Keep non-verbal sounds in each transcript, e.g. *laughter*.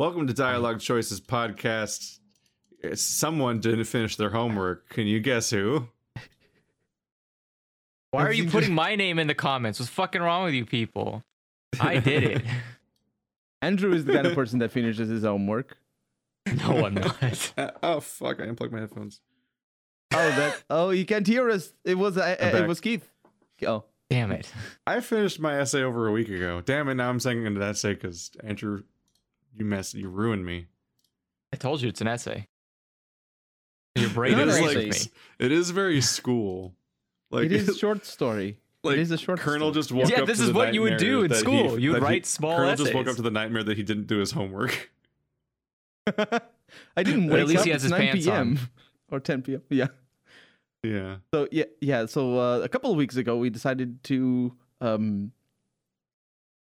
Welcome to Dialogue Choices podcast. Someone didn't finish their homework. Can you guess who? Why are you *laughs* putting my name in the comments? What's fucking wrong with you people? I did it. *laughs* Andrew is the kind of person that finishes his homework. No, I'm not. *laughs* Uh, oh fuck! I unplugged my headphones. Oh, that. Oh, you can't hear us. It was. Uh, I'm it was Keith. Oh, Damn it. I finished my essay over a week ago. Damn it! Now I'm saying an essay because Andrew, you messed, you ruined me. I told you it's an essay. *laughs* Your brain Not an agrees essay. with me. It is very school. *laughs* Like it is *laughs* short story. like it is a short Colonel story. just woke Yeah, up this to is the what you would nightmare do in that school. He, You would that he- write small Colonel just woke up to the nightmare that he didn't do his homework. I didn't But wake at least up. he has it's his 9 pants p.m. on. or 10 p.m. Yeah. Yeah. So yeah, yeah. So uh, a couple of weeks ago, we decided to um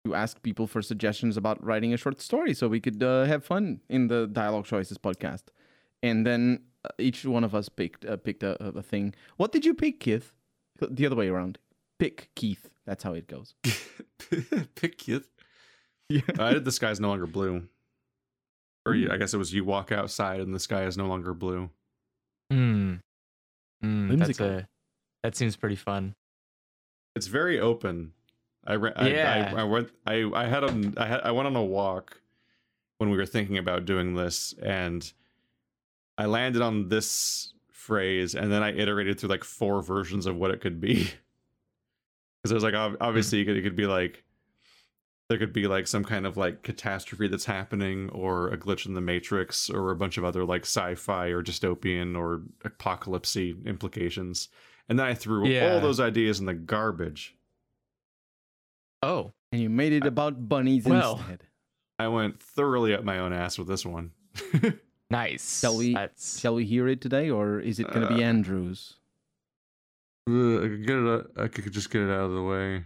to ask people for suggestions about writing a short story, so we could uh, have fun in the Dialogue Choices podcast. And then uh, each one of us picked uh, picked a, a a thing. What did you pick, Keith? The other way around. Pick Keith. That's how it goes. *laughs* Pick Keith. *laughs* Yeah. I did the sky's no longer blue. Or you, I guess it was you walk outside and the sky is no longer blue. Hmm. Hmm, that's a, that seems pretty fun. It's very open. I I, Yeah. I, I went I I had a I had I went on a walk when we were thinking about doing this and I landed on this phrase and then I iterated through like four versions of what it could be. *laughs* Cuz it was like ob- obviously hmm. it could, it could be like there could be like some kind of like catastrophe that's happening or a glitch in the matrix or a bunch of other like sci-fi or dystopian or apocalypsy implications. And then I threw Yeah. all those ideas in the garbage. Oh, And you made it about bunnies Well. instead. I went thoroughly up my own ass with this one. *laughs* nice. Shall we- That's, Shall we hear it today, or is it going to be Uh, Andrew's? Uh, I could get it. out- I could just get it out of the way.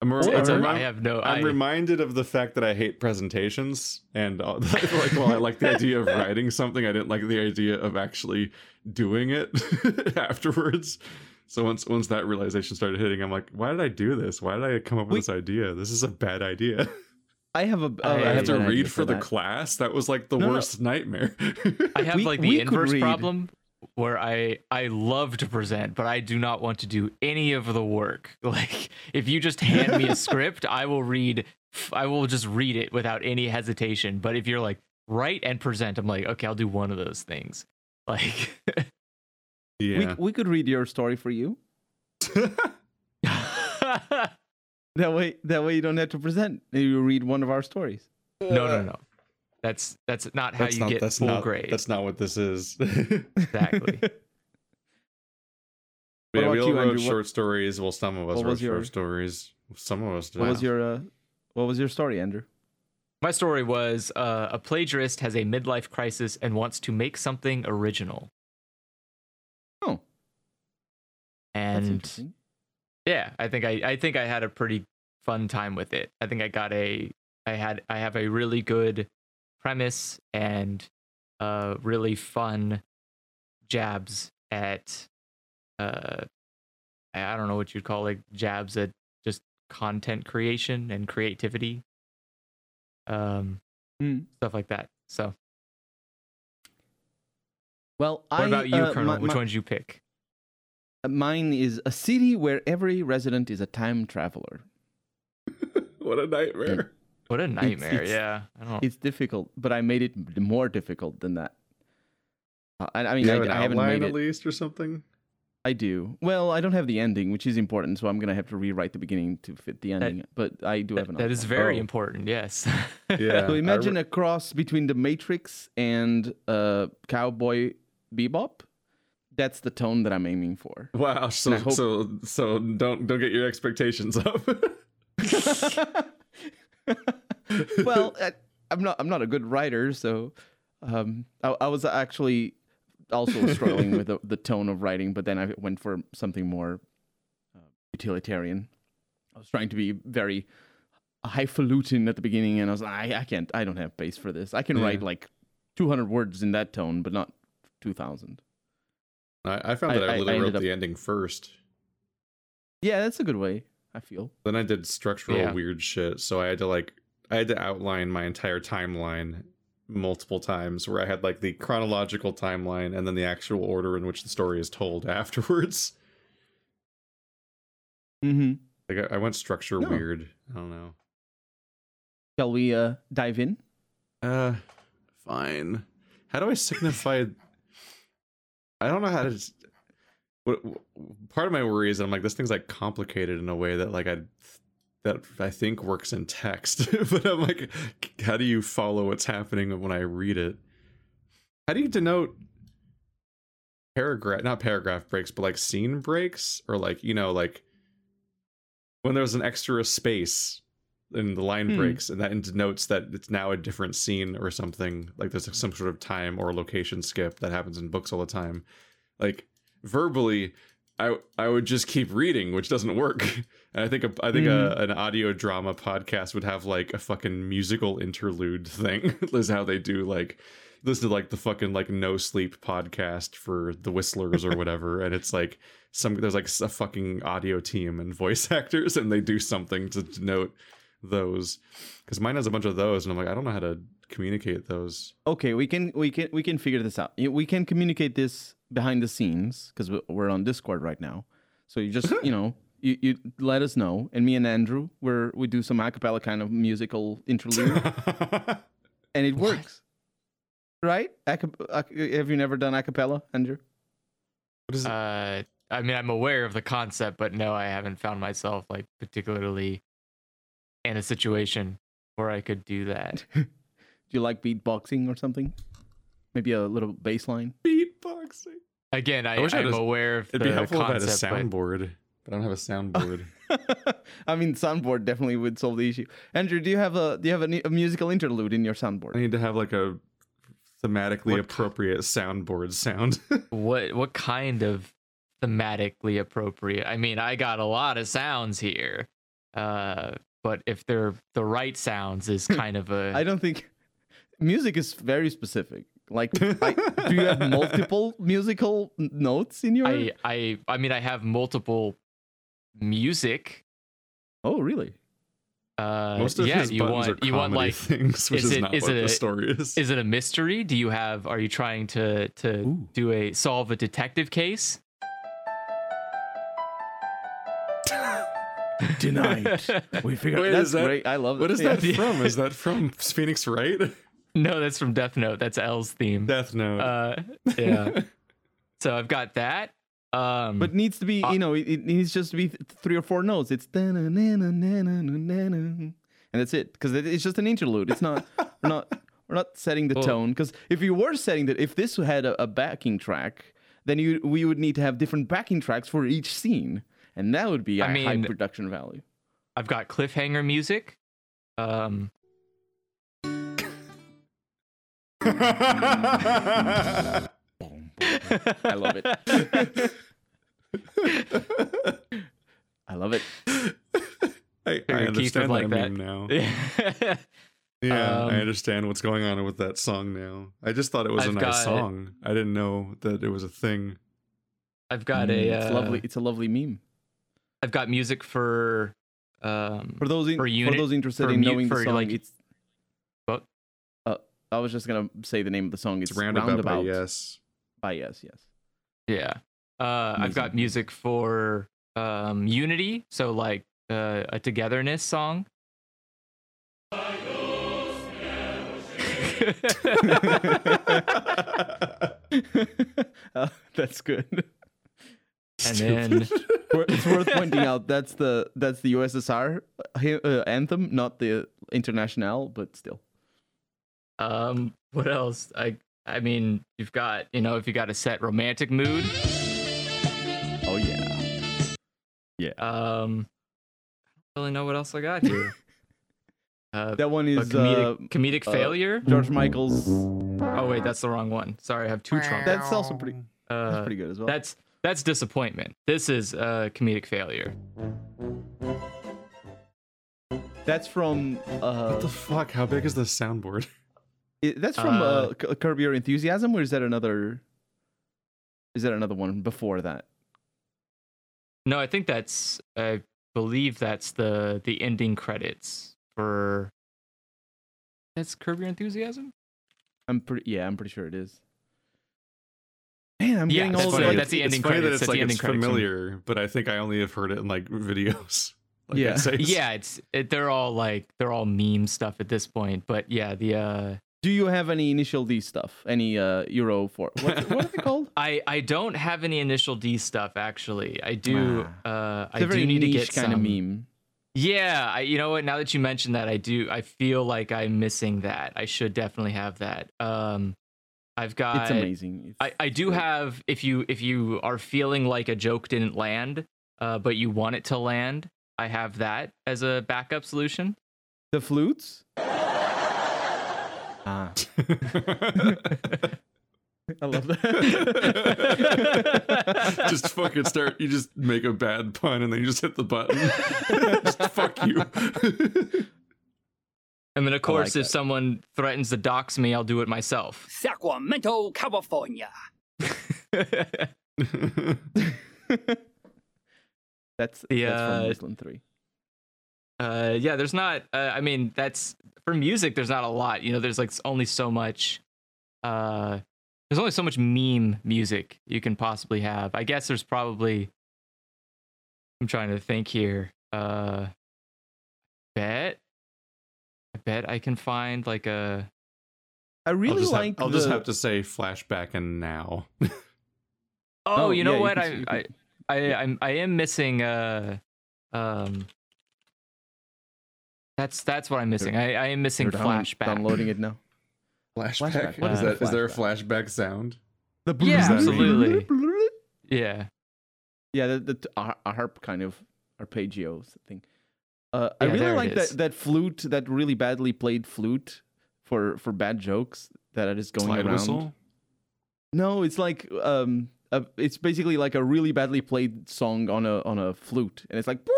I'm, re- I'm, a- I remi- have no. I'm I, reminded of the fact that I hate presentations, and uh, *laughs* like, well, I like the idea of *laughs* writing something. I didn't like the idea of actually doing it afterwards. So once once that realization started hitting, I'm like, why did I do this? Why did I come up with We- this idea? This is a bad idea. I have a. I oh, I have have to read for the class. That was like the No, no. worst nightmare. I have We- like the could inverse problem where I I love to present, but I do not want to do any of the work. *laughs* Like if you just hand me a *laughs* script, I will read. I will just read it without any hesitation. But if you're like write and present, I'm like, okay, I'll do one of those things. Like, *laughs* yeah. We, we could read your story for you. *laughs* That way, that way you don't have to present. You read one of our stories. no, no, no. That's that's not how that's you not, get that's full not, grade. That's not what this is. *laughs* Exactly. *laughs* Yeah, about we all you, wrote Andrew? What- short stories. Well, some of us what wrote was your- short stories. Some of us did. What was your uh, What was your story, Andrew? My story was uh, a plagiarist has a midlife crisis and wants to make something original. Oh, that's And yeah, I think I, I think I had a pretty fun time with it. I think I got a I had I have a really good premise and uh really fun jabs at uh I don't know what you'd call like jabs at just content creation and creativity. Um Hmm. stuff like that. So Well, what I, about you, uh, Colonel? my- Which my- one did you pick? Mine is a city where every resident is a time traveler. *laughs* what a nightmare. What a nightmare. it's- yeah. I don't It's difficult, but I made it more difficult than that. Uh, I, I mean, you I, have an I haven't outline made at it. least or something. I do. Well, I don't have the ending, which is important, so I'm gonna have to rewrite the beginning to fit the ending. but I do have an. that is outline. very Oh. important, yes. Yeah. *laughs* *laughs* So imagine re- a cross between the Matrix and uh, Cowboy Bebop. That's the tone that I'm aiming for. Wow. So hope- so so don't don't get your expectations up. *laughs* well, I, I'm not. I'm not a good writer, so um, I, I was actually also struggling with the, the tone of writing, but then I went for something more uh, utilitarian. I was trying to be very highfalutin at the beginning, and I was like, I, I can't. I don't have pace for this. I can Yeah. write like 200 words in that tone, but not 2,000. I, I found that I, I- I literally wrote up- the ending first. Yeah, that's a good way. I feel. Then I did structural Yeah. weird shit, so I had to like I had to outline my entire timeline multiple times where I had like the chronological timeline and then the actual order in which the story is told *laughs* afterwards. Mm-hmm. Like I, I went structure No. weird. I don't know. Shall we uh, dive in? Uh, fine. How do I signify? I don't know how to. s- What, part of my worry is that I'm like this thing's like complicated in a way that like I that I think works in text, *laughs* but I'm like, how do you follow what's happening when I read it? How do you denote paragraph? Not paragraph breaks, but like scene breaks, or like you know like when there's an extra space and the line Hmm. breaks and that denotes that it's now a different scene or something like there's some sort of time or location skip that happens in books all the time. Like verbally i i would just keep reading which doesn't work. *laughs* And i think a, i think a, an audio drama podcast would have like a fucking musical interlude thing. *laughs* Is how they do like listen to like the fucking like no sleep podcast for the whistlers or whatever and it's like some there's like a fucking audio team and voice *laughs* actors and they do something to denote those because mine has a bunch of those and i'm like i don't know how to communicate those Okay, we can we can we can figure this out. We can communicate this behind the scenes because we're on Discord right now. So you just *laughs* you know you, you let us know, and me and Andrew we're we do some acapella kind of musical interlude, *laughs* and it works. Right? Acap- have you never done acapella, Andrew? what is it Uh, I mean, I'm aware of the concept, but no, I haven't found myself like particularly in a situation where I could do that. *laughs* Do you like beatboxing or something? Maybe a little bass line. beatboxing Again, I, I wish I I'm had a- aware of it'd the be helpful if i had a concept, but soundboard but i don't have a soundboard *laughs* I mean, soundboard definitely would solve the issue. Andrew, do you have a do you have a, a musical interlude in your soundboard? i need to have like a thematically What- appropriate soundboard sound *laughs* what what kind of thematically appropriate? I mean, I got a lot of sounds here, uh, but if they're the right sounds, is *laughs* kind of a I don't think music is very specific. Like, I, do you have *laughs* multiple musical notes in your? I I I mean, I have multiple music. oh, really? Uh, most of yeah, his you buttons want are you want comedy like things which is is, it- not is what it the a- story is is it a mystery? Do you have are you trying to to Ooh. do a solve a detective case? Tonight *laughs* we figured. Wait, That's is that- great. I love it. what is Yeah. that *laughs* from is that from phoenix wright *laughs* no, that's from Death Note. That's L's theme. death note Uh, yeah. so I've got that. Um, But it needs to be, Uh, you know, it, it needs just to be th- three or four notes. It's dana na na and that's it because it's just an interlude. It's not. we're not. We're not setting the Well- tone because if you were setting that, if this had a, a backing track, then you we would need to have different backing tracks for each scene, and that would be a I high production value. I've got cliffhanger music. Um, *laughs* I love it. I love it. I, I Figure Keith would understand like that that. meme now. *laughs* yeah, Yeah, Um, I understand what's going on with that song now. I just thought it was a I've nice got- song. I didn't know that it was a thing. I've got Mm, a. it's uh, lovely. It's a lovely meme. I've got music for. Um, For those in, for for, those interested for in mu- knowing the for, song, like- it's. What? Uh, I was just gonna say the name of the song. It's, It's roundabout, roundabout by yes. by yes, yes. yeah. Uh, I've got music for um, Unity, so like uh, a togetherness song. Uh, *laughs* *laughs* that's good. And then *laughs* it's worth pointing out that's the that's the USSR uh, anthem, not the International, but still. um, what else? I I mean, you've got you know if you got a set romantic mood. Oh yeah. Yeah. Um, I don't really know what else I got here. *laughs* uh, That one a is uh, comedic comedic uh, failure. George Michael's. Oh wait, that's the wrong one. Sorry, I have two trumpets. That's also pretty. That's Uh, pretty good as well. that's that's disappointment. This is a comedic failure. That's from. Uh, What the fuck? How big is the soundboard? i- that's from uh, Uh, Curb Your Enthusiasm, or is that another? Is that another one before that? No, I think that's I believe that's the the ending credits for that's Curb Your Enthusiasm. I'm pretty. Yeah, I'm pretty sure it is. Man, I'm Yeah, getting that's like, that's the ending it's funny credits. that That's it's the like ending it's credits. familiar, but I think I only have heard it in like videos. *laughs* Like Yeah. essays. Yeah, it's it, they're all like they're all meme stuff at this point. But yeah, the uh, Do you have any initial D stuff? Any uh Euro for what, what are they called? *laughs* I I don't have any initial D stuff actually. I do. Uh, It's I a very do need to get kind of some. meme. Yeah, I, you know what? Now that you mentioned that, I do. I feel like I'm missing that. I should definitely have that. Um, I've got. It's amazing. It's I, I do great. have. If you if you are feeling like a joke didn't land, uh, but you want it to land, I have that as a backup solution. the flutes. *laughs* Ah, I love that. *laughs* just fucking start. You just make a bad pun and then you just hit the button. *laughs* just fuck you. And then of course, like if that. someone threatens to dox me, I'll do it myself. Sacramento, California. *laughs* that's The, that's from Three. uh yeah there's not uh, i mean that's for music there's not a lot you know there's like only so much uh there's only so much meme music you can possibly have i guess there's probably i'm trying to think here uh bet i bet i can find like a I I'll, really just, have, like. I'll the, just have to say flashback and now. *laughs* oh, Oh, you know yeah, you what can- I, you I can- i i'm i am missing uh um that's that's what i'm missing i i am missing You're flashback Downloading it now. *laughs* Flashback. Flashback. What is Uh, that? Is there a flashback sound? The Yeah, absolutely. *laughs* yeah Yeah, the, the t- a a harp kind of arpeggios thing. Uh, I really like that that flute, that really badly played flute for for bad jokes that is going Slide around. whistle? No, it's like um, a, it's basically like a really badly played song on a on a flute, and it's like. *laughs*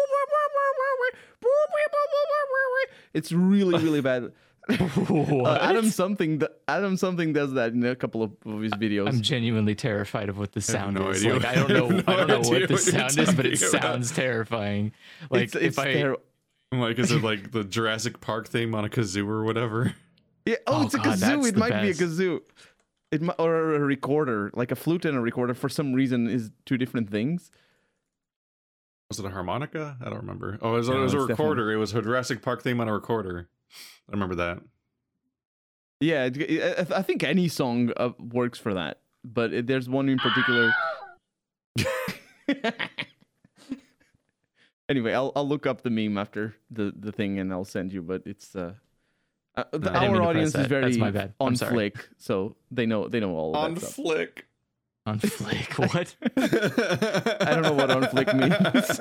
It's really really bad. *laughs* Uh, Adam something th- Adam something does that in a couple of, of his videos. I'm genuinely terrified of what the I sound no is. Like I don't know, *laughs* I no don't know what the what sound is, but it talking about. sounds terrifying. Like it's, it's if I, terri- I'm like, is it *laughs* like the Jurassic Park theme on a kazoo or whatever? Yeah. Oh, Oh, it's a kazoo. It might best. be a kazoo. It mi- or a recorder, like a flute and a recorder. For some reason, is two different things. Was it a harmonica? I don't remember. Oh, it was, it was a it's definitely- recorder. It was a Jurassic Park theme on a recorder. I remember that. Yeah, it, it- I think any song uh, works for that, but there's one in particular. *laughs* anyway, I'll I'll look up the meme after the the thing and I'll send you. But it's uh, uh the, I didn't mean our audience is very That's my bad. On sorry. flick, so they know they know all of on that stuff. flick. on flick, *laughs* what? *laughs* I don't know what on flick means. *laughs*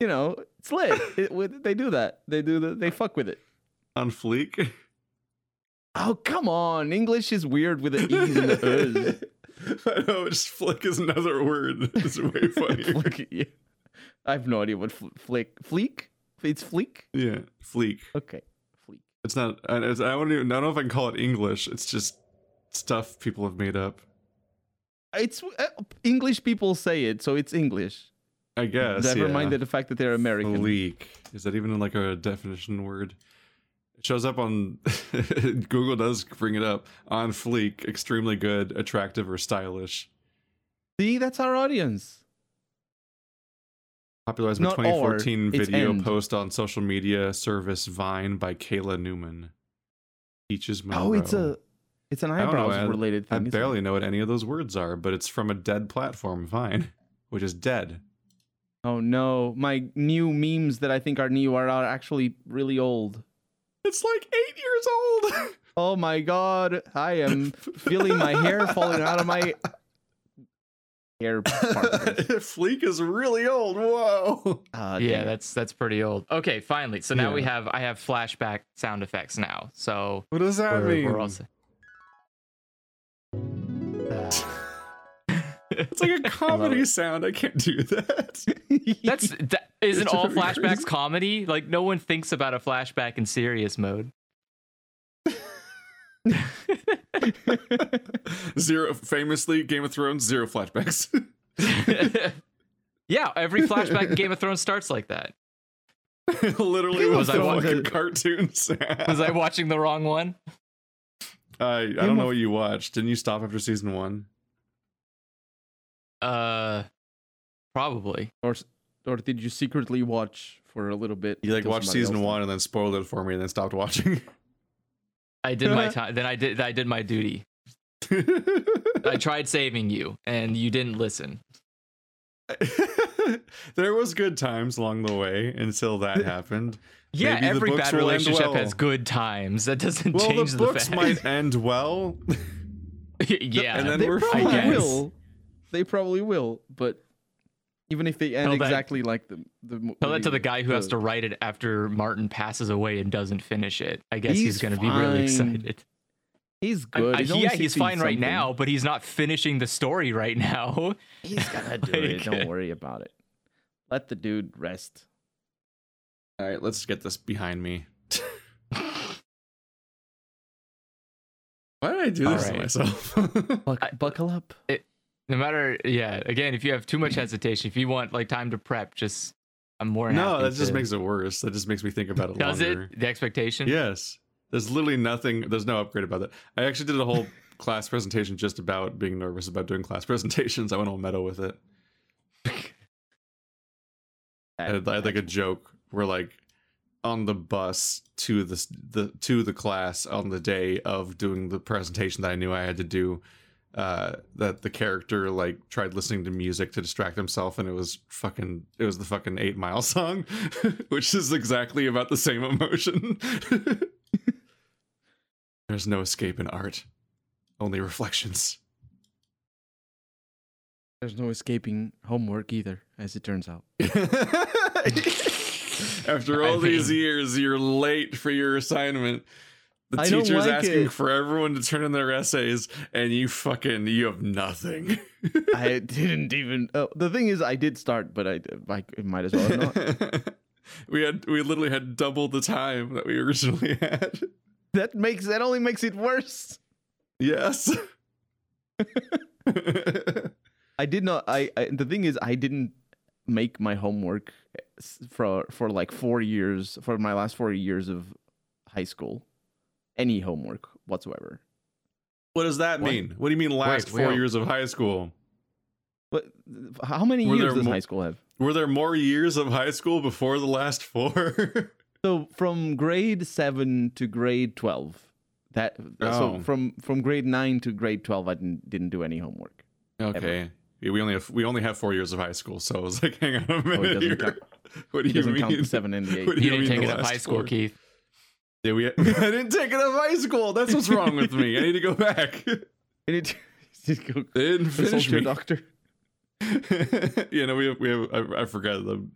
you know, it's lit. It, with- they do that. They do the, They fuck with it. on fleek. Oh come on! English is weird with the e's and the u's. I know, just flick is another word. It's way funnier. Flick, yeah. I have no idea what fl- flick fleek. It's fleek. yeah, fleek. Okay, fleek. It's not. I, it's, I don't even. I don't know if I can call it English. It's just stuff people have made up. It's uh, English people say it, so it's English. I guess. Never yeah. mind the fact that they're American. Fleek. Is that even like a definition word? It shows up on *laughs* Google. Does bring it up on fleek. Extremely good, attractive, or stylish. See, that's our audience. Popularized by Not or, 2014 video post on social media service Vine by Kayla Newman. Peaches Monroe. Oh, it's a it's an don't know, eyebrows I- related I thing. it? barely know what any of those words are, but it's from a dead platform, Vine, *laughs* which is dead. Oh no, my new memes that I think are new are, are actually really old. It's like eight years old. *laughs* Oh my god, I am feeling my hair falling out of my hair *laughs* partners. Fleek is really old. Whoa. Ah, yeah, damn that's that's pretty old. Okay, finally. So now we have I have flashback sound effects now. So What does that we're, mean? we're also. *laughs* It's like a *laughs* comedy sound. I can't do that. That's that isn't all flashbacks crazy. comedy. Like no one thinks about a flashback in serious mode. Zero. Famously, Game of Thrones, zero flashbacks. *laughs* yeah, every flashback in Game of Thrones starts like that. *laughs* Literally Was was I watching- cartoons. *laughs* Was I watching the wrong one? I I Game don't know of- what you watched. Didn't you stop after season one? Uh, probably. Or or did you secretly watch for a little bit? You like watched season else one and then spoiled it for me and then stopped watching. I did my *laughs* time. Then I did. I did my duty. *laughs* I tried saving you, and you didn't listen. *laughs* there was good times along the way until that happened. Yeah, Maybe every bad relationship well. has good times. That doesn't Well, change the fact that. the, books fact. might end well. yeah, and then They we're probably fine. will. They probably will, but even if they end Tell that- exactly like the the mo- Tell that to the guy who has to write it after Martin passes away and doesn't finish it. I guess he's, He's going to be really excited. He's good. I- He's yeah, he's 60 fine right now, but he's not finishing the story right now. *laughs* He's gonna do *laughs* it. Don't worry about it. Let the dude rest. All right, let's get this behind me. *laughs* Why did I do All this to myself? Buck, buckle up. No matter, yeah. Again, if you have too much hesitation, if you want like time to prep, just I'm more. no, that just makes it worse. That just makes me think about it Does longer. it? The expectation. Yes. There's literally nothing. There's no upgrade about that. I actually did a whole *laughs* class presentation just about being nervous about doing class *laughs* presentations. I went all meta with it. *laughs* I had, I had like a joke where like on the bus to the, the to the class on the day of doing the presentation that I knew I had to do. Uh, that the character like tried listening to music to distract himself, and it was fucking it was the fucking Eight Mile song, *laughs* which is exactly about the same emotion. *laughs* There's no escape in art, only reflections. There's no escaping homework either, as it turns out. *laughs* After I all these mean- years, you're late for your assignment. The I teacher's like asking it. for everyone to turn in their essays, and you fucking you have nothing. *laughs* I didn't even. Oh, the thing is, I did start, but I, I might as well have not. *laughs* we had we literally had double the time that we originally *laughs* had. that makes that only makes it worse. Yes. I did not. I, I the thing is, I didn't make my homework eh, for for like four years for my last four years of high school. Any homework whatsoever. what does that What? mean? What do you mean last Wait, four wait. years of high school? But how many Were years there does mo- high school have? Were there more years of high school before the last four? *laughs* So from grade seven to grade twelve, that so Oh. from from grade nine to grade twelve, I didn't didn't do any homework. okay. Yeah, we only have we only have four years of high school, so I was like, hang on a oh, minute doesn't here. count. *laughs* What do He you doesn't mean? count the seven and the eight. What do You you didn't mean take it up high school, four? Keith. Yeah, we *laughs* I didn't take it up high school. That's what's wrong with me. I need to go back. And it, just go They didn't consult finish your me. doctor. *laughs* you know, we have we have I, I forgot the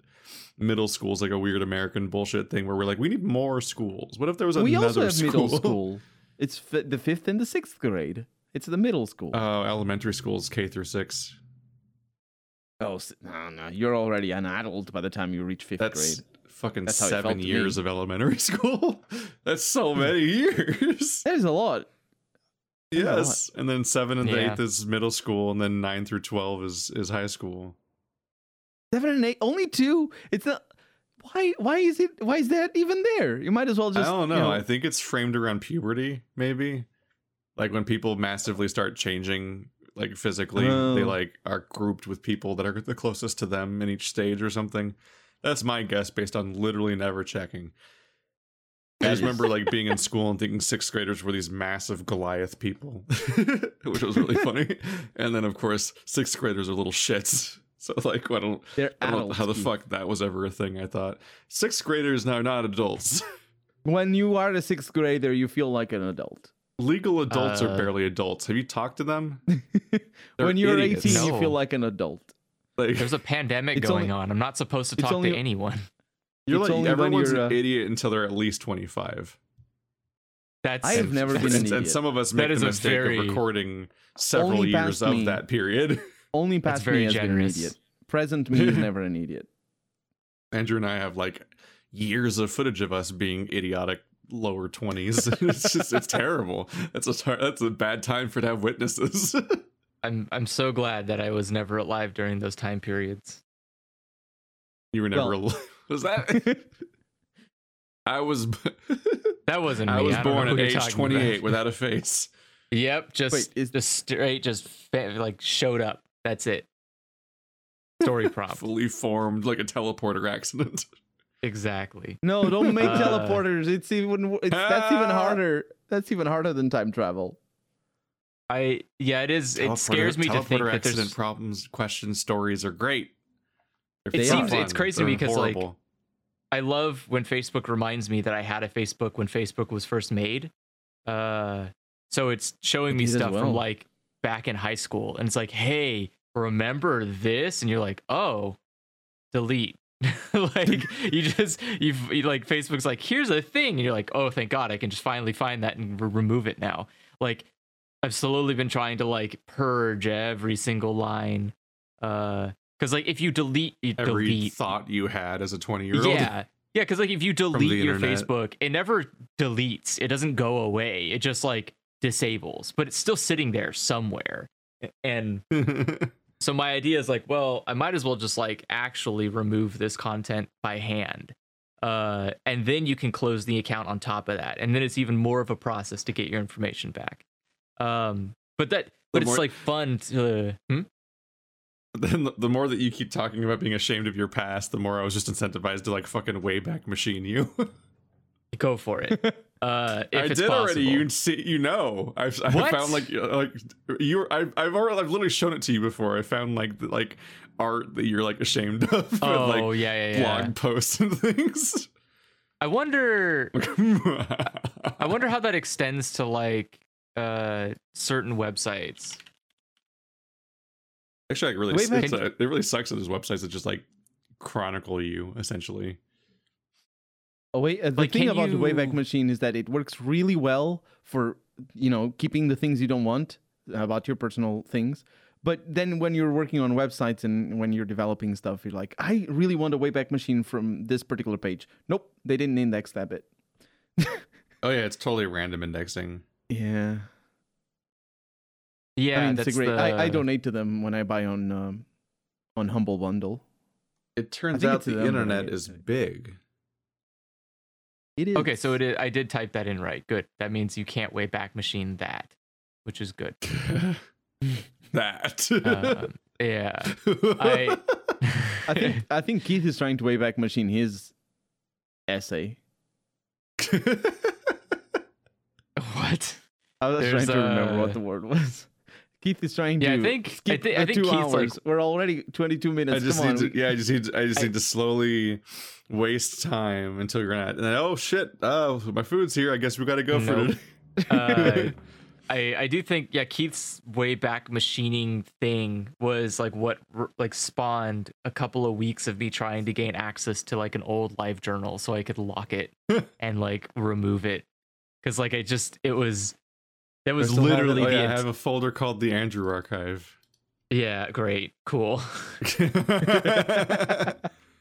middle school is like a weird American bullshit thing where we're like, we need more schools. What if there was We another also have school? middle school. *laughs* It's fi- the fifth and the sixth grade. It's the middle school. Oh, elementary schools K through six. oh no, no, you're already an adult by the time you reach fifth That's grade. Fucking That's how it seven felt to years of elementary *laughs* school. That's so many years. That is a lot. That's a lot. yes, and then seven and Yeah. eighth is middle school, and then nine through twelve is is high school. Seven and eight, only two. It's not. Why? Why is it? Why is that even there? You might as well just. I don't know. you I think it's framed around puberty, maybe. Like when people massively start changing, like physically, they Oh. like are grouped with people that are the closest to them in each stage or something. That's my guess based on literally never checking. I just remember like being in *laughs* school and thinking sixth graders were these massive Goliath people, *laughs* which was really funny. *laughs* And then of course sixth graders are little shits. So like, I don't, they're I don't know how the fuck that was ever a thing. I thought sixth graders now not adults. When you are a sixth grader, you feel like an adult. Legal adults are Uh, barely adults. Have you talked to them? When you're idiots. 18, you feel like an adult. Like There's a pandemic going only- on. I'm not supposed to talk only- to anyone. you're it's like only everyone's you're, an uh, idiot until they're at least 25. That's I have never been an and, idiot. and some of us make That is the a mistake very- of recording several years past of that period. *laughs* Only past very me has generous. been an idiot. Present me is never an idiot. *laughs* *laughs* Andrew and I have like years of footage of us being idiotic lower 20s. it's just it's terrible. That's a that's a bad time for to have witnesses. I'm I'm so glad that I was never alive during those time periods. you were never Well- al- *laughs* was that *laughs* *laughs* I was That wasn't me. I was don't born at age 28 about. without a face. Yep, just Wait, is- just straight, just fa- like showed up. That's it. Story prompt. Fully formed like a teleporter accident. exactly. No, don't make Uh, teleporters. It's even it's, that's even harder. That's even harder than time travel. I yeah, it is. It scares me to think that there's. accident problems, questions, stories are great. They're It fun. seems- it's crazy They're because, like. I love when Facebook reminds me that I had a Facebook when Facebook was first made. Uh, so it's showing me It did as stuff from like back in high school, and it's like, hey, remember this? And you're like, oh, delete. *laughs* like you just you've you, like Facebook's like, here's a thing, and you're like, oh, thank God, I can just finally find that and re- remove it now. Like I've slowly been trying to like purge every single line. Uh, because like if you delete, you every delete thought you had as a 20 year old. yeah. Yeah, because like if you delete your internet. Facebook, it never deletes. It doesn't go away. It just like disables, but it's still sitting there somewhere. And *laughs* so my idea is like, well, I might as well just like actually remove this content by hand. Uh, and then you can close the account on top of that. And then it's even more of a process to get your information back. Um, but that but The it's more- like fun to hmm? *laughs* then the- the more that you keep talking about being ashamed of your past, the more I was just incentivized to like fucking way back machine you. *laughs* go for it. *laughs* Uh, if I it's did already. You see, you know, I've I What? found like like you. I've I've already I've literally shown it to you before. I found like the, like art that you're like ashamed of, with, Oh like yeah, yeah, yeah. blog posts and things. I wonder I wonder how that extends to like uh certain websites. Actually, like really, Wayback- it's, uh, it really sucks that there's websites that just like chronicle you essentially. Oh wait, uh, the Like, thing can about the Wayback Machine is that it works really well for you know keeping the things you don't want about your personal things. But then when you're working on websites and when you're developing stuff, you're like, I really want a Wayback Machine from this particular page. Nope, they didn't index that bit. *laughs* Oh yeah, it's totally random indexing. Yeah, Yeah, I mean, that's it's a great. the, I, I donate to them when I buy on um, on Humble Bundle. It turns out the them, but I internet is big. It is Okay, so it is, I did type that in right. Good. That means you can't way back machine that, which is good. *laughs* that. Um, yeah. I *laughs* I think *laughs* I think Keith is trying to way back Machine his essay. *laughs* what? I was There's, trying to remember uh, what the word was. *laughs* Keith is trying Yeah, I to think- I skip thi- I think two Keith's, like- hours. We're already 22 minutes. I just Come need on. to, yeah, I just need, I just I- need to slowly waste time until you're at, and then oh shit, oh my food's here. I guess we got to go for it. Uh, *laughs* I I do think yeah Keith's way back machining thing was like what like spawned a couple of weeks of me trying to gain access to like an old live journal so I could lock it and like remove it because like I just it was that was I still have literally Oh, the yeah, I have a folder called the Andrew Archive. yeah great cool *laughs* *laughs*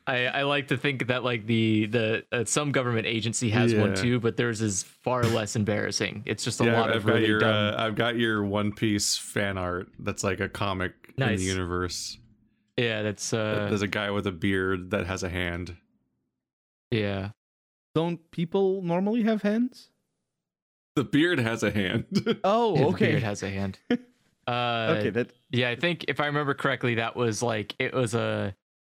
I, I like to think that like the the uh, some government agency has one too, but theirs is far less embarrassing. It's just a yeah, lot I've of got really your dumb. uh, I've got your One Piece fan art. That's like a comic in the universe. yeah, that's uh There's a guy with a beard that has a hand. yeah. Don't people normally have hands? The beard has a hand. *laughs* Oh, His okay. beard has a hand. *laughs* Uh, okay, that Yeah, I think if I remember correctly, that was like it was a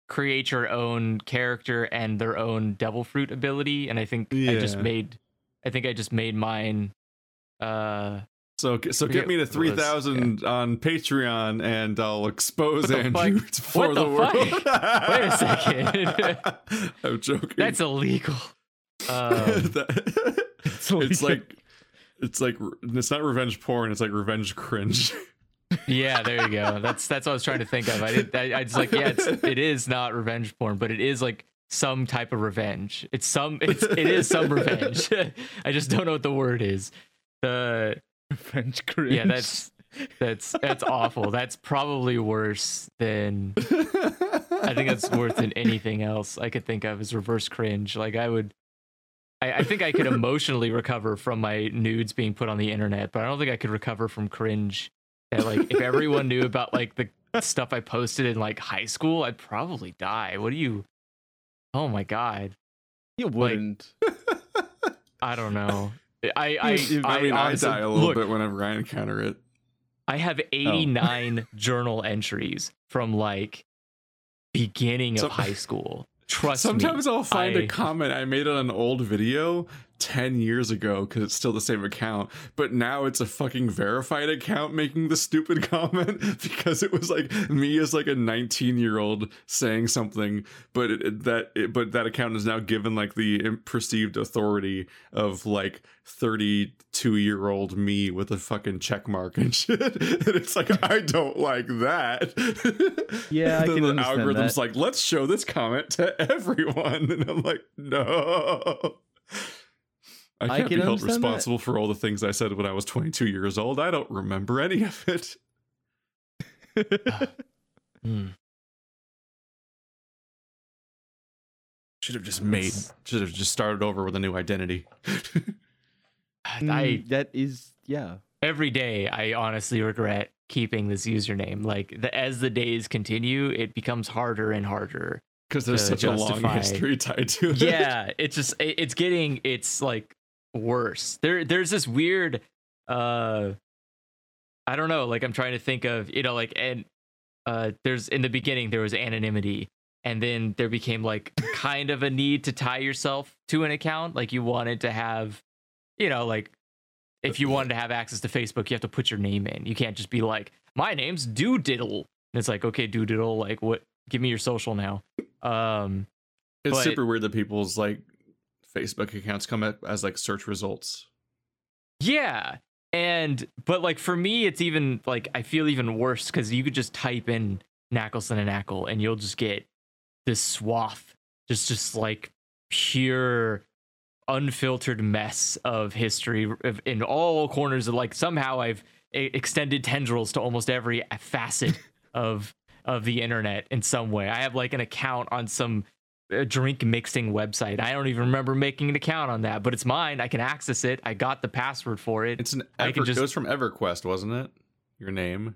create your own character and their own devil fruit ability, and I think I just made, I think I just made mine. Uh, so so get me to it was- three thousand on Patreon, and I'll expose What the Andrew fuck? *laughs* for What the, the world. Wait a second. I'm joking. that's illegal. Um, That- it's like it's like it's not revenge porn. It's like revenge cringe. *laughs* yeah, there you go. That's that's what I was trying to think of. I did. I, I just like yeah, it's, it is not revenge porn, but it is like some type of revenge. It's some. It's it is some *laughs* revenge. *laughs* I just don't know what the word is. The French cringe. yeah, that's that's that's awful. That's probably worse than I think that's worse than anything else I could think of is reverse cringe. Like I would, I, I think I could emotionally recover from my nudes being put on the internet, but I don't think I could recover from cringe. That like if everyone knew about like the stuff I posted in like high school, I'd probably die. What do you? Oh my god. you wouldn't. *laughs* I don't know. I I, I, mean, I, die a little look, bit whenever I encounter it. I have 89 journal entries from like beginning of high school. Trust Sometimes me. I'll find I- a comment I made on an old video 10 years ago because it's still the same account, but now it's a fucking verified account making the stupid *laughs* comment because it was like me as like a 19 year old saying something, but it, that it, but that account is now given like the perceived authority of like 32 year old me with a fucking check mark and *laughs* shit. and it's like I don't like that. *laughs* Yeah, I can the algorithm's that. like, let's show this comment to everyone, and I'm like, no. I I can't can be held understand that. responsible for all the things I said when I was 22 years old. I don't remember any of it. *laughs* Hmm. Should have just made. Should have just started over with a new identity. *sighs* I Mm, that is yeah. every day I honestly regret keeping this username. Like the, as the days continue, it becomes harder and harder. Because there's To such a long history tied to it. yeah, it's just it- it's getting it's like worse. There there's this weird uh I don't know, like I'm trying to think of, you know, like and uh there's in the beginning there was anonymity and then there became like *laughs* kind of a need to tie yourself to an account, like you wanted to have you know, like if you wanted to have access to Facebook, you have to put your name in. You can't just be like, "My name's Doodiddle." And it's like, "Okay, Doodiddle, like what give me your social now." Um It's But- super weird that people's like Facebook accounts come up as like search results. Yeah. And but like for me it's even like I feel even worse cuz you could just type in Knackleson and Knackle and you'll just get this swath just just like pure unfiltered mess of history in all corners of like somehow I've extended tendrils to almost every facet *laughs* of of the internet in some way. I have like an account on some drink mixing website. I don't even remember making an account on that, but it's mine. I can access it. I got the password for it. It's an I can just- it was from EverQuest, wasn't it? Your name.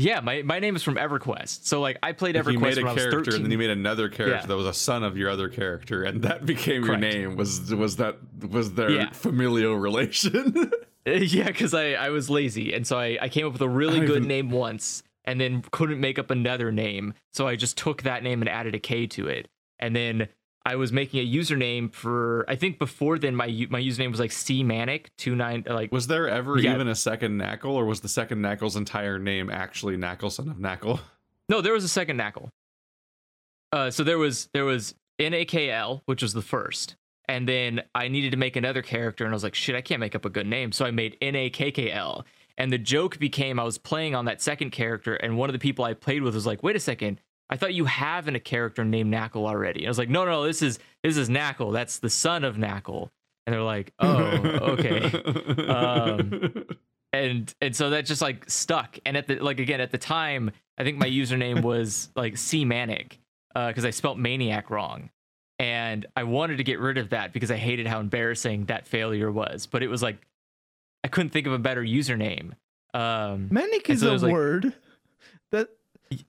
yeah, my, my name is from EverQuest. So like I played EverQuest you made a when I was character 13. and then you made another character Yeah. that was a son of your other character and that *laughs* became Correct. your name was was that was their Yeah. familial relation *laughs* uh, yeah, because I, I was lazy. And so I, I came up with a really good even- name once and then couldn't make up another name. So I just took that name and added a K to it. And then I was making a username for I think before then my my username was like C Manic two nine like was there ever Yeah. even a second knackle or was the second knackle's entire name actually knackle son of knackle No, there was a second Knackle. Uh, so there was there was NAKL, which was the first, and then I needed to make another character, and I was like, shit, I can't make up a good name, so I made NAKKL. And the joke became I was playing on that second character, and one of the people I played with was like, wait a second, I thought you have a character named Knackle already. And I was like, no, no, this is this is Knackle. That's the son of Knackle. And they're like, *laughs* oh, okay Um, and and so that just like stuck and at the like again at the time i think my username was like c manic because i spelt maniac wrong and i wanted to get rid of that because i hated how embarrassing that failure was but it was like i couldn't think of a better username um Manic is so a like- word. That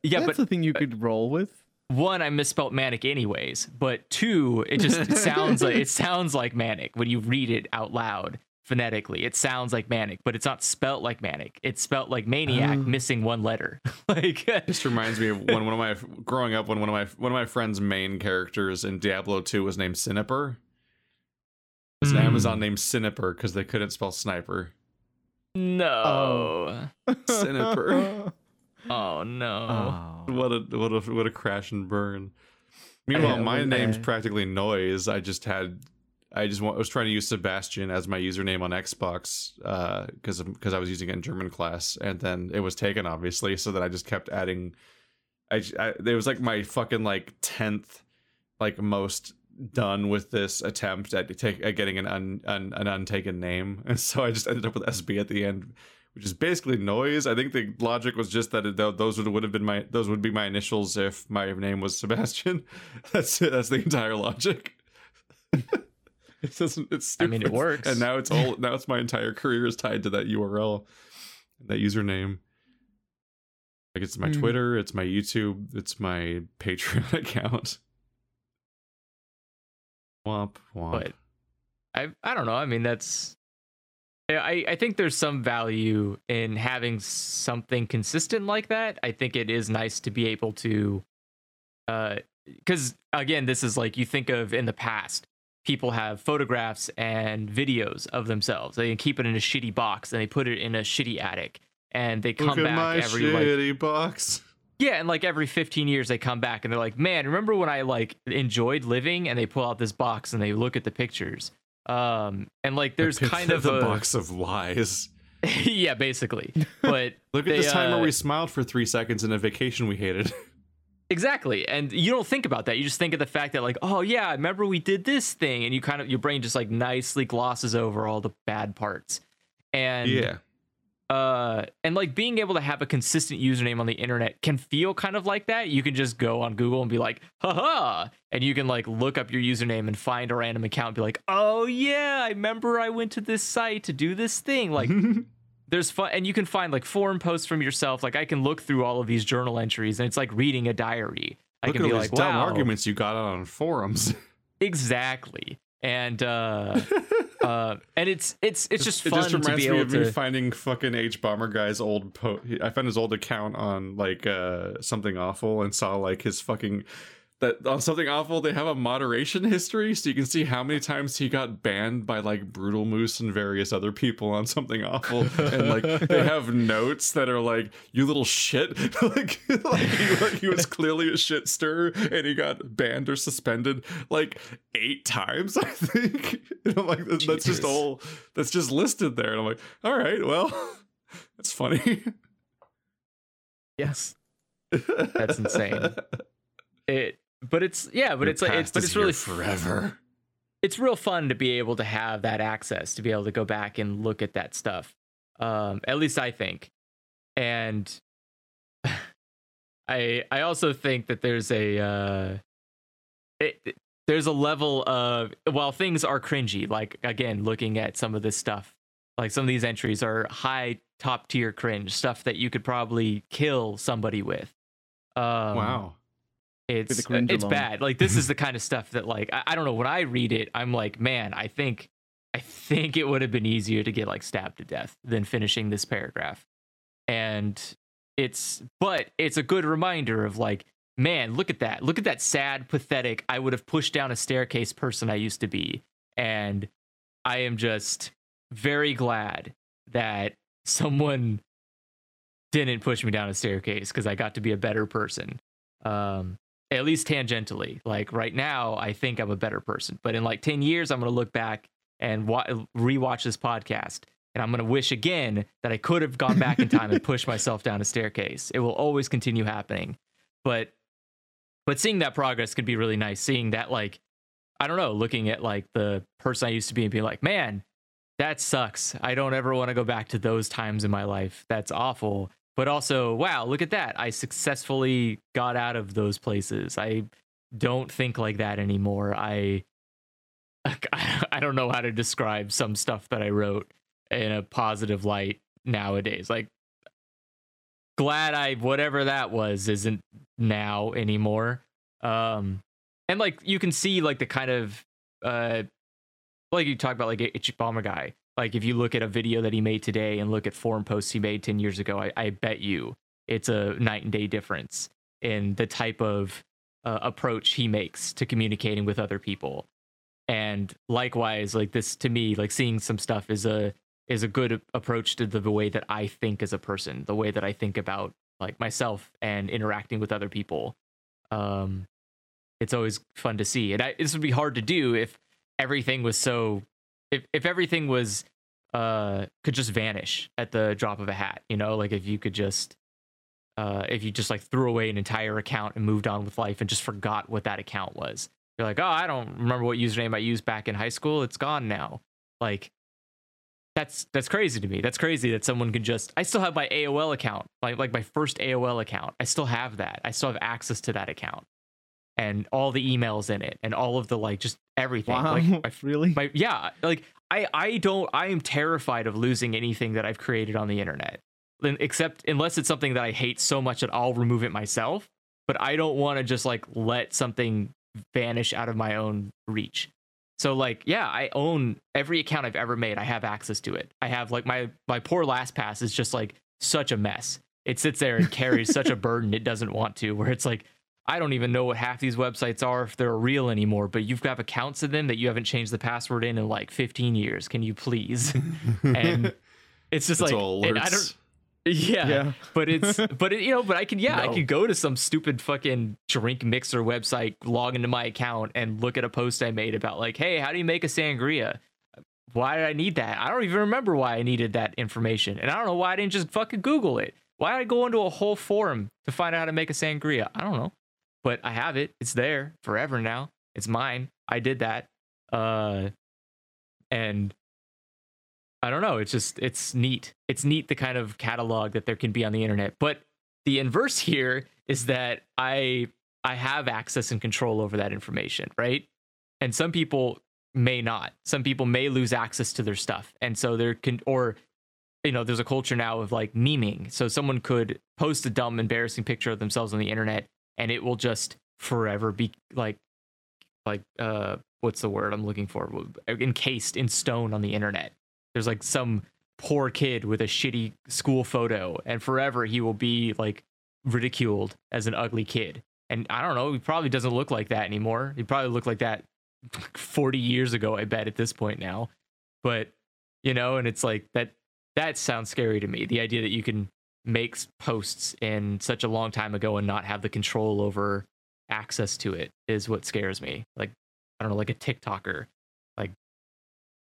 yeah that's but a thing you could roll with. one i misspelt manic anyways but two it just sounds like it *laughs* sounds like manic when you read it out loud phonetically it sounds like manic but it's not spelt like manic it's spelt like maniac Oh. missing one letter *laughs* like This reminds me of when one of my growing up when one of my one of my friend's main characters in Diablo 2 was named Siniper. It's an Mm. Amazon named Siniper because they couldn't spell sniper. no *laughs* Siniper. *laughs* oh no Oh. What a what a what a crash and burn. Meanwhile, my name's uh, practically noise. I just had I just wa- was trying to use Sebastian as my username on Xbox because because I was using it in German class, and then it was taken obviously. So that I just kept adding. I, j- I- it was like my fucking like tenth like most done with this attempt at take at getting an un, un an untaken name, *laughs* and so I just ended up with SB at the end, which is basically noise. I think the logic was just that it, those would would have been my those would be my initials if my name was Sebastian. *laughs* That's it. That's the entire logic. it *laughs* doesn't. It's stupid. I stupid. mean, it works. And now it's all. now it's my entire career is tied to that URL, that username. Like it's my Hmm. Twitter, it's my YouTube, it's my Patreon account. Womp womp. but I I don't know. I mean, that's I I think there's some value in having something consistent like that. I think it is nice to be able to uh cuz again, this is like you think of in the past people have photographs and videos of themselves. They keep it in a shitty box and they put it in a shitty attic and they come Look at back my every like shitty box. Yeah, and like every 15 years they come back and they're like, "Man, remember when I like enjoyed living?" And they pull out this box and they look at the pictures. Um, and like there's kind of a box of lies. *laughs* yeah, basically. *laughs* But Look at They, this time where uh, we smiled for three seconds in a vacation we hated. *laughs* exactly, and you don't think about that. You just think of the fact that like, oh yeah, I remember we did this thing, and you kind of your brain just like nicely glosses over all the bad parts. And yeah. Uh and like being able to have a consistent username on the internet can feel kind of like that. You can just go on google and be like haha and you can like look up your username and find a random account and be like oh yeah i remember i went to this site to do this thing. Like *laughs* there's fun and you can find like forum posts from yourself. Like i can look through all of these journal entries and it's like reading a diary. I Look can at be like dumb wow. arguments you got on forums. *laughs* exactly and uh *laughs* uh and it's it's it's just it fun just to reminds be me able of to me finding fucking Hbomberguy's old po- I found his old account on like uh something awful and saw like his fucking that on something awful they have a moderation history so you can see how many times he got banned by like brutal moose and various other people on something awful. And like they have notes that are like you little shit. *laughs* Like, like, he, like he was clearly a shit stir and he got banned or suspended like eight times *laughs* i think. And i'm like that's just all that's just listed there. And i'm like all right well *laughs* that's funny. Yes. That's insane. it but it's yeah but Your it's like it's but it's really forever. it's real fun to be able to have that access to be able to go back and look at that stuff um at least i think. And *sighs* i i also think that there's a uh it, it- there's a level of while things are cringy like again looking at some of this stuff like some of these entries are high top tier cringe stuff that you could probably kill somebody with. Um wow it's it's alone. bad. Like this is the *laughs* kind of stuff that like I, I don't know. When I read it, I'm like, man, I think I think it would have been easier to get like stabbed to death than finishing this paragraph. And it's but it's a good reminder of like, man, look at that. Look at that sad, pathetic, I would have pushed down a staircase person I used to be. And I am just very glad that someone didn't push me down a staircase because I got to be a better person. Um, at least tangentially. Like right now, I think I'm a better person. But in like 10 years, I'm going to look back and wa- rewatch this podcast. And I'm going to wish again that I could have gone back in *laughs* time and pushed myself down a staircase. It will always continue happening. But but seeing that progress could be really nice. Seeing that like I don't know, looking at like the person I used to be and being like, "Man, that sucks. I don't ever want to go back to those times in my life. That's awful." But also, wow, look at that. I successfully got out of those places. I don't think like that anymore. I *laughs* I don't know how to describe some stuff that I wrote in a positive light nowadays. Like glad I whatever that was isn't now anymore. Um and like you can see like the kind of uh like you talk about like Hbomberguy. Like if you look at a video that he made today and look at forum posts he made 10 years ago, I, I bet you it's a night and day difference in the type of uh, approach he makes to communicating with other people. And likewise, like this to me, like seeing some stuff is a is a good approach to the, way that I think as a person, the way that I think about like myself and interacting with other people. Um, it's always fun to see, and I, this would be hard to do if everything was so if if everything was uh could just vanish at the drop of a hat you know? Like if you could just uh if you just like threw away an entire account and moved on with life and just forgot what that account was. You're like oh i don't remember what username i used back in high school. It's gone now. Like that's that's crazy to me. That's crazy that someone can just i still have my aol account like like my first aol account. I still have that. I still have access to that account and all the emails in it and all of the like just everything Wow, like my *laughs* really? my yeah like i i don't i am terrified of losing anything that i've created on the internet except unless it's something that i hate so much that i'll remove it myself but i don't want to just like let something vanish out of my own reach So like, yeah, I own every account I've ever made. I have access to it. I have like my my poor LastPass is just like such a mess. It sits there and carries such a *laughs* burden it doesn't want to. Where it's like, I don't even know what half these websites are if they're real anymore. But you've got accounts of them that you haven't changed the password in in like 15 years. Can you please? *laughs* and it's just It's like all and I don't. Yeah, Yeah. but it's *laughs* but it, you know, but I can yeah, I No. could go to some stupid fucking drink mixer website, log into my account, and look at a post I made about like, hey, how do you make a sangria? Why did I need that? I don't even remember why I needed that information, and I don't know why I didn't just fucking Google it. Why did I go into a whole forum to find out how to make a sangria? I don't know, but I have it. It's there forever now. It's mine. I did that, uh, and I don't know. It's just it's neat. It's neat the kind of catalog that there can be on the internet. But the inverse here is that I I have access and control over that information, right? And some people may not. Some people may lose access to their stuff. And so there can or you know, there's a culture now of like memeing. So someone could post a dumb embarrassing picture of themselves on the internet and it will just forever be like like uh what's the word I'm looking for? Encased in stone on the internet. There's like some poor kid with a shitty school photo and forever he will be like ridiculed as an ugly kid. And i don't know he probably doesn't look like that anymore. He probably looked like that 40 years ago i bet at this point now. But you know and it's like that that sounds scary to me the idea that you can make s- posts in such a long time ago and not have the control over access to it is what scares me. Like i don't know like a tiktoker. Like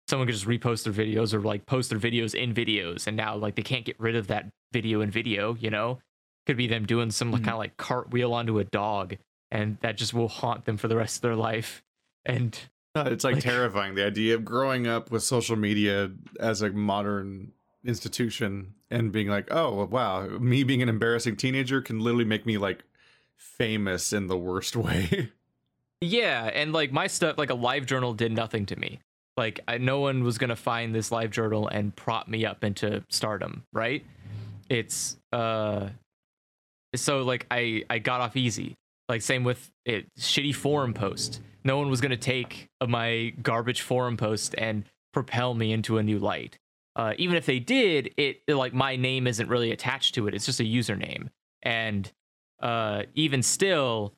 someone could just repost their videos or like post their videos in videos and now like they can't get rid of that video in video you know? Could be them doing some Mhm. kind of like cartwheel onto a dog and that just will haunt them for the rest of their life. And Uh, It's like, Like- terrifying the idea of growing up with social media as a modern institution and being like, oh wow, me being an embarrassing teenager can literally make me like famous in the worst *laughs* way. yeah and like my stuff like a LiveJournal did nothing to me. Like I, no one was gonna find this LiveJournal and prop me up into stardom right? It's uh so like i i got off easy. Like same with it shitty forum post. No one was to take my garbage forum post and propel me into a new light uh, even if they did it like my name isn't really attached to it. It's just a username. And uh even still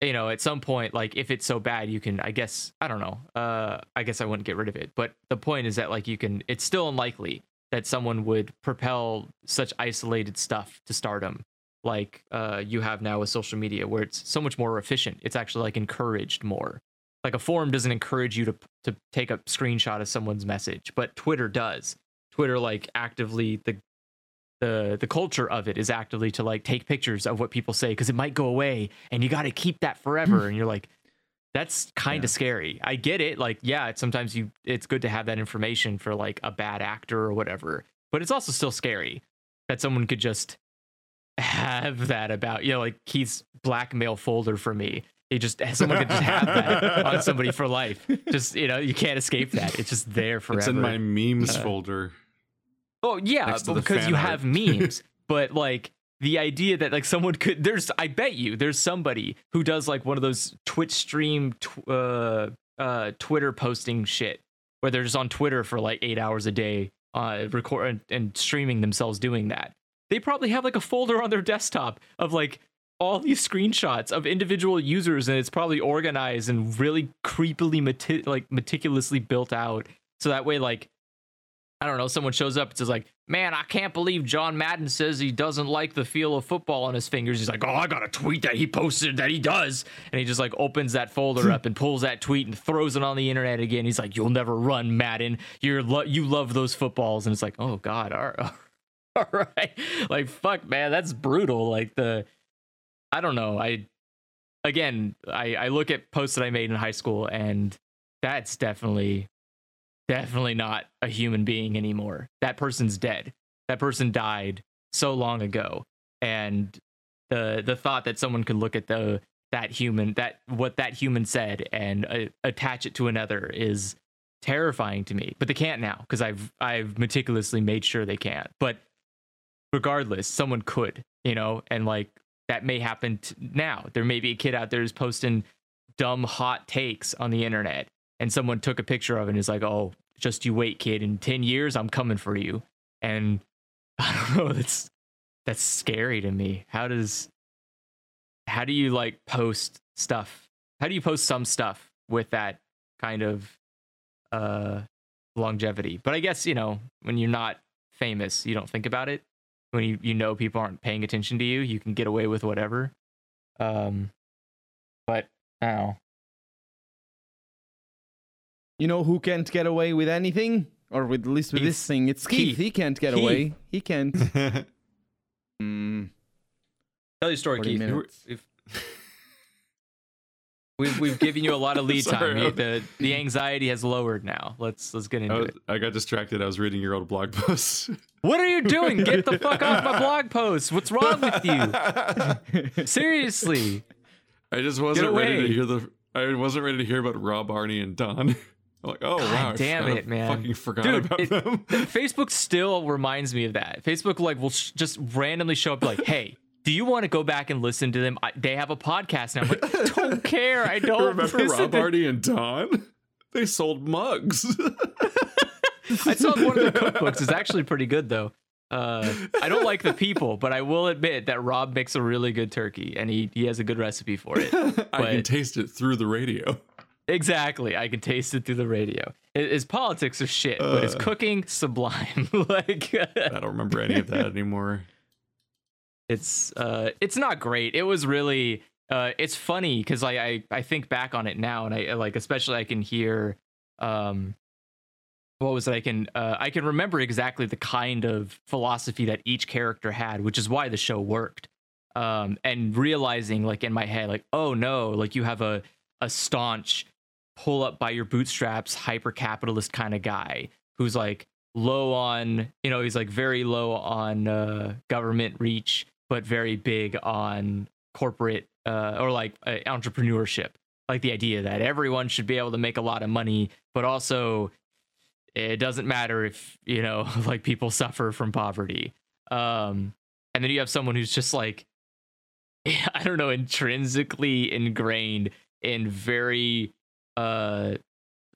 you know at some point like if it's so bad you can i guess i don't know. Uh i guess i wouldn't get rid of it. But the point is that like you can it's still unlikely that someone would propel such isolated stuff to stardom like uh, you have now with social media where it's so much more efficient. It's actually like encouraged more like a forum doesn't encourage you to to take a screenshot of someone's message but twitter does. Twitter like actively the the the culture of it is actively to like take pictures of what people say because it might go away and you got to keep that forever. *laughs* And you're like that's kind of Yeah. scary. I get it. Like yeah it's sometimes you it's good to have that information for like a bad actor or whatever but it's also still scary that someone could just *laughs* have that about you know like keith's blackmail folder for me he just *laughs* someone could just have that *laughs* on somebody for life just you know you can't escape that it's just there forever It's in my memes Uh, folder. Oh yeah, but because you art. have memes. but like the idea that like someone could there's I bet you there's somebody who does like one of those Twitch stream tw- uh uh Twitter posting shit where they're just on Twitter for like 8 hours a day uh record and, and streaming themselves doing that. They probably have like a folder on their desktop of like all these screenshots of individual users and it's probably organized and really creepily meti- like meticulously built out so that way like I don't know, someone shows up and says like, "Man, I can't believe John Madden says he doesn't like the feel of football on his fingers." He's like, "Oh, I got a tweet that he posted that he does," and he just like opens that folder up and pulls that tweet and throws it on the internet again. He's like, "You'll never run, Madden. You're lo- you love those footballs," and it's like, "Oh God, all right, *laughs* all right, like fuck, man, that's brutal." Like the, I don't know, I, again, I I look at posts that I made in high school and that's definitely definitely not a human being anymore. That person's dead. That person died so long ago. And the the thought that someone could look at the that human that what that human said and uh, attach it to another is terrifying to me. But they can't now because I've I've meticulously made sure they can't. But regardless, someone could, you know, and like that may happen t- now. There may be a kid out there who's posting dumb hot takes on the internet and someone took a picture of it and is like, "Oh, just you wait, kid. In ten years, I'm coming for you." And *laughs* I don't know. That's that's scary to me. How does how do you like post stuff? How do you post some stuff with that kind of uh longevity? But I guess you know when you're not famous, you don't think about it. When you you know people aren't paying attention to you, you can get away with whatever. Um, but now. You know who can't get away with anything? Or with at least with this thing? It's Keith. Keith. He can't get Keith. away. He can't. *laughs* Mm, Tell your story, Keith. minutes. We've, we've we've given you a lot of *laughs* lead Sorry. time. The the anxiety has lowered now. Let's let's get I, into was, it. I got distracted. I was reading your old blog *laughs* post. What are you doing? Get the fuck off my blog post. What's wrong with you? *laughs* Seriously. I just wasn't ready to hear the. I wasn't ready to hear about Rob, Arnie, and Don. I'm like, oh God wow, damn it, man. Fucking forgot Dude, about it- them. Facebook still reminds me of that. Facebook like will sh- just randomly show up like, "Hey, do you want to go back and listen to them? I- they have a podcast now." I'm like, I don't *laughs* care. I don't Remember Rob, to- Arnie, and Don? *laughs* They sold mugs. *laughs* I saw one of their cookbooks. It's actually pretty good though. Uh, I don't like the people, but I will admit that Rob makes a really good turkey, and he he has a good recipe for it. I can taste it through the radio. Exactly, I can taste it through the radio. His, politics are shit, but his Uh. cooking sublime. like I don't remember any of that anymore. It's uh it's not great. It was really uh it's funny because I, I i think back on it now and i like especially i can hear um what was it? I can uh i can remember exactly the kind of philosophy that each character had which is why the show worked um and realizing like in my head like oh no like you have a a staunch pull up by your bootstraps hyper capitalist kind of guy who's like low on you know he's like very low on uh government reach but very big on corporate uh or like uh, entrepreneurship. Like the idea that everyone should be able to make a lot of money but also it doesn't matter if you know *laughs* like people suffer from poverty. Um and then you have someone who's just like *laughs* i don't know intrinsically ingrained in very uh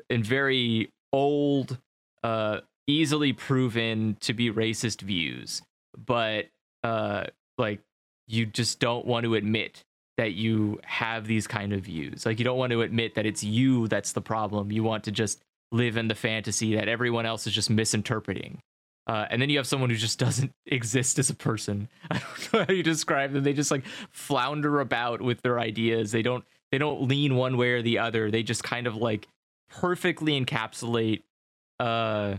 in very old uh easily proven to be racist views. But uh like you just don't want to admit that you have these kind of views. Like you don't want to admit that it's you that's the problem. You want to just live in the fantasy that everyone else is just misinterpreting. Uh, and then you have someone who just *laughs* doesn't exist as a person. *laughs* I don't know how you describe them. They just like flounder about with their ideas. They don't they don't lean one way or the other. They just kind of like perfectly encapsulate uh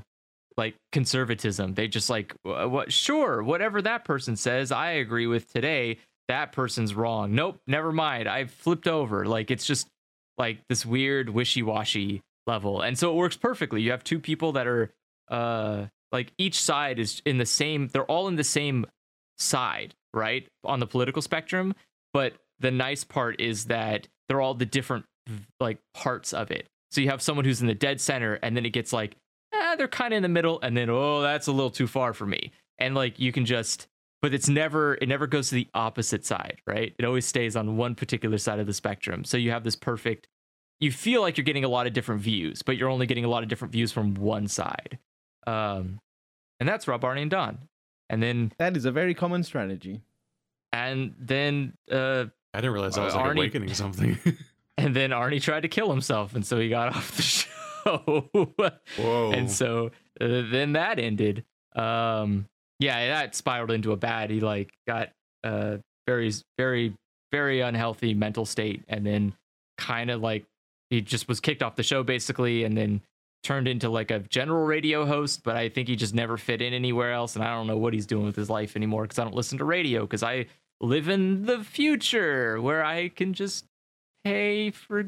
like conservatism. They just like what sure whatever that person says i agree with today that person's wrong. Nope never mind i've flipped over. Like it's just like this weird wishy-washy level. And so it works perfectly. You have two people that are uh like each side is in the same they're all in the same side right on the political spectrum. But the nice part is that they're all the different like parts of it. So you have someone who's in the dead center and then it gets like eh, they're kind of in the middle and then oh that's a little too far for me. And like you can just but it's never it never goes to the opposite side right? It always stays on one particular side of the spectrum. So you have this perfect you feel like you're getting a lot of different views but you're only getting a lot of different views from one side. Um and that's rob arnie and don. And then that is a very common strategy. and then uh I didn't realize I was like Arnie- awakening something. *laughs* *laughs* and then arnie tried to kill himself and so he got *laughs* off the show *laughs* Whoa. and so uh, then that ended um yeah that spiraled into a bad he like got uh very very very unhealthy mental state and then kind of like he just was kicked off the show basically and then turned into like a general radio host but i think he just never fit in anywhere else and i don't know what he's doing with his life anymore because i don't listen to radio because i live in the future where i can just pay for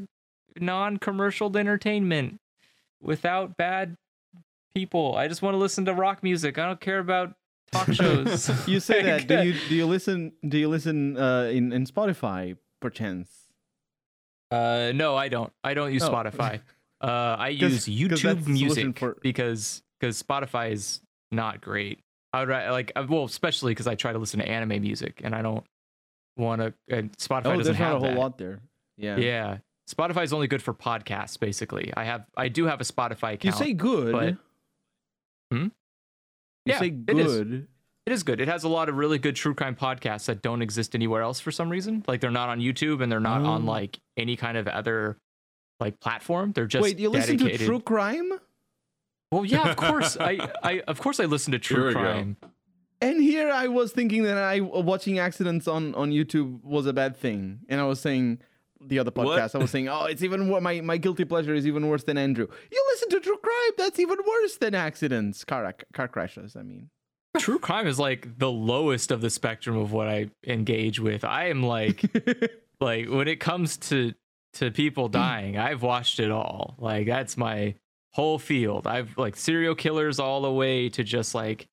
non-commercial entertainment without bad people. I just want to listen to rock music. I don't care about talk *laughs* shows. You say Like, *laughs* that. Do you do you listen? Do you listen uh, in in Spotify perchance? Uh, no, I don't. I don't use Oh. Spotify. *laughs* Uh, I use YouTube Music for- because because Spotify is not great. I would like uh, well, especially because I try to listen to anime music and I don't want to. And Spotify Oh, doesn't there's have not a whole that. lot there. Yeah. Yeah. Spotify is only good for podcasts. Basically, I have I do have a Spotify account. You say good. but- Hmm? You Yeah, say it is. good. It is good. It has a lot of really good true crime podcasts that don't exist anywhere else for some reason. Like they're not on YouTube and they're not on Oh. like any kind of other like platform. They're just Wait, you listen dedicated. to true crime? Well, yeah, of course. *laughs* I, I of course I listen to true we go. crime. And here I was thinking that I watching accidents on on YouTube was a bad thing, and I was saying the other What? podcast. I was saying, oh, it's even my my guilty pleasure is even worse than Andrew. You listen to true crime? That's even worse than accidents, car car crashes. I mean, True crime is like the lowest of the spectrum of what I engage with. I am like *laughs* like when it comes to to people dying, I've watched it all. Like that's my whole field. I've like serial killers all the way to just like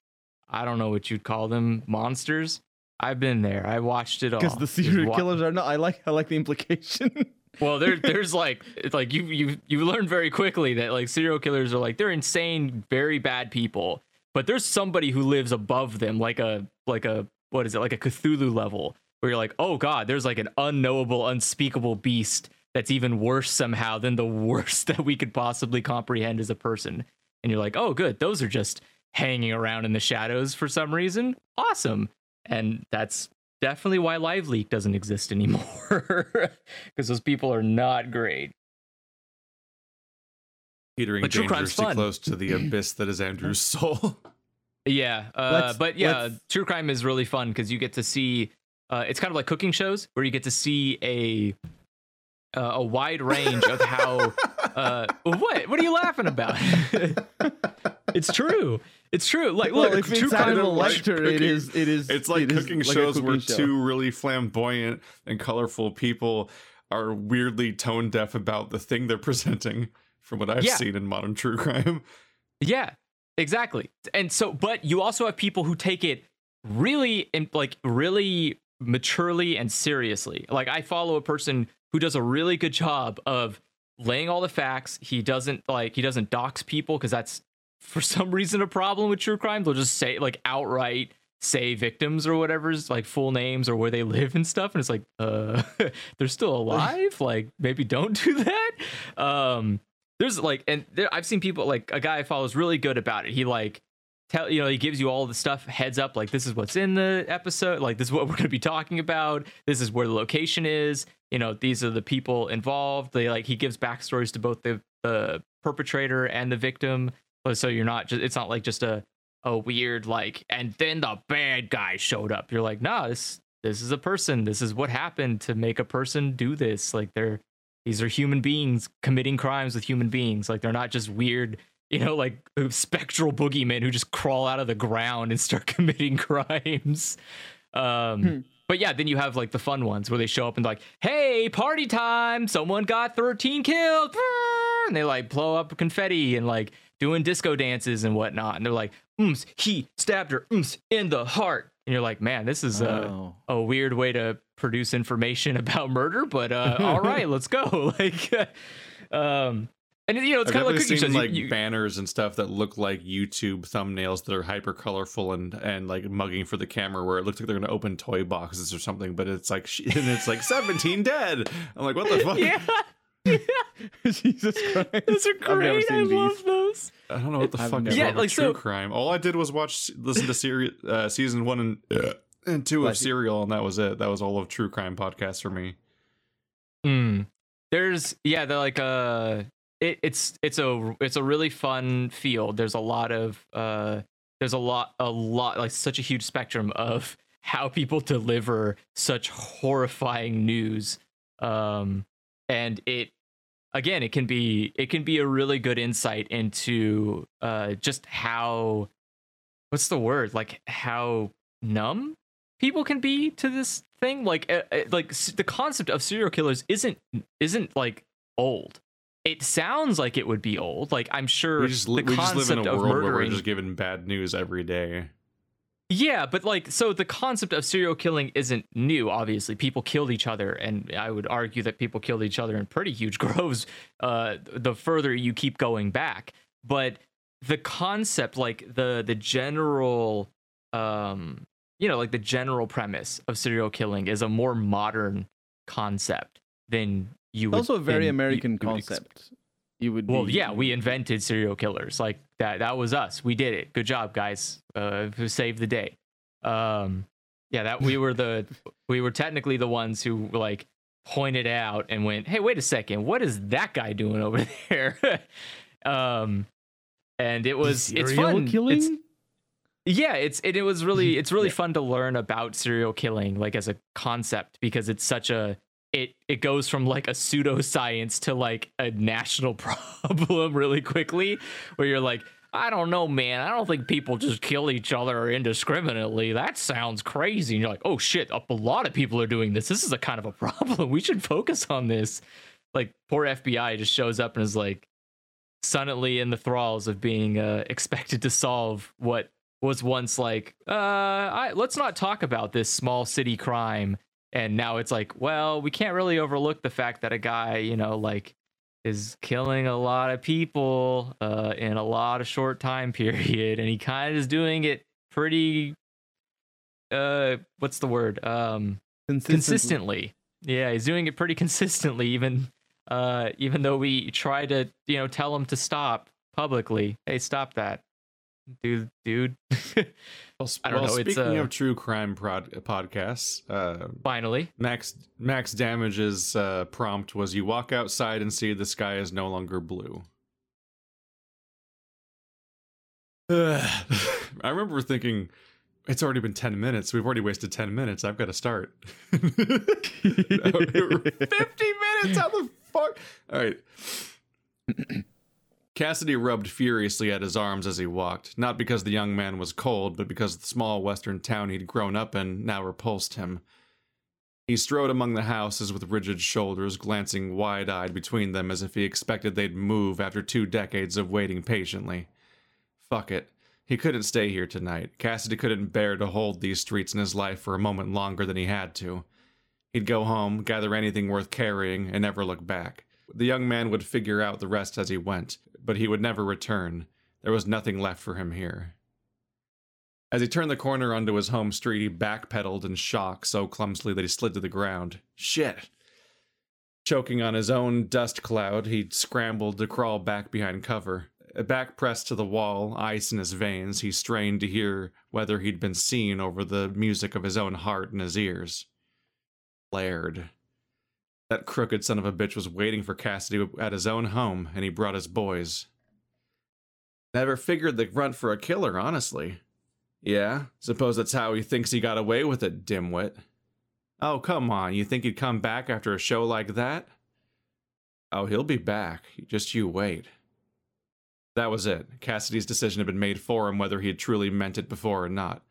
I don't know what you'd call them, monsters. I've been there. I watched it all. because the serial wa- killers are not. I like I like the implication. *laughs* Well, there, there's like, it's like you, you, you learn very quickly that like serial killers are like they're insane, very bad people, but there's somebody who lives above them, like a, like a, what is it, like a Cthulhu level, where you're like, oh god, there's like an unknowable, unspeakable beast that's even worse somehow than the *laughs* worst that we could possibly comprehend as a person, and you're like, oh good, those are just hanging around in the shadows for some reason, awesome, and that's definitely why LiveLeak doesn't exist anymore *laughs* because those people are not great. Teetering But true crime's dangerously fun. close to the *clears throat* abyss that is Andrew's soul. *laughs* yeah uh, but yeah let's- true crime is really fun because you get to see uh, it's kind of like cooking shows where you get to see a uh, a wide range of how *laughs* uh, what? What are you laughing about? It's true it's true like well, look if true it's out of crime a like lecture, it cooking- is. It is. It's like it is cooking like a shows cooking where show. two really flamboyant and colorful people are weirdly tone deaf about the thing they're presenting from what I've Yeah. seen in modern true crime. Yeah, exactly. And so, but you also have people who take it really, in, like, really maturely and seriously. Like, I follow a person who does a really good job of laying all the facts. He doesn't like he doesn't dox people because that's for some *laughs* reason a problem with true crime. They'll just say like outright say victims or whatever's like full names or where they *laughs* live and stuff and it's like uh *laughs* they're still alive? Like maybe don't do that? Um there's like and there, i've seen people like a guy i follow is really good about it. He like tell you know he gives you all the stuff heads up like this is what's in the episode like this is what we're going to be talking about this is where the location is you know these are the people involved. They like he gives backstories to both the the perpetrator and the victim so you're not just it's not like just a a weird like and then the bad guy showed up. You're like nah this this is a person. This is what happened to make a person do this. Like they're these are human beings committing crimes with human beings. Like they're not just weird you know like spectral boogeymen who just crawl out of the ground and start *laughs* committing crimes. Um Hmm. but yeah then you have like the fun ones where they show up and like hey party time. Someone got 13 killed. *laughs* And they like blow up confetti and like doing disco dances and whatnot and they're like ooms he stabbed her ooms in the heart and you're like man this is Oh. a weird way to produce information *laughs* about murder, but uh, *laughs* all right, let's go. *laughs* Like, um, and you know, it's kind of like cooking shows. like you, you- banners and stuff that look like YouTube thumbnails that are hyper colorful and and like mugging for the camera, where it looks like they're gonna open toy boxes or something, but it's like and it's like 17 dead. I'm like, what the fuck? yeah, *laughs* Jesus Christ. those are great. I seen love these. those. I don't know what the I've fuck is never- Yeah, like, true so- crime. All I did was watch, listen to seri- uh, season one and uh, and two of Serial, and that was it. That was all of true crime podcasts for me. Mm. There's yeah, they're like uh it, it's it's a it's a really fun field. There's a lot of uh there's a lot a lot like such a huge spectrum of *laughs* how people deliver such horrifying news. Um and it again it can be it can be a really good insight into uh just how what's the word? Like how numb people can be to this thing? Like uh, like the concept of serial killers isn't isn't like old. It sounds like it would be old. Like i'm sure We just, the we just live in concept a of world where we're just given bad news every day. Yeah, but like, so the concept of serial killing isn't new. Obviously, people killed each other, and I would argue that people killed each other in pretty huge *laughs* groves. Uh, the further you keep going back, but the concept, like the the general, um, you know, like the general premise of serial killing is a more modern concept than you It's would also a very American you concept. You would. well, be- yeah, we invented serial killers. Like that. That was us. We did it. Good job, guys. Uh, who saved the day. Um, yeah, that we were the we were technically the ones who like pointed out and went, "Hey, wait a second, what is that guy doing over *laughs* there?" um, and it was it's fun. killing. It's, yeah, it's it, it was really it's really fun to learn about serial killing like as a concept because it's such a it it goes from like a pseudoscience to like a national *laughs* problem really quickly where you're like I don't know, man. I don't think people just kill each other indiscriminately. That sounds crazy. And you're like, oh shit, a lot of people are doing this. This is a kind of a *laughs* problem. We should focus on this. Like, poor FBI just shows up and is like, suddenly in the thralls of being uh, *laughs* expected to solve what was once like, uh, I, let's not talk about this small city crime. And now it's like, well, we can't really overlook the fact that a guy, you know, like is killing a lot of people uh, in a lot of short time *laughs* period, and he kind of is doing it pretty. Uh, what's the word? Um, consistently. consistently. Yeah, he's doing it pretty *laughs* consistently, even uh, even though we try to, you know, tell him to stop publicly. Hey, stop that, dude, dude. *laughs* Well, s- I don't well, know, it's, speaking uh, of true crime prod- podcasts, uh, Finally, Max Max Damage's uh, prompt was: "You walk outside and see the sky is no longer blue." *sighs* I remember thinking, "It's already been ten minutes. We've already wasted ten minutes. I've got to start." *laughs* *laughs* Fifty minutes? How the fuck? All right. *clears throat* Cassidy rubbed furiously at his arms as he walked, not because the young man was cold, but because the small western town he'd grown up in now repulsed him. He strode among the houses with rigid shoulders, glancing wide eyed between them as if he expected they'd move after two decades of waiting patiently. Fuck it. He couldn't stay here tonight. Cassidy couldn't bear to hold these streets in his life for a moment longer than he had to. He'd go home, gather anything worth carrying, and never look back. The young man would figure out the rest as he went, but he would never return. There was nothing left for him here. As he turned the corner onto his home street, he backpedaled in shock so clumsily that he slid to the ground. Shit! Choking on his own dust cloud, he scrambled to crawl back behind cover. Back pressed to the wall, ice in his veins, he strained to hear whether he'd been seen over the music of his own heart in his ears. Laird. That crooked son of a bitch was waiting for Cassidy at his own home, and he brought his boys. Never figured the grunt for a killer, honestly. Yeah, suppose that's how he thinks he got away with it, dimwit. Oh, come on, you think he'd come back after a show like that? Oh, he'll be back. Just you wait. That was it. Cassidy's decision had been made for him whether he had truly meant it before or not.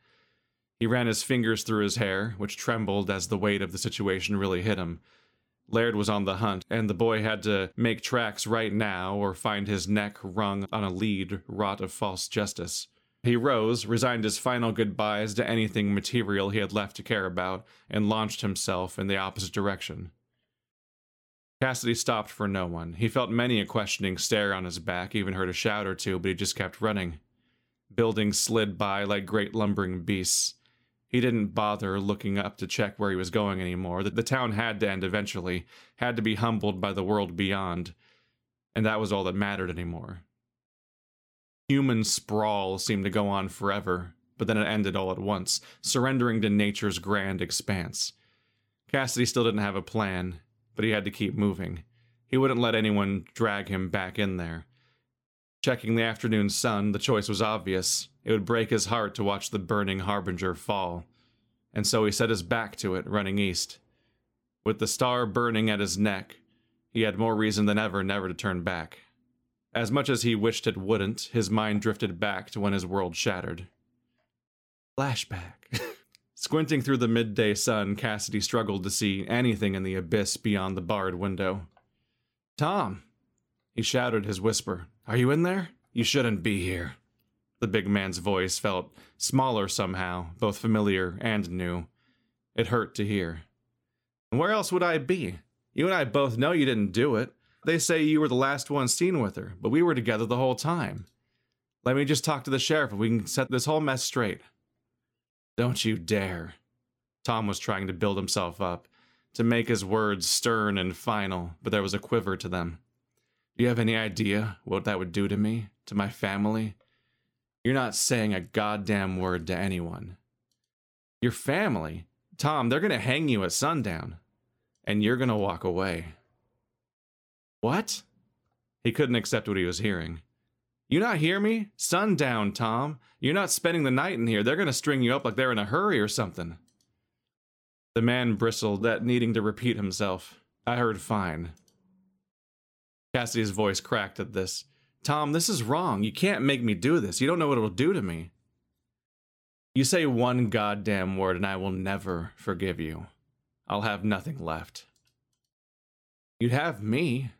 He ran his fingers through his hair, which trembled as the weight of the situation really hit him. Laird was on the hunt, and the boy had to make tracks right now or find his neck wrung on a lead wrought of false justice. He rose, resigned his final goodbyes to anything material he had left to care about, and launched himself in the opposite direction. Cassidy stopped for no one. He felt many a questioning stare on his back, even heard a shout or two, but he just kept running. Buildings slid by like great lumbering beasts. He didn't bother looking up to check where he was going anymore. The, the town had to end eventually, had to be humbled by the world beyond, and that was all that mattered anymore. Human sprawl seemed to go on forever, but then it ended all at once, surrendering to nature's grand expanse. Cassidy still didn't have a plan, but he had to keep moving. He wouldn't let anyone drag him back in there. Checking the afternoon sun, the choice was obvious. It would break his heart to watch the burning harbinger fall. And so he set his back to it, running east. With the star burning at his neck, he had more reason than ever never to turn back. As much as he wished it wouldn't, his mind drifted back to when his world shattered. Flashback. *laughs* Squinting through the midday sun, Cassidy struggled to see anything in the abyss beyond the barred window. Tom! He shouted his whisper. Are you in there? You shouldn't be here. The big man's voice felt smaller somehow, both familiar and new. It hurt to hear. Where else would I be? You and I both know you didn't do it. They say you were the last one seen with her, but we were together the whole time. Let me just talk to the sheriff and we can set this whole mess straight. Don't you dare. Tom was trying to build himself up. to make his words stern and final, but there was a quiver to them. Do you have any idea what that would do to me, to my family? You're not saying a goddamn word to anyone. Your family? Tom, they're gonna hang you at sundown, and you're gonna walk away. What? He couldn't accept what he was hearing. You not hear me? Sundown, Tom. You're not spending the night in here. They're gonna string you up like they're in a hurry or something. The man bristled at needing to repeat himself. I heard fine. Cassidy's voice cracked at this. Tom, this is wrong. You can't make me do this. You don't know what it'll do to me. You say one goddamn word and I will never forgive you. I'll have nothing left. You'd have me.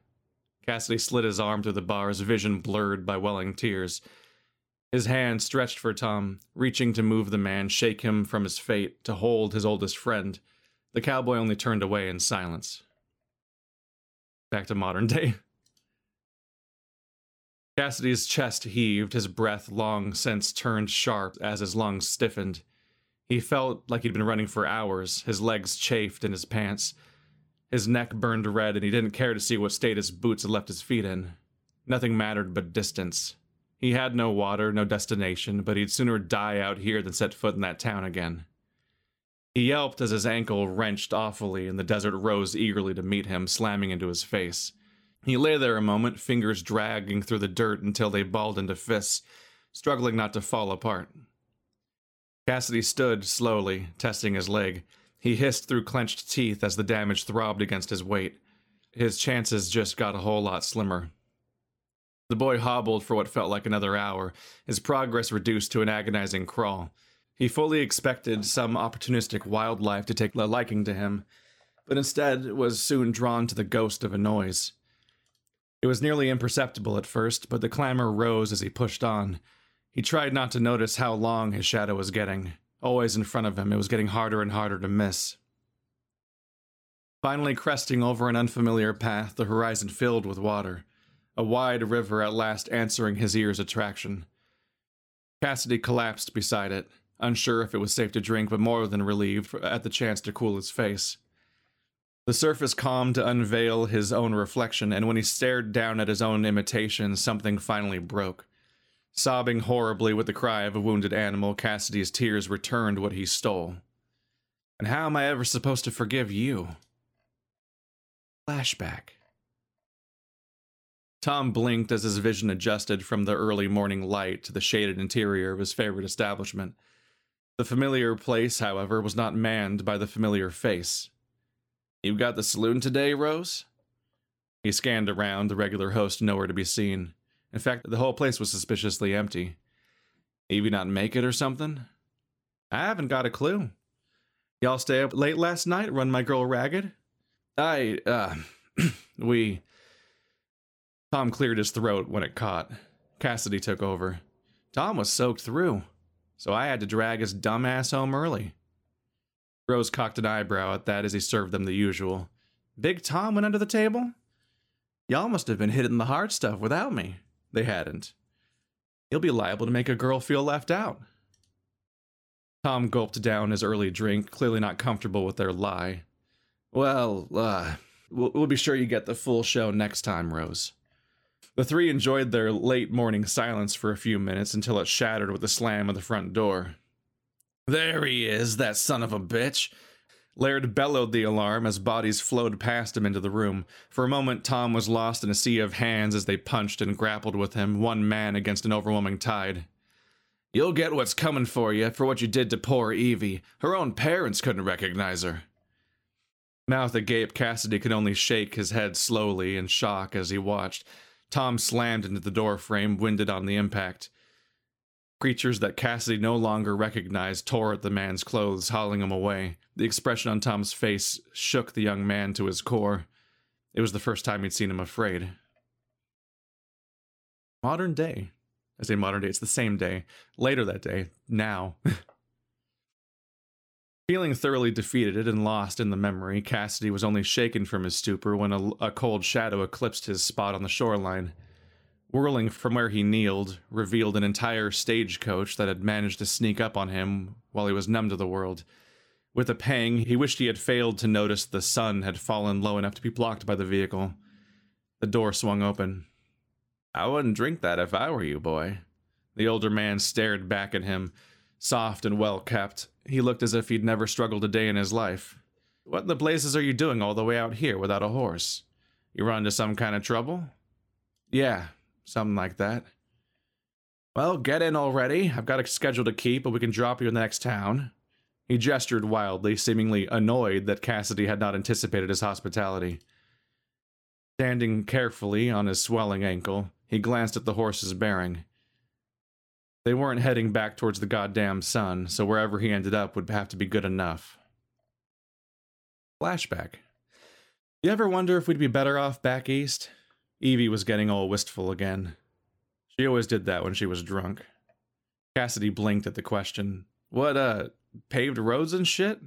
Cassidy slid his arm through the bars, vision blurred by welling tears. His hand stretched for Tom, reaching to move the man, shake him from his fate, to hold his oldest friend. The cowboy only turned away in silence. Back to modern day. Cassidy's chest heaved, his breath long since turned sharp as his lungs stiffened. He felt like he'd been running for hours, his legs chafed in his pants. His neck burned red, and he didn't care to see what state his boots had left his feet in. Nothing mattered but distance. He had no water, no destination, but he'd sooner die out here than set foot in that town again. He yelped as his ankle wrenched awfully, and the desert rose eagerly to meet him, slamming into his face. He lay there a moment, fingers dragging through the dirt until they balled into fists, struggling not to fall apart. Cassidy stood slowly, testing his leg. He hissed through clenched teeth as the damage throbbed against his weight. His chances just got a whole lot slimmer. The boy hobbled for what felt like another hour, his progress reduced to an agonizing crawl. He fully expected some opportunistic wildlife to take a liking to him, but instead was soon drawn to the ghost of a noise. It was nearly imperceptible at first, but the clamor rose as he pushed on. He tried not to notice how long his shadow was getting. Always in front of him, it was getting harder and harder to miss. Finally, cresting over an unfamiliar path, the horizon filled with water, a wide river at last answering his ear's attraction. Cassidy collapsed beside it, unsure if it was safe to drink, but more than relieved at the chance to cool his face. The surface calmed to unveil his own reflection, and when he stared down at his own imitation, something finally broke. Sobbing horribly with the cry of a wounded animal, Cassidy's tears returned what he stole. And how am I ever supposed to forgive you? Flashback. Tom blinked as his vision adjusted from the early morning light to the shaded interior of his favorite establishment. The familiar place, however, was not manned by the familiar face. You got the saloon today, Rose? He scanned around, the regular host nowhere to be seen. In fact, the whole place was suspiciously empty. Evie not make it or something? I haven't got a clue. Y'all stay up late last night, run my girl ragged? I, uh, *clears throat* we. Tom cleared his throat when it caught. Cassidy took over. Tom was soaked through, so I had to drag his dumb ass home early. Rose cocked an eyebrow at that as he served them the usual. Big Tom went under the table? Y'all must have been hitting the hard stuff without me. They hadn't. He'll be liable to make a girl feel left out. Tom gulped down his early drink, clearly not comfortable with their lie. Well, uh, we'll, we'll be sure you get the full show next time, Rose. The three enjoyed their late morning silence for a few minutes until it shattered with the slam of the front door. There he is, that son of a bitch. Laird bellowed the alarm as bodies flowed past him into the room. For a moment, Tom was lost in a sea of hands as they punched and grappled with him, one man against an overwhelming tide. You'll get what's coming for you for what you did to poor Evie. Her own parents couldn't recognize her. Mouth agape, Cassidy could only shake his head slowly in shock as he watched. Tom slammed into the door frame, winded on the impact. Creatures that Cassidy no longer recognized tore at the man's clothes, hauling him away. The expression on Tom's face shook the young man to his core. It was the first time he'd seen him afraid. Modern day. I say modern day, it's the same day. Later that day. Now. *laughs* Feeling thoroughly defeated and lost in the memory, Cassidy was only shaken from his stupor when a, a cold shadow eclipsed his spot on the shoreline whirling from where he kneeled, revealed an entire stagecoach that had managed to sneak up on him while he was numb to the world. With a pang, he wished he had failed to notice the sun had fallen low enough to be blocked by the vehicle. The door swung open. I wouldn't drink that if I were you, boy. The older man stared back at him, soft and well kept. He looked as if he'd never struggled a day in his life. What in the blazes are you doing all the way out here without a horse? You run into some kind of trouble? Yeah, something like that. Well, get in already. I've got a schedule to keep, but we can drop you in the next town. He gestured wildly, seemingly annoyed that Cassidy had not anticipated his hospitality. Standing carefully on his swelling ankle, he glanced at the horse's bearing. They weren't heading back towards the goddamn sun, so wherever he ended up would have to be good enough. Flashback. You ever wonder if we'd be better off back east? Evie was getting all wistful again. She always did that when she was drunk. Cassidy blinked at the question. What, uh, paved roads and shit?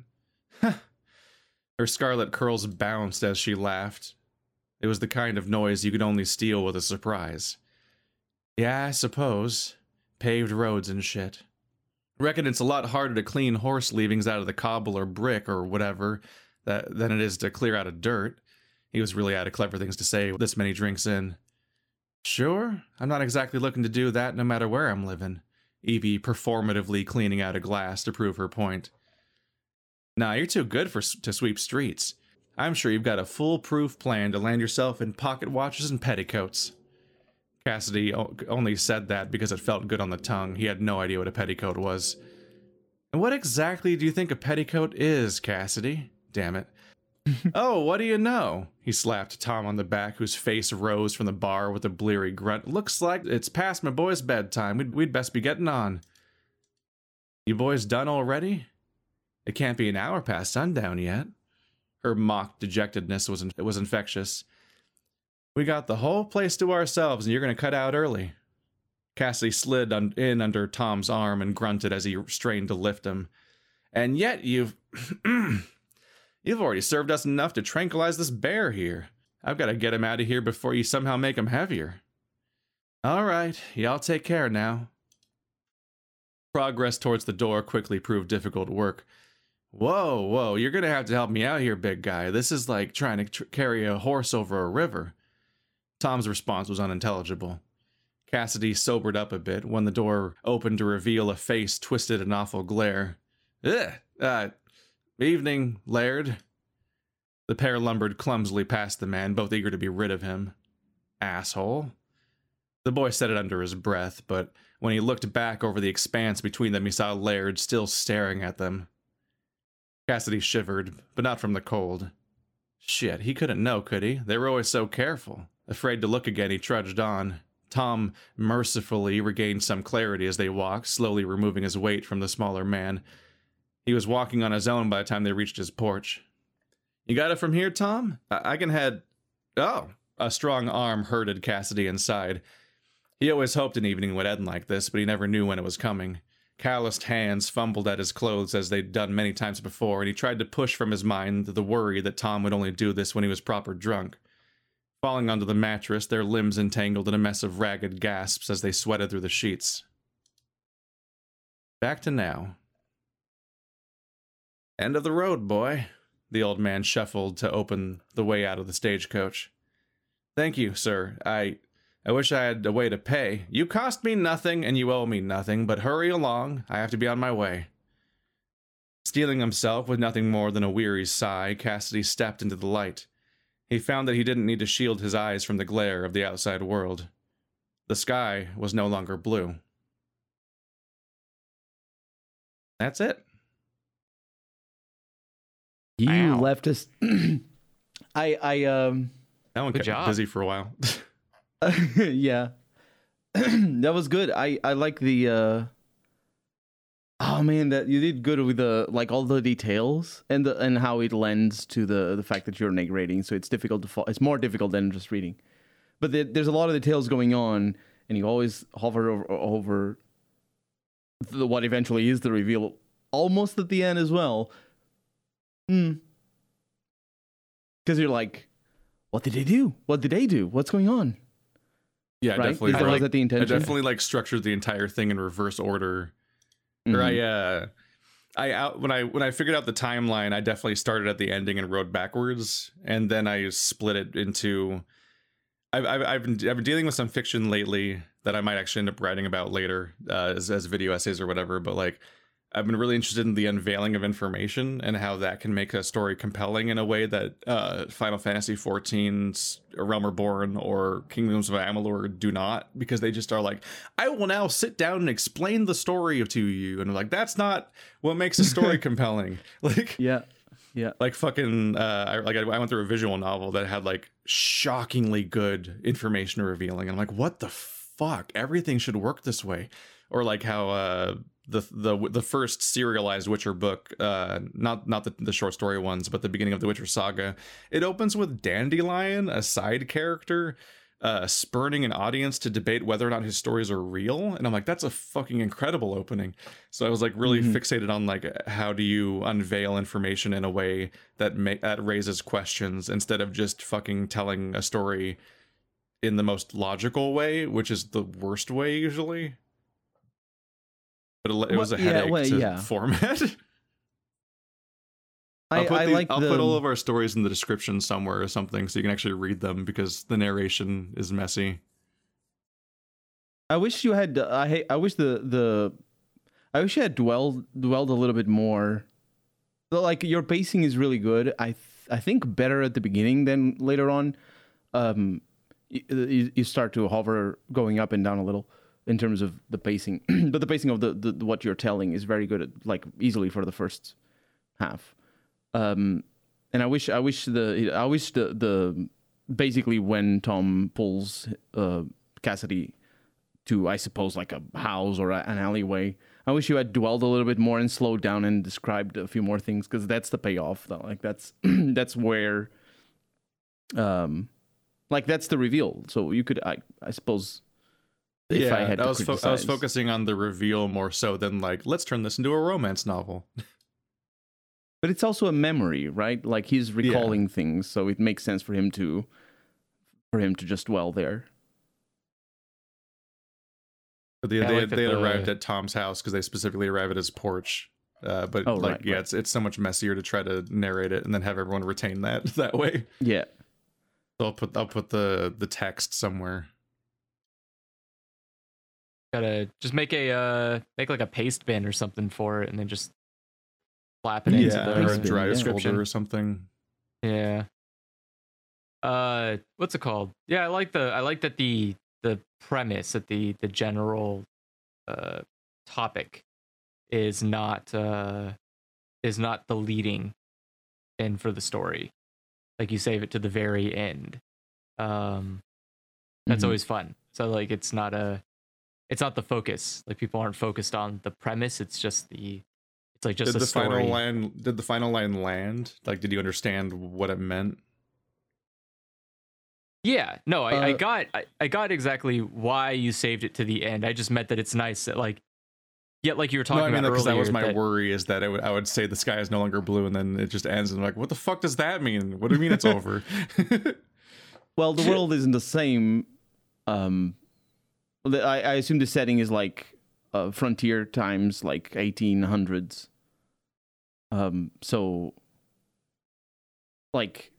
Her scarlet curls bounced as she laughed. It was the kind of noise you could only steal with a surprise. Yeah, I suppose. Paved roads and shit. Reckon it's a lot harder to clean horse leavings out of the cobble or brick or whatever that, than it is to clear out of dirt. He was really out of clever things to say with this many drinks in. Sure, I'm not exactly looking to do that no matter where I'm living. Evie performatively cleaning out a glass to prove her point. Nah, you're too good for to sweep streets. I'm sure you've got a foolproof plan to land yourself in pocket watches and petticoats. Cassidy only said that because it felt good on the tongue. He had no idea what a petticoat was. And what exactly do you think a petticoat is, Cassidy? Damn it. *laughs* oh, what do you know? He slapped Tom on the back, whose face rose from the bar with a bleary grunt. Looks like it's past my boy's bedtime. We'd, we'd best be getting on. You boys done already? It can't be an hour past sundown yet. Her mock dejectedness was, in, was infectious. We got the whole place to ourselves, and you're going to cut out early. Cassidy slid un- in under Tom's arm and grunted as he strained to lift him. And yet you've. *clears throat* You've already served us enough to tranquilize this bear here. I've got to get him out of here before you somehow make him heavier. All right, y'all take care now. Progress towards the door quickly proved difficult work. Whoa, whoa, you're gonna have to help me out here, big guy. This is like trying to tr- carry a horse over a river. Tom's response was unintelligible. Cassidy sobered up a bit when the door opened to reveal a face twisted in awful glare. Ugh, uh, Evening, Laird. The pair lumbered clumsily past the man, both eager to be rid of him. Asshole. The boy said it under his breath, but when he looked back over the expanse between them, he saw Laird still staring at them. Cassidy shivered, but not from the cold. Shit, he couldn't know, could he? They were always so careful. Afraid to look again, he trudged on. Tom mercifully regained some clarity as they walked, slowly removing his weight from the smaller man, he was walking on his own by the time they reached his porch. You got it from here, Tom? I, I can head. Oh, a strong arm herded Cassidy inside. He always hoped an evening would end like this, but he never knew when it was coming. Calloused hands fumbled at his clothes as they'd done many times before, and he tried to push from his mind the worry that Tom would only do this when he was proper drunk. Falling onto the mattress, their limbs entangled in a mess of ragged gasps as they sweated through the sheets. Back to now. End of the road, boy. The old man shuffled to open the way out of the stagecoach. Thank you, sir. I I wish I had a way to pay. You cost me nothing and you owe me nothing, but hurry along. I have to be on my way. Steeling himself with nothing more than a weary sigh, Cassidy stepped into the light. He found that he didn't need to shield his eyes from the glare of the outside world. The sky was no longer blue. That's it. You Wow. left us. *clears throat* I I um That one Good kept me job. busy for a while. *laughs* *laughs* yeah, *clears throat* that was good. I I like the. uh Oh man, that you did good with the like all the details and the and how it lends to the the fact that you're narrating. So it's difficult to follow. It's more difficult than just reading, but there, there's a lot of details going on, and you always hover over, over the, what eventually is the reveal almost at the end as well. Hmm. Because you're like, what did they do? What did they do? What's going on? yeah, right? definitely. Is that, like- was that the intention? I intention? definitely like structured the entire thing in reverse order. Or Mhm. I uh I out when I when I figured out the timeline, I definitely started at the ending and wrote backwards, and then I split it into. I've I've, I've been I've been dealing with some fiction lately that I might actually end up writing about later uh, as as video essays or whatever. But like, I've been really interested in the unveiling of information and how that can make a story compelling in a way that uh, Final Fantasy XIV's Realm Reborn or Kingdoms of Amalur do not, because they just are like, I will now sit down and explain the story to you, and like, that's not what makes a story *laughs* compelling. *laughs* Like, Yeah. Yeah. like fucking, uh, I, like I, I went through a visual novel that had like shockingly good information revealing, and I'm like, what the fuck? Everything should work this way, or like how uh the the the first serialized Witcher book, uh, not not the, the short story ones, but the beginning of the Witcher saga. It opens with Dandelion, a side character, uh, spurning an audience to debate whether or not his stories are real, and I'm like, that's a fucking incredible opening. So I was like really Mhm. fixated on like how do you unveil information in a way that ma- that raises questions instead of just fucking telling a story in the most logical way, which is the worst way usually but it, it was a Well, yeah, headache well, to yeah. format. *laughs* I, I'll put, I these- like I'll the, put all of our stories in the description somewhere or something, so you can actually read them because the narration is messy. I wish you had. I ha- I wish the the. I wish you had dwelled dwelled a little bit more. Well, Like your pacing is really good. I th- I think better at the beginning than later on. Um, you, you start to hover going up and down a little in terms of the pacing, *clears throat* but the pacing of the, the, the what you're telling is very good. At, like easily for the first half. Um, and I wish I wish the I wish the the basically when Tom pulls uh Cassidy to I suppose like a house or an alleyway. I wish you had dwelled a little bit more and slowed down and described a few more things because that's the payoff though. Like that's *clears throat* that's where um like that's the reveal. So you could I I suppose if I had to was fo- I was focusing on the reveal more so than like let's turn this into a romance novel. But it's also a memory, right? Like he's recalling things, so it makes sense for him to for him to just dwell there. But they Yeah, they, like they had the- arrived at Tom's house because they specifically arrived at his porch. Uh, but Oh, like right, yeah, right. it's it's so much messier to try to narrate it and then have everyone retain that *laughs* that way. Yeah. So I'll put I'll put the the text somewhere. Gotta just make a uh make like a Pastebin or something for it, and then just slap it yeah, into the or a Pastebin, yeah. or something. Yeah. Uh, what's it called? Yeah, I like the I like that the the premise that the the general uh topic is not uh is not the leading in for the story. Like you save it to the very end. Um that's Mhm. always fun. So like it's not a it's not the focus. Like people aren't focused on the premise, it's just the it's like just did the story. final line did the final line land? Like did you understand what it meant? Yeah, no, I, I Uh, got I, I got exactly why you saved it to the end. I just meant that it's nice that like yet like you were talking no, I mean about because earlier. that was my that- worry is that I would I would say the sky is no longer blue and then it just ends and I'm like what the fuck does that mean? What do you mean it's *laughs* over? *laughs* Well, the world isn't the same. Um, the, I, I assume the setting is like uh, frontier times, like 1800s. Um, so like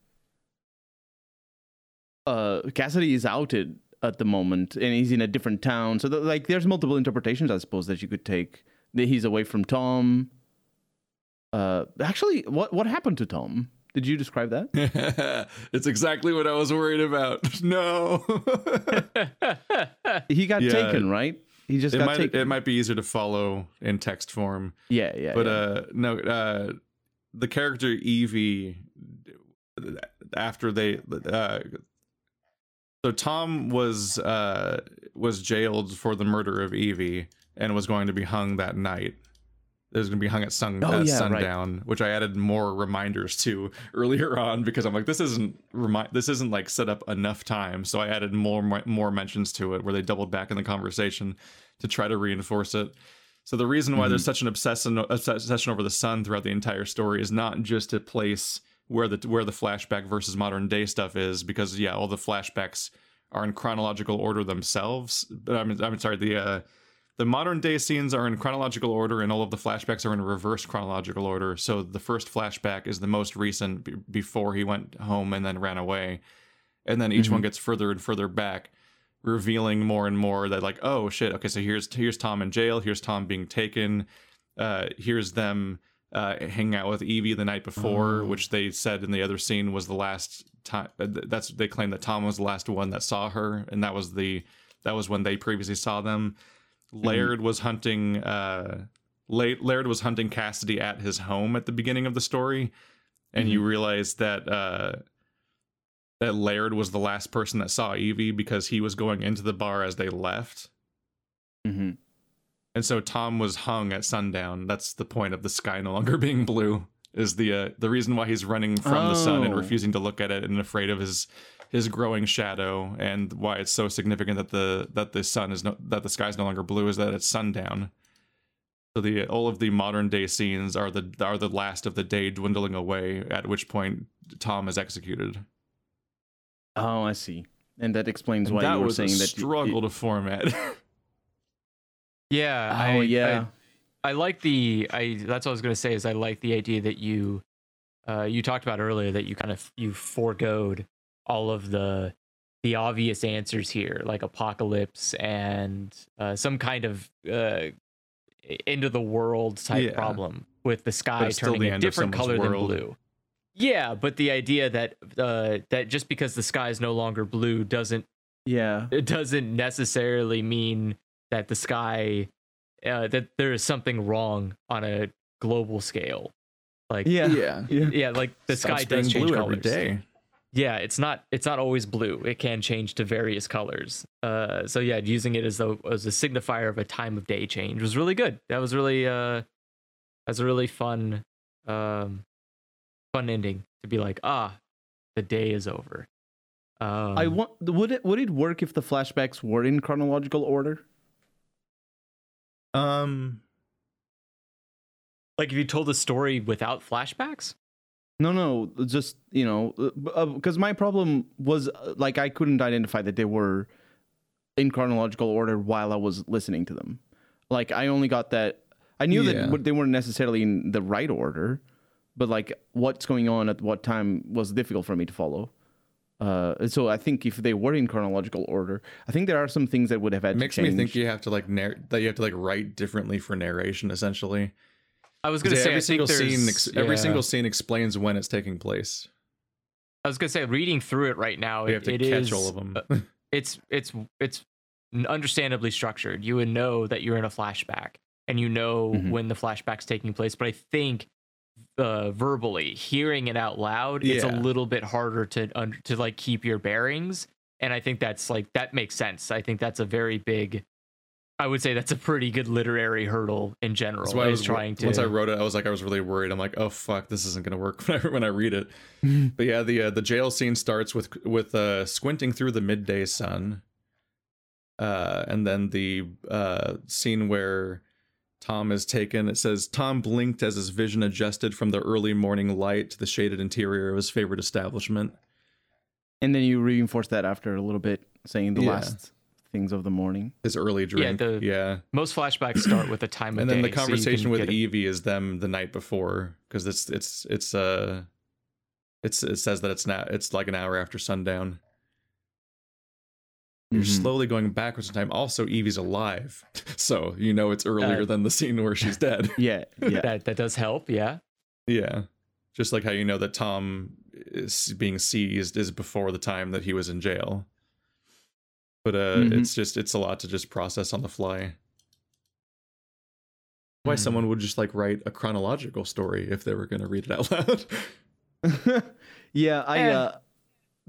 uh, Cassidy is outed at the moment, and he's in a different town. So, the, like, there's multiple interpretations, I suppose, that you could take. He's away from Tom. Uh, actually, what what happened to Tom? Did you describe that? *laughs* it's exactly what I was worried about. *laughs* No. *laughs* He got Yeah. taken, right? He just it got might taken. it might be easier to follow in text form. Yeah, yeah. but yeah. uh no uh the character Evie after they uh so Tom was uh was jailed for the murder of Evie and was going to be hung that night. It was going to be hung at sun Oh, at yeah, right. sundown, which I added more reminders to *laughs* earlier on because I'm like, this isn't remi- this isn't like set up enough time. So I added more more mentions to it where they doubled back in the conversation to try to reinforce it. So the reason why Mm-hmm. there's such an obsession obsession over the sun throughout the entire story is not just to place where the where the flashback versus modern day stuff is, because yeah, all the flashbacks are in chronological order themselves. But I'm I'm sorry, the uh, the modern day scenes are in chronological order, and all of the flashbacks are in reverse chronological order. So the first flashback is the most recent b- before he went home and then ran away, and then each one gets further and further back, revealing more and more that like, oh shit, okay, so here's here's Tom in jail, here's Tom being taken, uh, here's them uh, hanging out with Evie the night before, Oh. which they said in the other scene was the last time. uh, That's they claim that Tom was the last one that saw her, and that was the that was when they previously saw them. Laird was hunting. Uh, La- Laird was hunting Cassidy at his home at the beginning of the story, and you realize that uh, that Laird was the last person that saw Evie because he was going into the bar as they left. hmm And so Tom was hung at sundown. That's the point of the sky no longer *laughs* being blue. Is the uh, the reason why he's running from the sun and Oh. refusing to look at it and afraid of his his growing shadow and why it's so significant that the that the sun is no that the sky is no longer blue is that it's sundown. So the all of the modern day scenes are the are the last of the day dwindling away. At which point Tom is executed. Oh, I see. And that explains And why that you were was saying a that you- struggle to format. *laughs* Yeah. Oh I, yeah. I, I like the. I that's what I was gonna say. Is I like the idea that you, uh, you talked about earlier that you kind of you foregoed all of the the obvious answers here, like apocalypse and uh, some kind of uh, end of the world type Yeah. problem with the sky turning a different color world. than blue. Yeah, but the idea that uh, that just because the sky is no longer blue doesn't yeah. it doesn't necessarily mean that the sky uh, that there is something wrong on a global scale. Like Yeah. yeah. Yeah. *laughs* yeah, like the Stops sky does change blue colors. every day. Yeah, it's not it's not always blue. It can change to various colors. Uh, so yeah, using it as a as a signifier of a time of day change was really good. That was really uh, that was a really fun um, fun ending to be like ah, the day is over. Um, I want. Would it would it work if the flashbacks were in chronological order? Um, like if you told a story without flashbacks. No, no. Just you know, because my problem was uh, like I couldn't identify that they were in chronological order while I was listening to them. Like I only got that. I knew Yeah. that they weren't necessarily in the right order, but like what's going on at what time was difficult for me to follow. Uh, so I think if they were in chronological order, I think there are some things that would have had makes to me think you have to like narr- that you have to like write differently for narration essentially. I was going to say every single scene, ex- every single scene explains when it's taking place. I was gonna say reading through it right now. You it- have to catch is- all of them. uh, it's it's it's understandably structured. You would know that you're in a flashback, and you know Mhm. when the flashback's taking place. But I think uh, verbally hearing it out loud, it's a little bit harder to un- to like keep your bearings. And I think that's like that makes sense. I think that's a very big. I would say that's a pretty good literary hurdle in general. That's why I is was trying to. Once I wrote it, I was like, I was really worried. I'm like, oh fuck, this isn't gonna work *laughs* when I, when I read it. *laughs* but yeah, the uh, the jail scene starts with with uh, squinting through the midday sun, uh, and then the uh, scene where Tom is taken. It says Tom blinked as his vision adjusted from the early morning light to the shaded interior of his favorite establishment. and then you reinforce that after a little bit, saying the Yeah. last things of the morning. His early drink, the- yeah. most flashbacks start with the time *clears throat* of and then the day, so conversation with get a- Evie is them the night before because it's it's it's uh it's it says that it's now it's like an hour after sundown. You're Mhm. slowly going backwards in time. Also, Evie's alive, *laughs* so you know it's earlier Uh, than the scene where she's dead. *laughs* Yeah, yeah. that that does help. Yeah. yeah, just like how you know that Tom is being seized is before the time that he was in jail. But uh, Mhm. it's just it's a lot to just process on the fly. Why Hmm. someone would just like write a chronological story if they were going to read it out loud. *laughs* yeah, I Eh. uh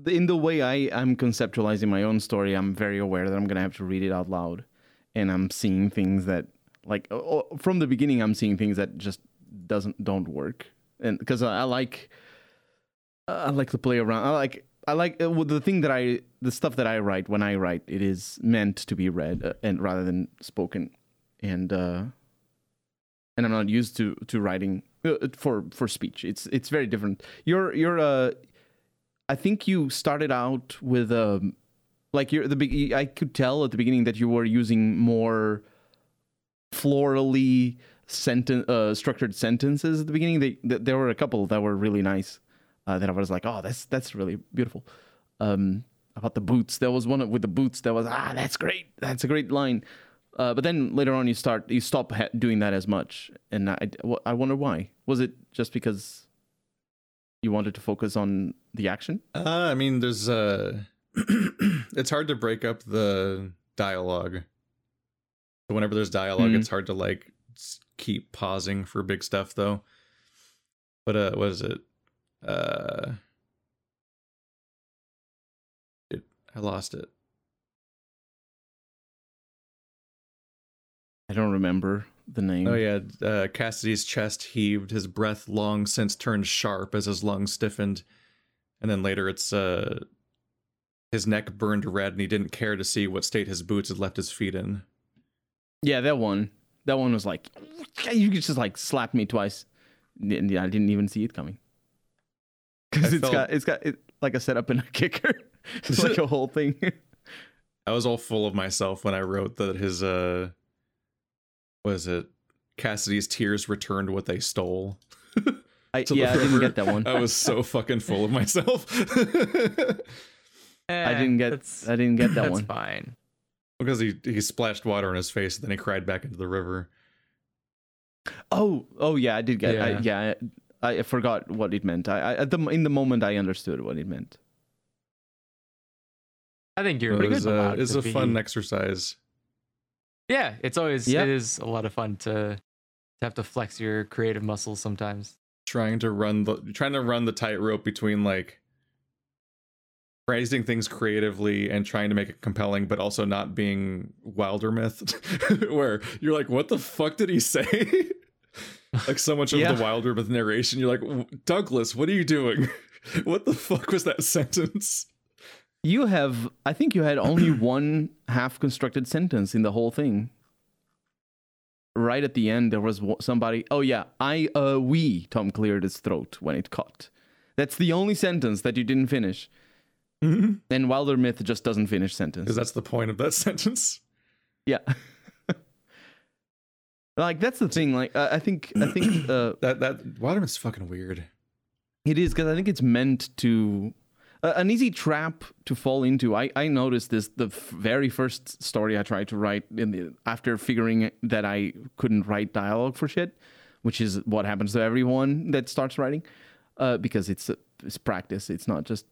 in the way I I'm conceptualizing my own story, I'm very aware that I'm going to have to read it out loud and I'm seeing things that like oh, oh, from the beginning I'm seeing things that just doesn't don't work. And because I, I like I like to play around. I like I like uh, well, the thing that I the stuff that I write when I write it is meant to be read uh, and rather than spoken. And uh and I'm not used to to writing uh, for for speech. It's it's very different. You're you're uh I think you started out with um like you're the big I could tell at the beginning that you were using more florally senten- uh, structured sentences at the beginning. They, th- there were a couple that were really nice. Uh, that I was like, oh, that's that's really beautiful. Um, about the boots, there was one with the boots. That was ah, that's great. That's a great line. Uh, but then later on, you start you stop ha- doing that as much, and I I wonder why. Was it just because you wanted to focus on the action? Uh, I mean, there's uh, *clears throat* it's hard to break up the dialogue. So whenever there's dialogue, Mhm. it's hard to like keep pausing for big stuff, though. But uh, what is it? Uh, it I lost it. I don't remember the name. Oh yeah, uh, Cassidy's chest heaved, his breath long since turned sharp as his lungs stiffened, and then later it's uh, his neck burned red, and he didn't care to see what state his boots had left his feet in. Yeah, that one. That one was like you could just like slap me twice. And I didn't even see it coming. Because I it's felt- got it's got it, like a setup and a kicker. *laughs* it's like a whole thing. *laughs* I was all full of myself when I wrote that his uh, was it Cassidy's tears returned what they stole. I, *laughs* yeah, I didn't get that one. I was so fucking full of myself. I didn't get Eh, I didn't get that that's one. fine. because he he splashed water on his face, and then he cried back into the river. Oh, oh yeah, I did get. I, Yeah. Yeah, I, I forgot what it meant. I, I at the in the moment I understood what it meant. I think you're It pretty was, good. uh, it's to a fun exercise. Yeah, it's always Yeah. it is a lot of fun to to have to flex your creative muscles sometimes. trying to run the trying to run the tightrope between like phrasing things creatively and trying to make it compelling but also not being Wildermyth *laughs* where you're like what the fuck did he say *laughs* like so much of Yeah. the Wildermyth narration you're like douglas what are you doing *laughs* what the fuck was that *laughs* sentence You have, I think you had only *clears throat* one half constructed sentence in the whole thing. Right at the end, there was somebody. Oh yeah, I uh we Tom cleared his throat when it caught. That's the only sentence that you didn't finish. because And Wildermyth just doesn't finish sentence. that's the point of that *laughs* sentence Yeah. Like that's the thing. Like uh, I think I think *clears throat* uh, that that Wildermyth's fucking weird It is because I think it's meant to uh, an easy trap to fall into. I I noticed this the f- very first story I tried to write in the after figuring that I couldn't write dialogue for shit, which is what happens to everyone that starts writing, uh, because it's it's practice. It's not just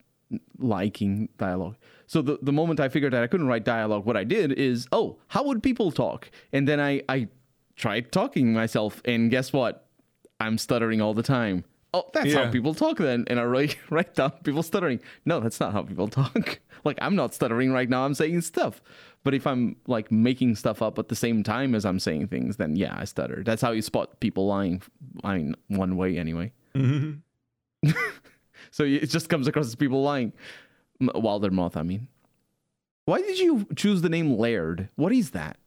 liking dialogue. So the the moment I figured that I couldn't write dialogue, what I did is, oh, how would people talk? And then I I tried talking myself, and guess what? I'm stuttering all the time. Oh, that's Yeah. how people talk then. And I write, *laughs* write down people stuttering. No, that's not how people talk. *laughs* like I'm not stuttering right now. I'm saying stuff. But if I'm like making stuff up at the same time as I'm saying things, then yeah, I stutter. That's how you spot people lying. I mean, one way anyway. *laughs* So it just comes across as people lying. M- Wilder Moth, I mean. Why did you choose the name Laird? What is that?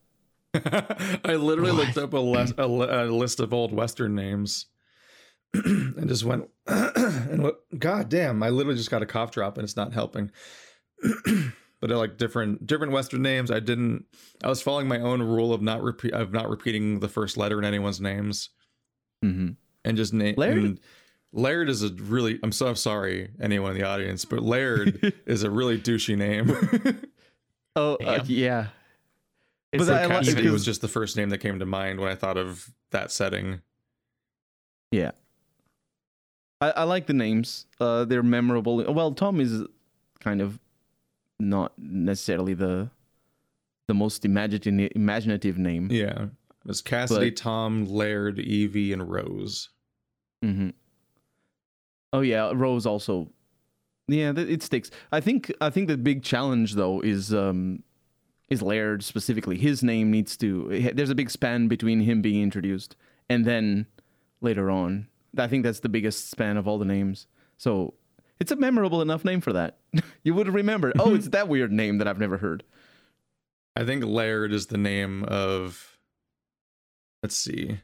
*laughs* I literally looked up a, les- a, li- a list of old Western names *clears throat* and just went, *clears throat* and what, God damn, I literally just got a cough drop and it's not helping. *clears throat* but they're like different different Western names. I didn't. I was following my own rule of not repeat of not repeating the first letter in anyone's names Mm-hmm. and just name. Laird? and Laird is a really. I'm so sorry, anyone in the audience, but Laird *laughs* is a really douchey name. *laughs* Oh, uh, yeah. It's But like I like- Cassidy was just the first name that came to mind when I thought of that setting. Yeah. I, I like the names. Uh, they're memorable. Well, Tom is kind of not necessarily the the most imaginative imaginative name. Yeah. It was Cassidy, But- Tom, Laird, Evie, and Rose. Mm-hmm. Oh yeah, Rose also. Yeah, it sticks. I think. I think the big challenge though is um is Laird specifically. His name needs to. There's a big span between him being introduced and then later on. I think that's the biggest span of all the names. So it's a memorable enough name for that. *laughs* you would remember. Oh, it's that weird name that I've never heard. I think Laird is the name of. Let's see.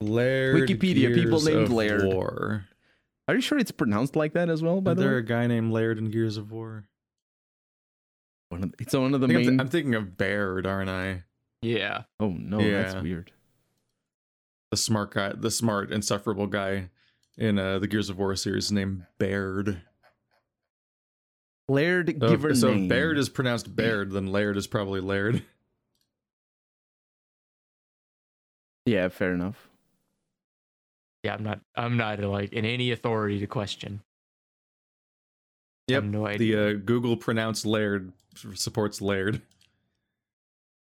Laird. Wikipedia, people Gears named Laird. War. Are you sure it's pronounced like that as well? By Is the there way, a guy named Laird in Gears of War? One of- it's one of the I think I'm, main. th- I'm thinking of Baird, aren't I? Yeah. Oh no, that's weird. The smart guy, the smart, insufferable guy in uh, the Gears of War series named Baird. Laird So, giver so name. if Baird is pronounced Baird, then Laird is probably Laird. *laughs* Yeah, fair enough. Yeah, I'm not I'm not like in any authority to question. Yep. no idea. The uh, Google pronounced Laird supports Laird.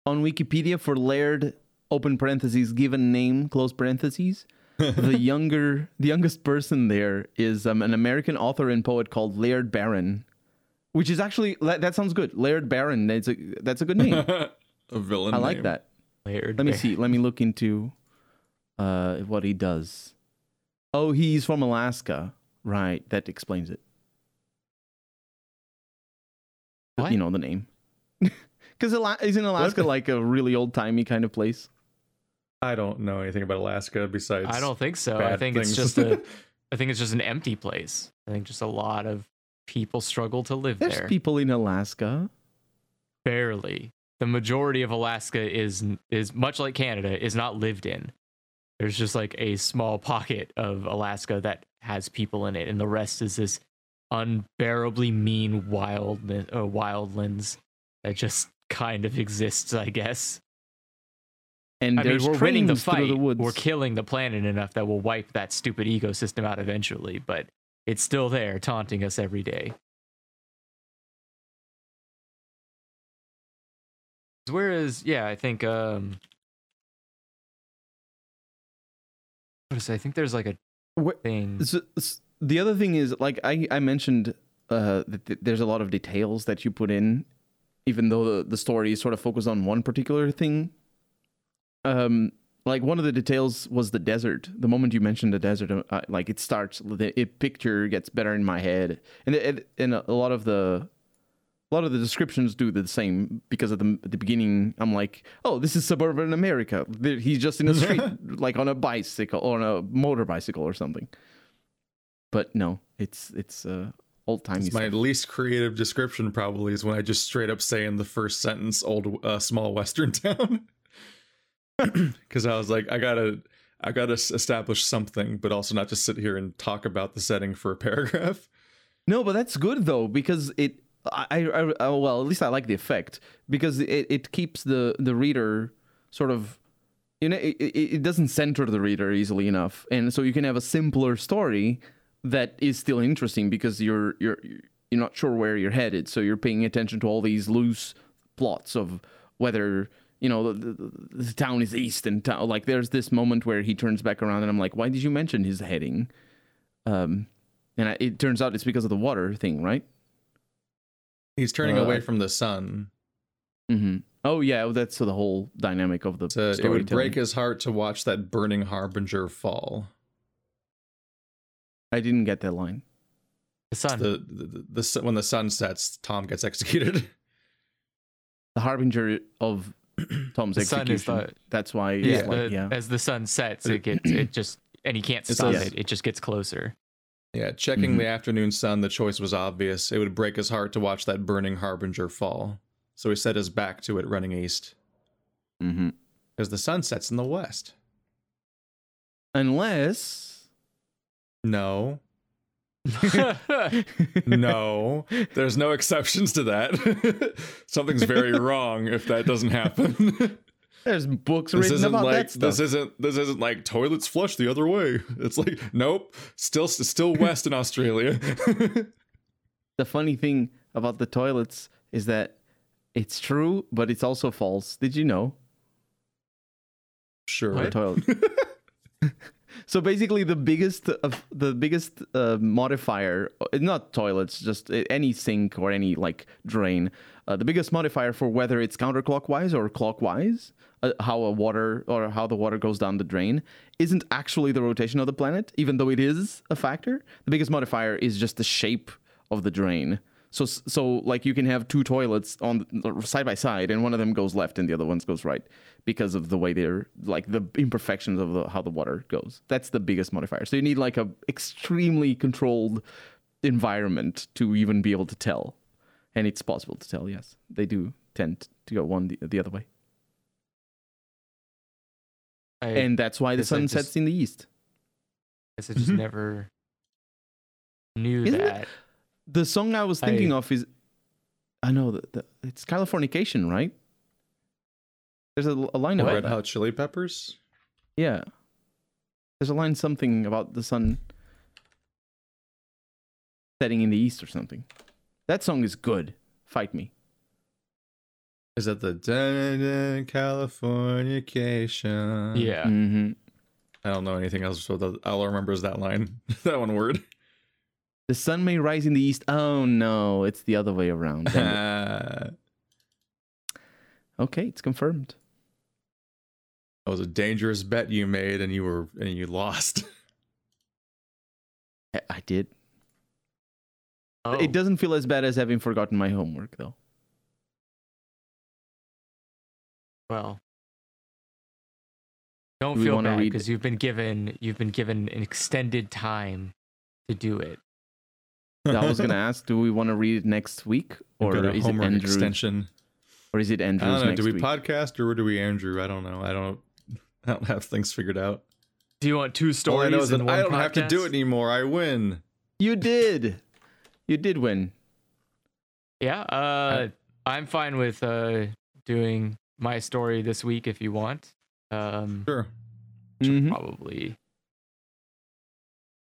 On Wikipedia for Laird, open parentheses, given name, close parentheses. *laughs* the younger, the youngest person there is um, an American author and poet called Laird Barron, which is actually that, that sounds good. Laird Barron, that's a that's a good name. *laughs* a villain. I like name. that. Laird Let me Bear. see. Let me look into uh, what he does. Oh, he's from Alaska. Right. That explains it. What? You know the name. *laughs* Because isn't Alaska What? like a really old timey kind of place? I don't know anything about Alaska besides. I don't think so. I bad think it's just a *laughs* I think it's just an empty place. I think just a lot of people struggle to live There's there. There's people in Alaska. Barely. The majority of Alaska is is much like Canada is not lived in. There's just like a small pocket of Alaska that has people in it, and the rest is this unbearably mean wild uh, wildlands that just kind of exists, I guess. And I mean, we're winning the fight. the woods. We're killing the planet enough that we'll wipe that stupid ecosystem out eventually, but it's still there, taunting us every day. Whereas, yeah, I think um what is it? I think there's like a thing. S- s- the other thing is, like I, I mentioned, uh, that th- there's a lot of details that you put in, even though the, the story is sort of focused on one particular thing. Um, like one of the details was the desert. The moment you mentioned the desert, uh, like it starts, the it picture gets better in my head, and it, and a lot of the. A lot of the descriptions do the same because at the, at the beginning, I'm like, "Oh, this is suburban America. He's just in the *laughs* street, like on a bicycle or on a motor bicycle or something." But no, it's it's uh, old timey It's my least creative description probably is when I just straight up say in the first sentence "old uh, small western *laughs* town," *clears throat* because I was like, I gotta, I gotta establish something, but also not just sit here and talk about the setting for a paragraph. No, but that's good though because it. I, I, I oh, well, at least I like the effect because it, it keeps the the reader sort of. You know, it it doesn't center the reader easily enough, and so you can have a simpler story that is still interesting because you're you're you're not sure where you're headed, so you're paying attention to all these loose plots of whether you know the, the, the town is east and town like there's this moment where he turns back around and I'm like, why did you mention his heading? Um, and I, it turns out it's because of the water thing, right? He's turning Uh, away from the sun. Mm-hmm. Oh yeah, that's the whole dynamic of the So it would break his heart to watch that burning harbinger fall. I didn't get that line. The sun. The, the, the, the when the sun sets, Tom gets executed. *laughs* The harbinger of *clears throat* Tom's The sun is execution. the- That's why. yeah, like, the- yeah. as the sun sets, it gets it just and he can't It stop says- it. It just gets closer. Yeah, checking Mhm. the afternoon sun, the choice was obvious. It would break his heart to watch that burning harbinger fall. So he set his back to it, running east, Mm-hmm. because the sun sets in the west. Unless. No, *laughs* no, there's no exceptions to that. *laughs* Something's very wrong if that doesn't happen. *laughs* There's books this written isn't about like that stuff. this isn't this isn't like toilets flush the other way. It's like nope, still still west in Australia. the funny thing about the toilets is that it's true, but it's also false. Did you know? sure. Toilet. So basically, the biggest of the biggest uh, modifier, uh, not toilets, just uh, any sink or any like drain. Uh, the biggest modifier for whether it's counterclockwise or clockwise, uh, how a water or how the water goes down the drain, isn't actually the rotation of the planet, even though it is a factor. The biggest modifier is just the shape of the drain. So, so like you can have two toilets on side by side, and one of them goes left and the other one goes right because of the way they're like the imperfections of the, how the water goes. That's the biggest modifier. So you need like a extremely controlled environment to even be able to tell, and it's possible to tell. Yes, they do tend to go one the, the other way. I and that's why the sun just- sets in the east. I just Mhm. never knew Isn't it- that. The song I was thinking I- of is, I know that the, it's Californication, right? There's a, a line about Red. Hot Chili Peppers. Yeah. There's a line something about the sun setting in the east or something. That song is good. Fight me. Is that the dun, dun, Californication? Yeah. hmm I don't know anything else, so the, all I remember is that line, *laughs* that one word. The sun may rise in the east. Oh no, it's the other way around. Dang it. that *laughs* okay, it's confirmed. That was a dangerous bet you made, and you were and you lost. *laughs* I, I did. Oh, It doesn't feel as bad as having forgotten my homework, though. well. Don't Do feel bad because you've been given you've been given an extended time to do it. I was gonna *laughs* ask, do we want to read it next week, or a is it homework Andrew? extension. Or is it I Andrew's don't know. Do we week? podcast or do we Andrew? I don't know. I don't. *laughs* I don't have things figured out. Do you want two All I stories know is in one I don't have to do it anymore. I win. you did. You did win. Yeah, uh, I'm fine with uh, doing my story this week if you want. Um, Sure. should Mhm. probably.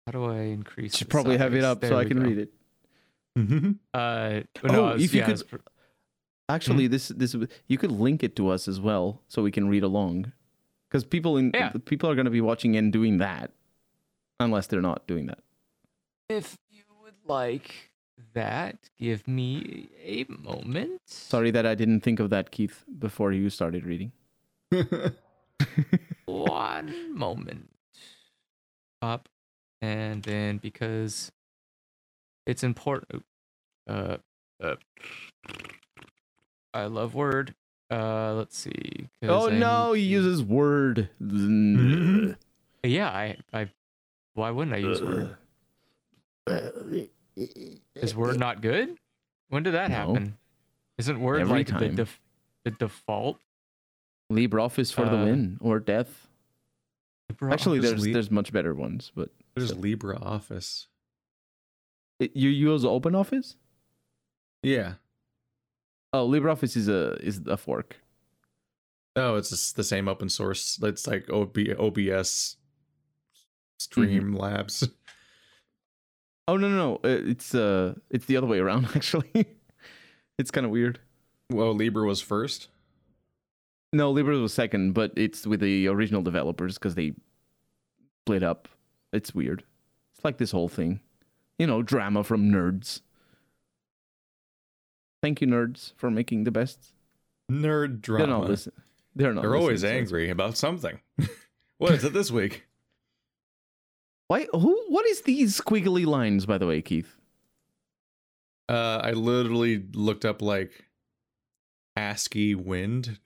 How do I increase? Should the probably have it size? up so I can go. read it. Mm-hmm. Uh, Oh, no, I was- if you yeah, could- pr- Actually, Mm-hmm. this this you could link it to us as well, so we can read along. Because people in Yeah. people are going to be watching and doing that, unless they're not doing that. if you would like that, give me a moment. Sorry that I didn't think of that, Keith, before you started reading. *laughs* *laughs* One moment. Up, and then because it's important. Uh, uh, I love Word. Uh, let's see. Oh I no, he uses word. Mhm. Yeah, I, I. Why wouldn't I use Word? Is Word not good? When did that No. happen? Isn't Word Every like the, def- the default? LibreOffice for the Uh, win or death. Actually, there's leave- there's much better ones, but There's LibreOffice. it, you use OpenOffice. Yeah. Oh, LibreOffice is a is a fork. Oh, it's just the same open source. It's like OB, OBS Mm-hmm. Streamlabs. *laughs* Oh no no no, uh, it's uh it's the other way around *laughs* actually. it's kind of weird. Well, Libre was first. No, Libre was second, but it's with the original developers because they split up. It's weird. It's like this whole thing, you know, drama from nerds. Thank you, nerds, for making the best. Nerd drama. They're not listen. They're not. They're always listening, so angry about something. *laughs* what is it this week? Why? Who? What is these squiggly lines, by the way, Keith? Uh, I literally looked up like ASCII wind.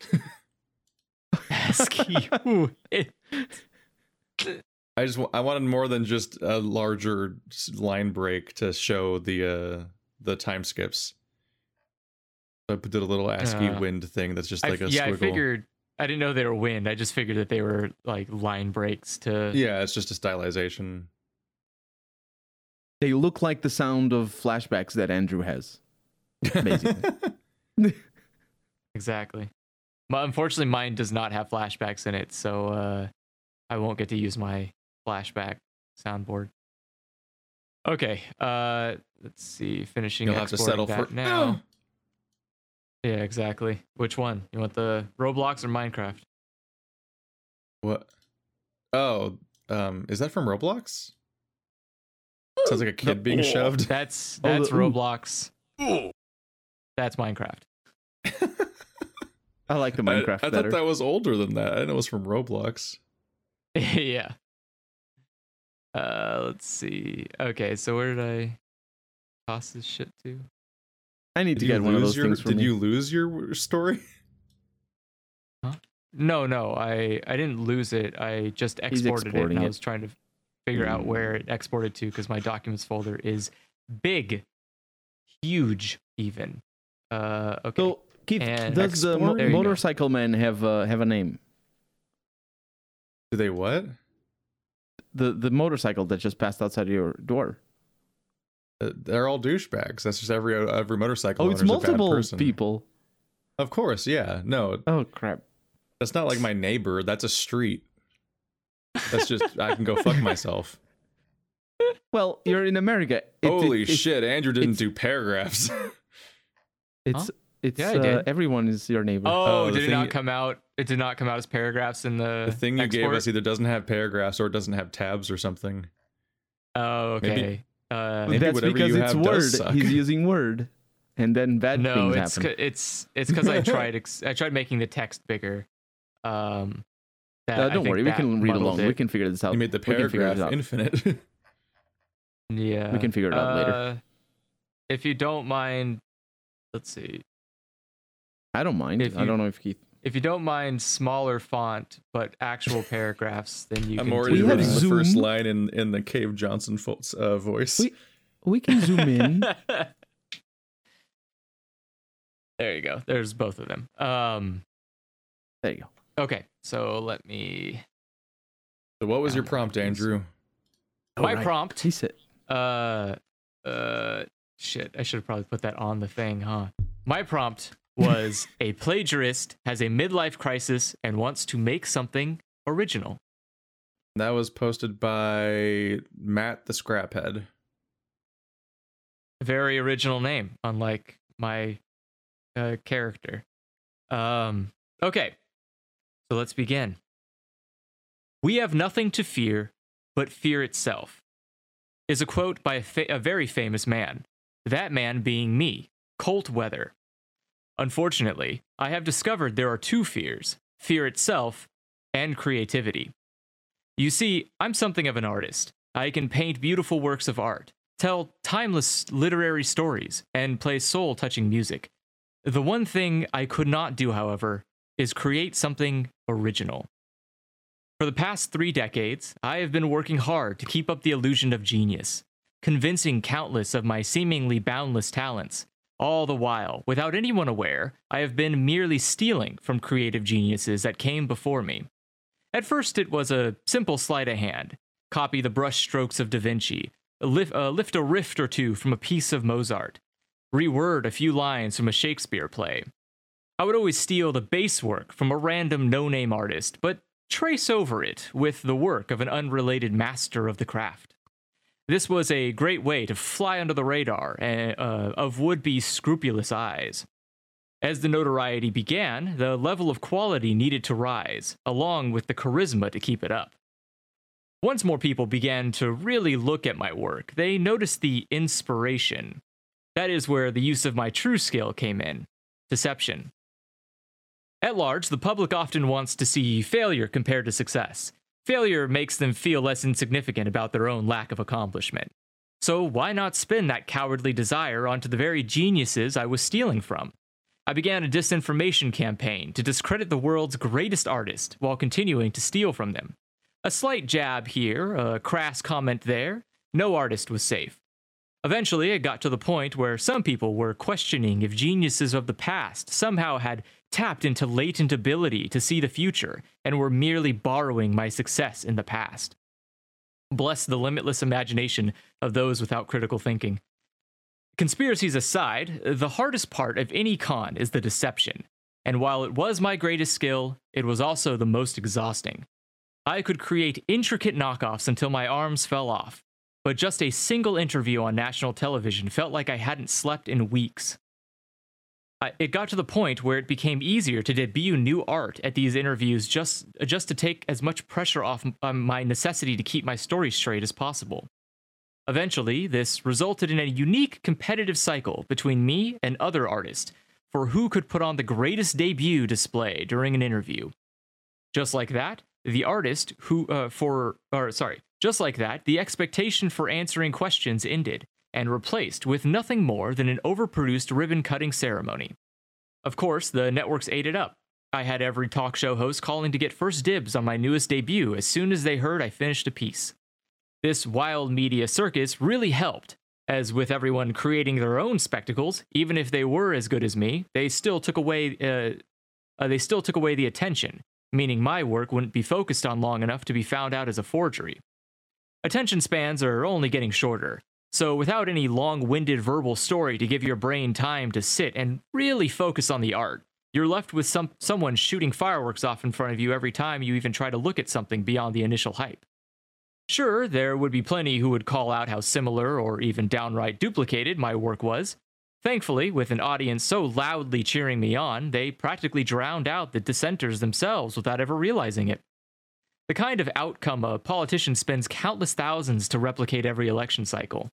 ASCII. Ooh, it- I just I wanted more than just a larger line break to show the uh the time skips. So I did a little ASCII Uh, wind thing that's just like a f- yeah, squiggle. I figured. I didn't know they were wind. I just figured that they were like line breaks to. Yeah, it's just a stylization. They look like the sound of flashbacks that Andrew has. Basically. *laughs* Exactly. But unfortunately, mine does not have flashbacks in it, so uh, I won't get to use my flashback soundboard. Okay. Uh, let's see. Finishing. You'll have to settle for now. Yeah, exactly. Which one? You want the Roblox or Minecraft? What? Oh, um, is that from Roblox? Sounds like a kid being shoved. *laughs* That's *laughs* Oh, the that's ooh. Roblox. That's Minecraft. *laughs* I like the I- Minecraft I, better. thought that was older than that. I didn't know it was from Roblox. yeah. Uh, let's see. Okay, so where did I toss this shit to? I need to Did you get one of those your? things for Did me. you lose your story? *laughs* Huh? No, no, I I didn't lose it. I just exported it, exporting and I was trying to figure out Mm. where it exported to because my documents folder is big, huge, even. Uh, okay. So, Keith, And does the mo- export? Go. motorcycle man have uh, have a name? Do they what? The the motorcycle that just passed outside your door. Uh, They're all douchebags. That's just every every motorcycle. Oh, it's owner's a bad multiple people. Of course, yeah. No, Oh crap. that's not like my neighbor. That's a street. That's just I can go fuck myself. *laughs* Well, you're in America. It- Holy it- it- shit! Andrew didn't do paragraphs. *laughs* It's it's Yeah, uh, everyone is your neighbor. Oh, Oh, did it not come out? It did not come out as paragraphs in the, the thing you gave us either doesn't have paragraphs or it doesn't have tabs or something. Oh, Maybe- okay. uh, maybe That's whatever because you it's have does Word. suck. He's using Word, and then bad no, things it's happen. c- it's it's because I tried *laughs* ex- I tried making the text bigger. Um, that- Uh, don't think worry, we can read muddled along. We can figure this out. You made the We figure paragraph it out. infinite. *laughs* Yeah, We can figure it out later. Uh, If you don't mind, let's see. I don't mind. if I you- don't know if Keith. If you don't mind smaller font but actual *laughs* paragraphs, then you I'm can. already We have reading the first line in in the Cave Johnson fo- uh, voice. We- We can zoom in. *laughs* there you go. There's both of them. Um. There you go. Okay, so let me. So what was your prompt, it's- Andrew? My Alright. prompt. He said, Uh, uh, shit. I should have probably put that on the thing, huh? My prompt was a plagiarist has a midlife crisis and wants to make something original. That was posted by Matt the Scraphead. Very original name, unlike my uh, character. Um, okay, so let's begin. We have nothing to fear but fear itself, is a quote by a, fa- a very famous man. That man being me, Colt Weather. Unfortunately, I have discovered there are two fears fear itself and creativity. You see, I'm something of an artist. I can paint beautiful works of art, tell timeless literary stories, and play soul touching music. The one thing I could not do, however, is create something original. For the past three decades, I have been working hard to keep up the illusion of genius, convincing countless of my seemingly boundless talents. All the while, without anyone aware, I have been merely stealing from creative geniuses that came before me. At first, it was a simple sleight of hand copy the brush strokes of Da Vinci, lift, uh, lift a rift or two from a piece of Mozart, reword a few lines from a Shakespeare play. I would always steal the base work from a random no name artist, but trace over it with the work of an unrelated master of the craft. This was a great way to fly under the radar uh, uh, of would be scrupulous eyes. As the notoriety began, the level of quality needed to rise, along with the charisma to keep it up. Once more people began to really look at my work, they noticed the inspiration. That is where the use of my true skill came in deception. At large, the public often wants to see failure compared to success. Failure makes them feel less insignificant about their own lack of accomplishment. So, why not spin that cowardly desire onto the very geniuses I was stealing from? I began a disinformation campaign to discredit the world's greatest artist while continuing to steal from them. A slight jab here, a crass comment there. No artist was safe. Eventually, it got to the point where some people were questioning if geniuses of the past somehow had tapped into latent ability to see the future and were merely borrowing my success in the past. Bless the limitless imagination of those without critical thinking. Conspiracies aside, the hardest part of any con is the deception. And while it was my greatest skill, it was also the most exhausting. I could create intricate knockoffs until my arms fell off, but just a single interview on national television felt like I hadn't slept in weeks. It got to the point where it became easier to debut new art at these interviews just, just to take as much pressure off um, my necessity to keep my story straight as possible. Eventually, this resulted in a unique competitive cycle between me and other artists for who could put on the greatest debut display during an interview. Just like that, the artist who, uh, for, or sorry, just like that, the expectation for answering questions ended and replaced with nothing more than an overproduced ribbon cutting ceremony. Of course, the networks ate it up. I had every talk show host calling to get first dibs on my newest debut as soon as they heard I finished a piece. This wild media circus really helped, as with everyone creating their own spectacles, even if they were as good as me, they still took away uh, uh, they still took away the attention, meaning my work wouldn't be focused on long enough to be found out as a forgery. Attention spans are only getting shorter, so without any long winded verbal story to give your brain time to sit and really focus on the art, you're left with some, someone shooting fireworks off in front of you every time you even try to look at something beyond the initial hype. Sure, there would be plenty who would call out how similar or even downright duplicated my work was. Thankfully, with an audience so loudly cheering me on, they practically drowned out the dissenters themselves without ever realizing it. The kind of outcome a politician spends countless thousands to replicate every election cycle.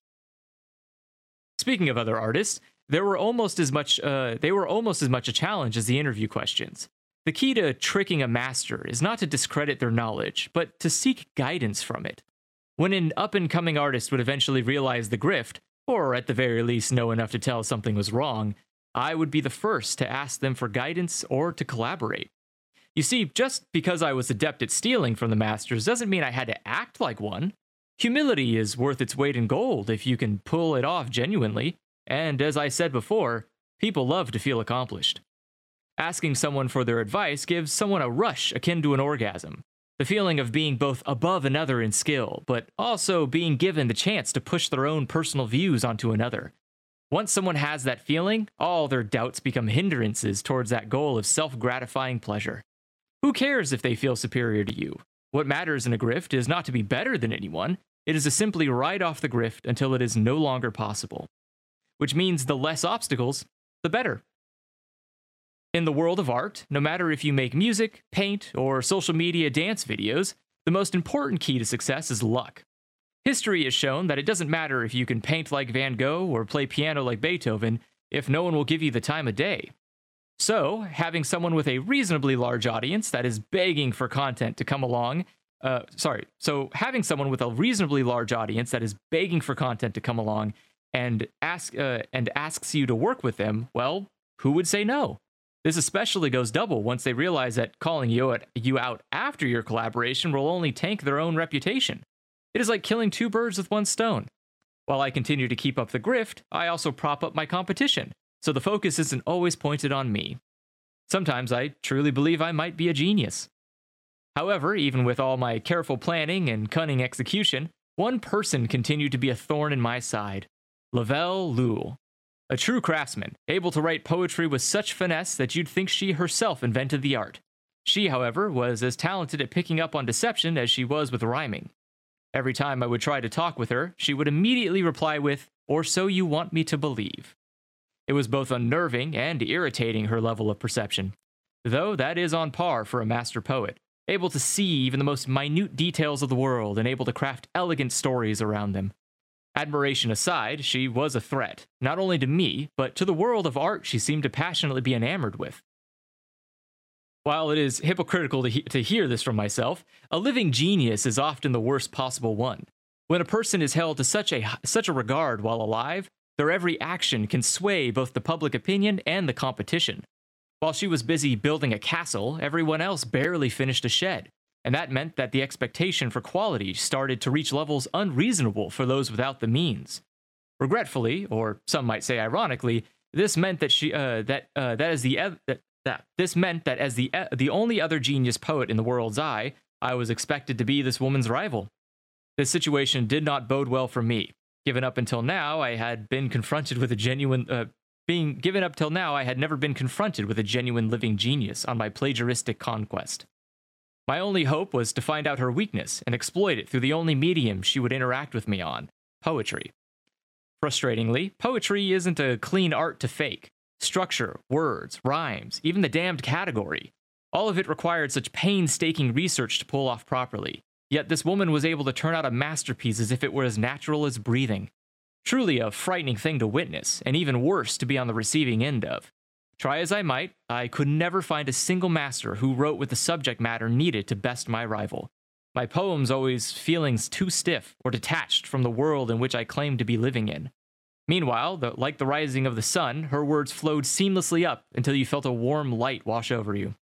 Speaking of other artists, there were almost as much uh, they were almost as much a challenge as the interview questions. The key to tricking a master is not to discredit their knowledge, but to seek guidance from it. When an up and coming artist would eventually realize the grift, or at the very least know enough to tell something was wrong, I would be the first to ask them for guidance or to collaborate. You see, just because I was adept at stealing from the masters doesn't mean I had to act like one. Humility is worth its weight in gold if you can pull it off genuinely, and as I said before, people love to feel accomplished. Asking someone for their advice gives someone a rush akin to an orgasm. The feeling of being both above another in skill, but also being given the chance to push their own personal views onto another. Once someone has that feeling, all their doubts become hindrances towards that goal of self gratifying pleasure. Who cares if they feel superior to you? What matters in a grift is not to be better than anyone, it is to simply ride off the grift until it is no longer possible. Which means the less obstacles, the better. In the world of art, no matter if you make music, paint, or social media dance videos, the most important key to success is luck. History has shown that it doesn't matter if you can paint like Van Gogh or play piano like Beethoven if no one will give you the time of day. So, having someone with a reasonably large audience that is begging for content to come along, uh, sorry, so having someone with a reasonably large audience that is begging for content to come along and ask uh, and asks you to work with them, well, who would say no? This especially goes double once they realize that calling you out, you out after your collaboration will only tank their own reputation. It is like killing two birds with one stone. While I continue to keep up the grift, I also prop up my competition, so the focus isn't always pointed on me. Sometimes I truly believe I might be a genius. However, even with all my careful planning and cunning execution, one person continued to be a thorn in my side Lavelle Lule. A true craftsman, able to write poetry with such finesse that you'd think she herself invented the art. She, however, was as talented at picking up on deception as she was with rhyming. Every time I would try to talk with her, she would immediately reply with, Or so you want me to believe. It was both unnerving and irritating her level of perception, though that is on par for a master poet, able to see even the most minute details of the world and able to craft elegant stories around them. Admiration aside, she was a threat, not only to me, but to the world of art she seemed to passionately be enamored with. While it is hypocritical to, he- to hear this from myself, a living genius is often the worst possible one. When a person is held to such a, such a regard while alive, their every action can sway both the public opinion and the competition. While she was busy building a castle, everyone else barely finished a shed, and that meant that the expectation for quality started to reach levels unreasonable for those without the means. Regretfully, or some might say ironically, this meant that she uh, that uh, that is the ev- that, that this meant that as the e- the only other genius poet in the world's eye, I was expected to be this woman's rival. This situation did not bode well for me. Given up until now, I had been confronted with a genuine uh, being given up till now, I had never been confronted with a genuine living genius on my plagiaristic conquest. My only hope was to find out her weakness and exploit it through the only medium she would interact with me on poetry. Frustratingly, poetry isn't a clean art to fake. Structure, words, rhymes, even the damned category. All of it required such painstaking research to pull off properly. Yet this woman was able to turn out a masterpiece as if it were as natural as breathing. Truly a frightening thing to witness, and even worse to be on the receiving end of. Try as I might, I could never find a single master who wrote with the subject matter needed to best my rival. My poems always feelings too stiff or detached from the world in which I claimed to be living in. Meanwhile, the, like the rising of the sun, her words flowed seamlessly up until you felt a warm light wash over you,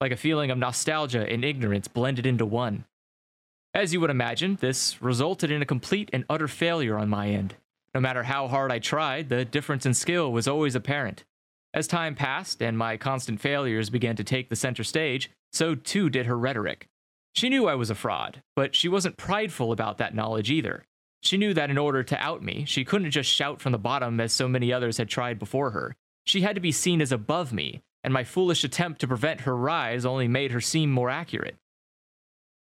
like a feeling of nostalgia and ignorance blended into one. As you would imagine, this resulted in a complete and utter failure on my end. No matter how hard I tried, the difference in skill was always apparent. As time passed and my constant failures began to take the center stage, so too did her rhetoric. She knew I was a fraud, but she wasn't prideful about that knowledge either. She knew that in order to out me, she couldn't just shout from the bottom as so many others had tried before her. She had to be seen as above me, and my foolish attempt to prevent her rise only made her seem more accurate.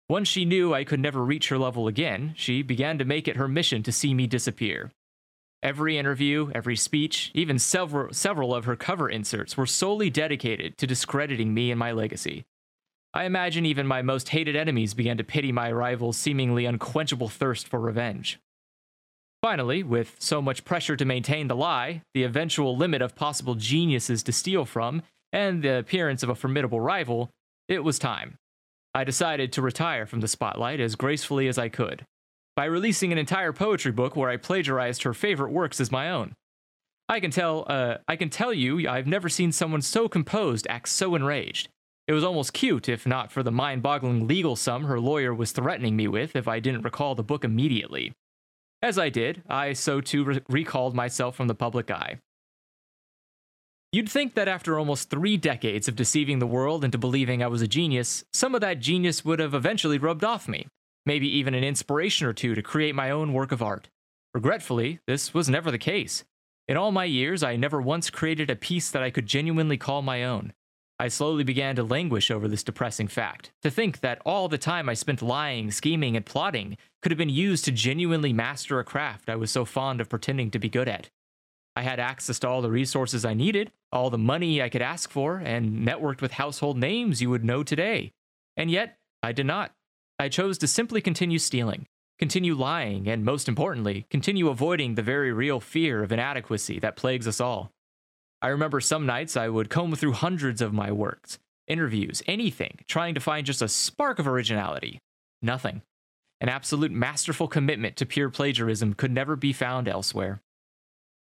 Once she knew I could never reach her level again, she began to make it her mission to see me disappear. Every interview, every speech, even several, several of her cover inserts were solely dedicated to discrediting me and my legacy. I imagine even my most hated enemies began to pity my rival's seemingly unquenchable thirst for revenge. Finally, with so much pressure to maintain the lie, the eventual limit of possible geniuses to steal from, and the appearance of a formidable rival, it was time. I decided to retire from the spotlight as gracefully as I could, by releasing an entire poetry book where I plagiarized her favorite works as my own. I can tell, uh, I can tell you, I've never seen someone so composed act so enraged. It was almost cute, if not for the mind-boggling legal sum her lawyer was threatening me with if I didn't recall the book immediately. As I did, I so too re- recalled myself from the public eye. You'd think that after almost three decades of deceiving the world into believing I was a genius, some of that genius would have eventually rubbed off me, maybe even an inspiration or two to create my own work of art. Regretfully, this was never the case. In all my years, I never once created a piece that I could genuinely call my own. I slowly began to languish over this depressing fact, to think that all the time I spent lying, scheming, and plotting could have been used to genuinely master a craft I was so fond of pretending to be good at. I had access to all the resources I needed, all the money I could ask for, and networked with household names you would know today. And yet, I did not. I chose to simply continue stealing, continue lying, and most importantly, continue avoiding the very real fear of inadequacy that plagues us all. I remember some nights I would comb through hundreds of my works, interviews, anything, trying to find just a spark of originality. Nothing. An absolute masterful commitment to pure plagiarism could never be found elsewhere.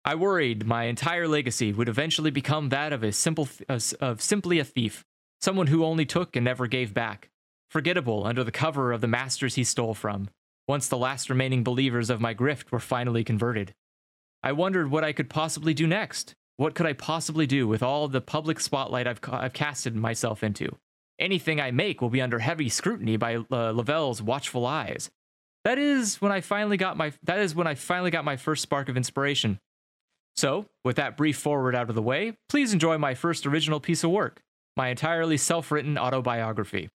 I worried my entire legacy would eventually become that of a simple th- of simply a thief, someone who only took and never gave back, forgettable under the cover of the masters he stole from, once the last remaining believers of my grift were finally converted. I wondered what I could possibly do next, what could I possibly do with all the public spotlight I've, ca- I've casted myself into? Anything I make will be under heavy scrutiny by uh, Lavelle's watchful eyes. That is when I finally got my that is when I finally got my first spark of inspiration. So, with that brief forward out of the way, please enjoy my first original piece of work, my entirely self-written autobiography.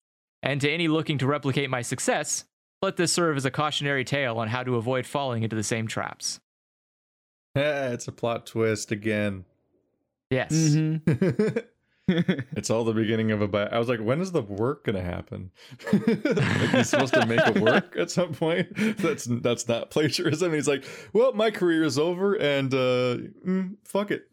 And to any looking to replicate my success, let this serve as a cautionary tale on how to avoid falling into the same traps. Yeah, *laughs* it's a plot twist again. Yes. Mm-hmm. *laughs* *laughs* it's all the beginning of a bi- I was like, when is the work gonna happen? *laughs* like he's supposed to make a work at some point. *laughs* That's that's not plagiarism. He's like, well, my career is over, and uh, mm, fuck it.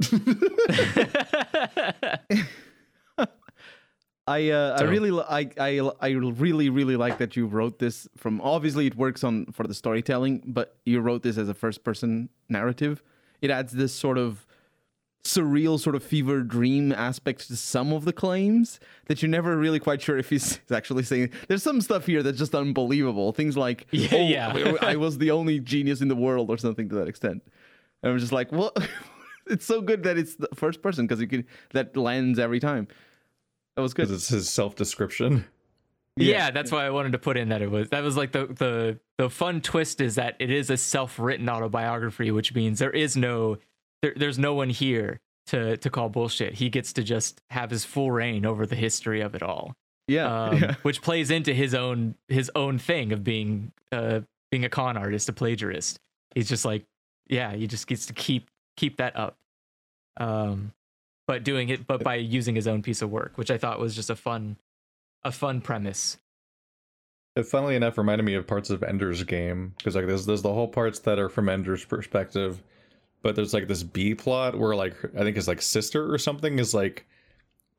I uh, I really I I I really really like that you wrote this from obviously it works on for the storytelling, but you wrote this as a first person narrative. It adds this sort of surreal sort of fever dream aspect to some of the claims that you're never really quite sure if he's *laughs* actually saying. There's some stuff here that's just unbelievable. Things like *laughs* Yeah, "Oh, yeah. I was the *laughs* only genius in the world or something to that extent. And I'm just like, well, it's so good that it's the first person because you can that lands every time. That was good. Because it's his self description. Yeah, that's why I wanted to put in that it was that was like the the the fun twist is that it is a self-written autobiography, which means there is no there, there's no one here to to call bullshit. He gets to just have his full reign over the history of it all, Yeah, um, yeah. *laughs* which plays into his own his own thing of being uh being a con artist, a plagiarist. He's just like, yeah, he just gets to keep keep that up, um, but doing it but by using his own piece of work, which I thought was just a fun a fun premise. It funnily enough reminded me of parts of Ender's Game because like there's there's the whole parts that are from Ender's perspective, but there's like this B plot where like I think his like sister or something is like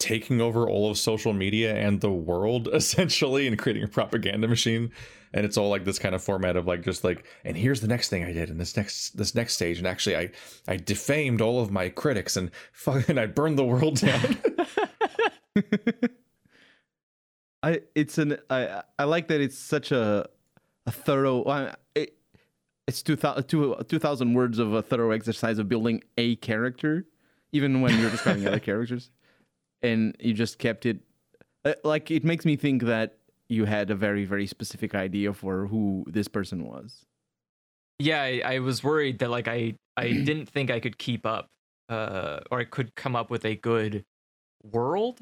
taking over all of social media and the world *laughs* essentially and creating a propaganda machine and it's all like this kind of format of like just like and here's the next thing I did in this next this next stage and actually I I defamed all of my critics and *laughs* fucking I burned the world down. *laughs* I it's an I I like that it's such a a thorough. It, it's 2000, two- 2,000 words of a thorough exercise of building a character. even when you're describing other *laughs* characters, and you just kept it. Uh, like it makes me think that you had a very very specific idea for who this person was. yeah I, I was worried that like i i *clears throat* didn't think i could keep up uh or i could come up with a good world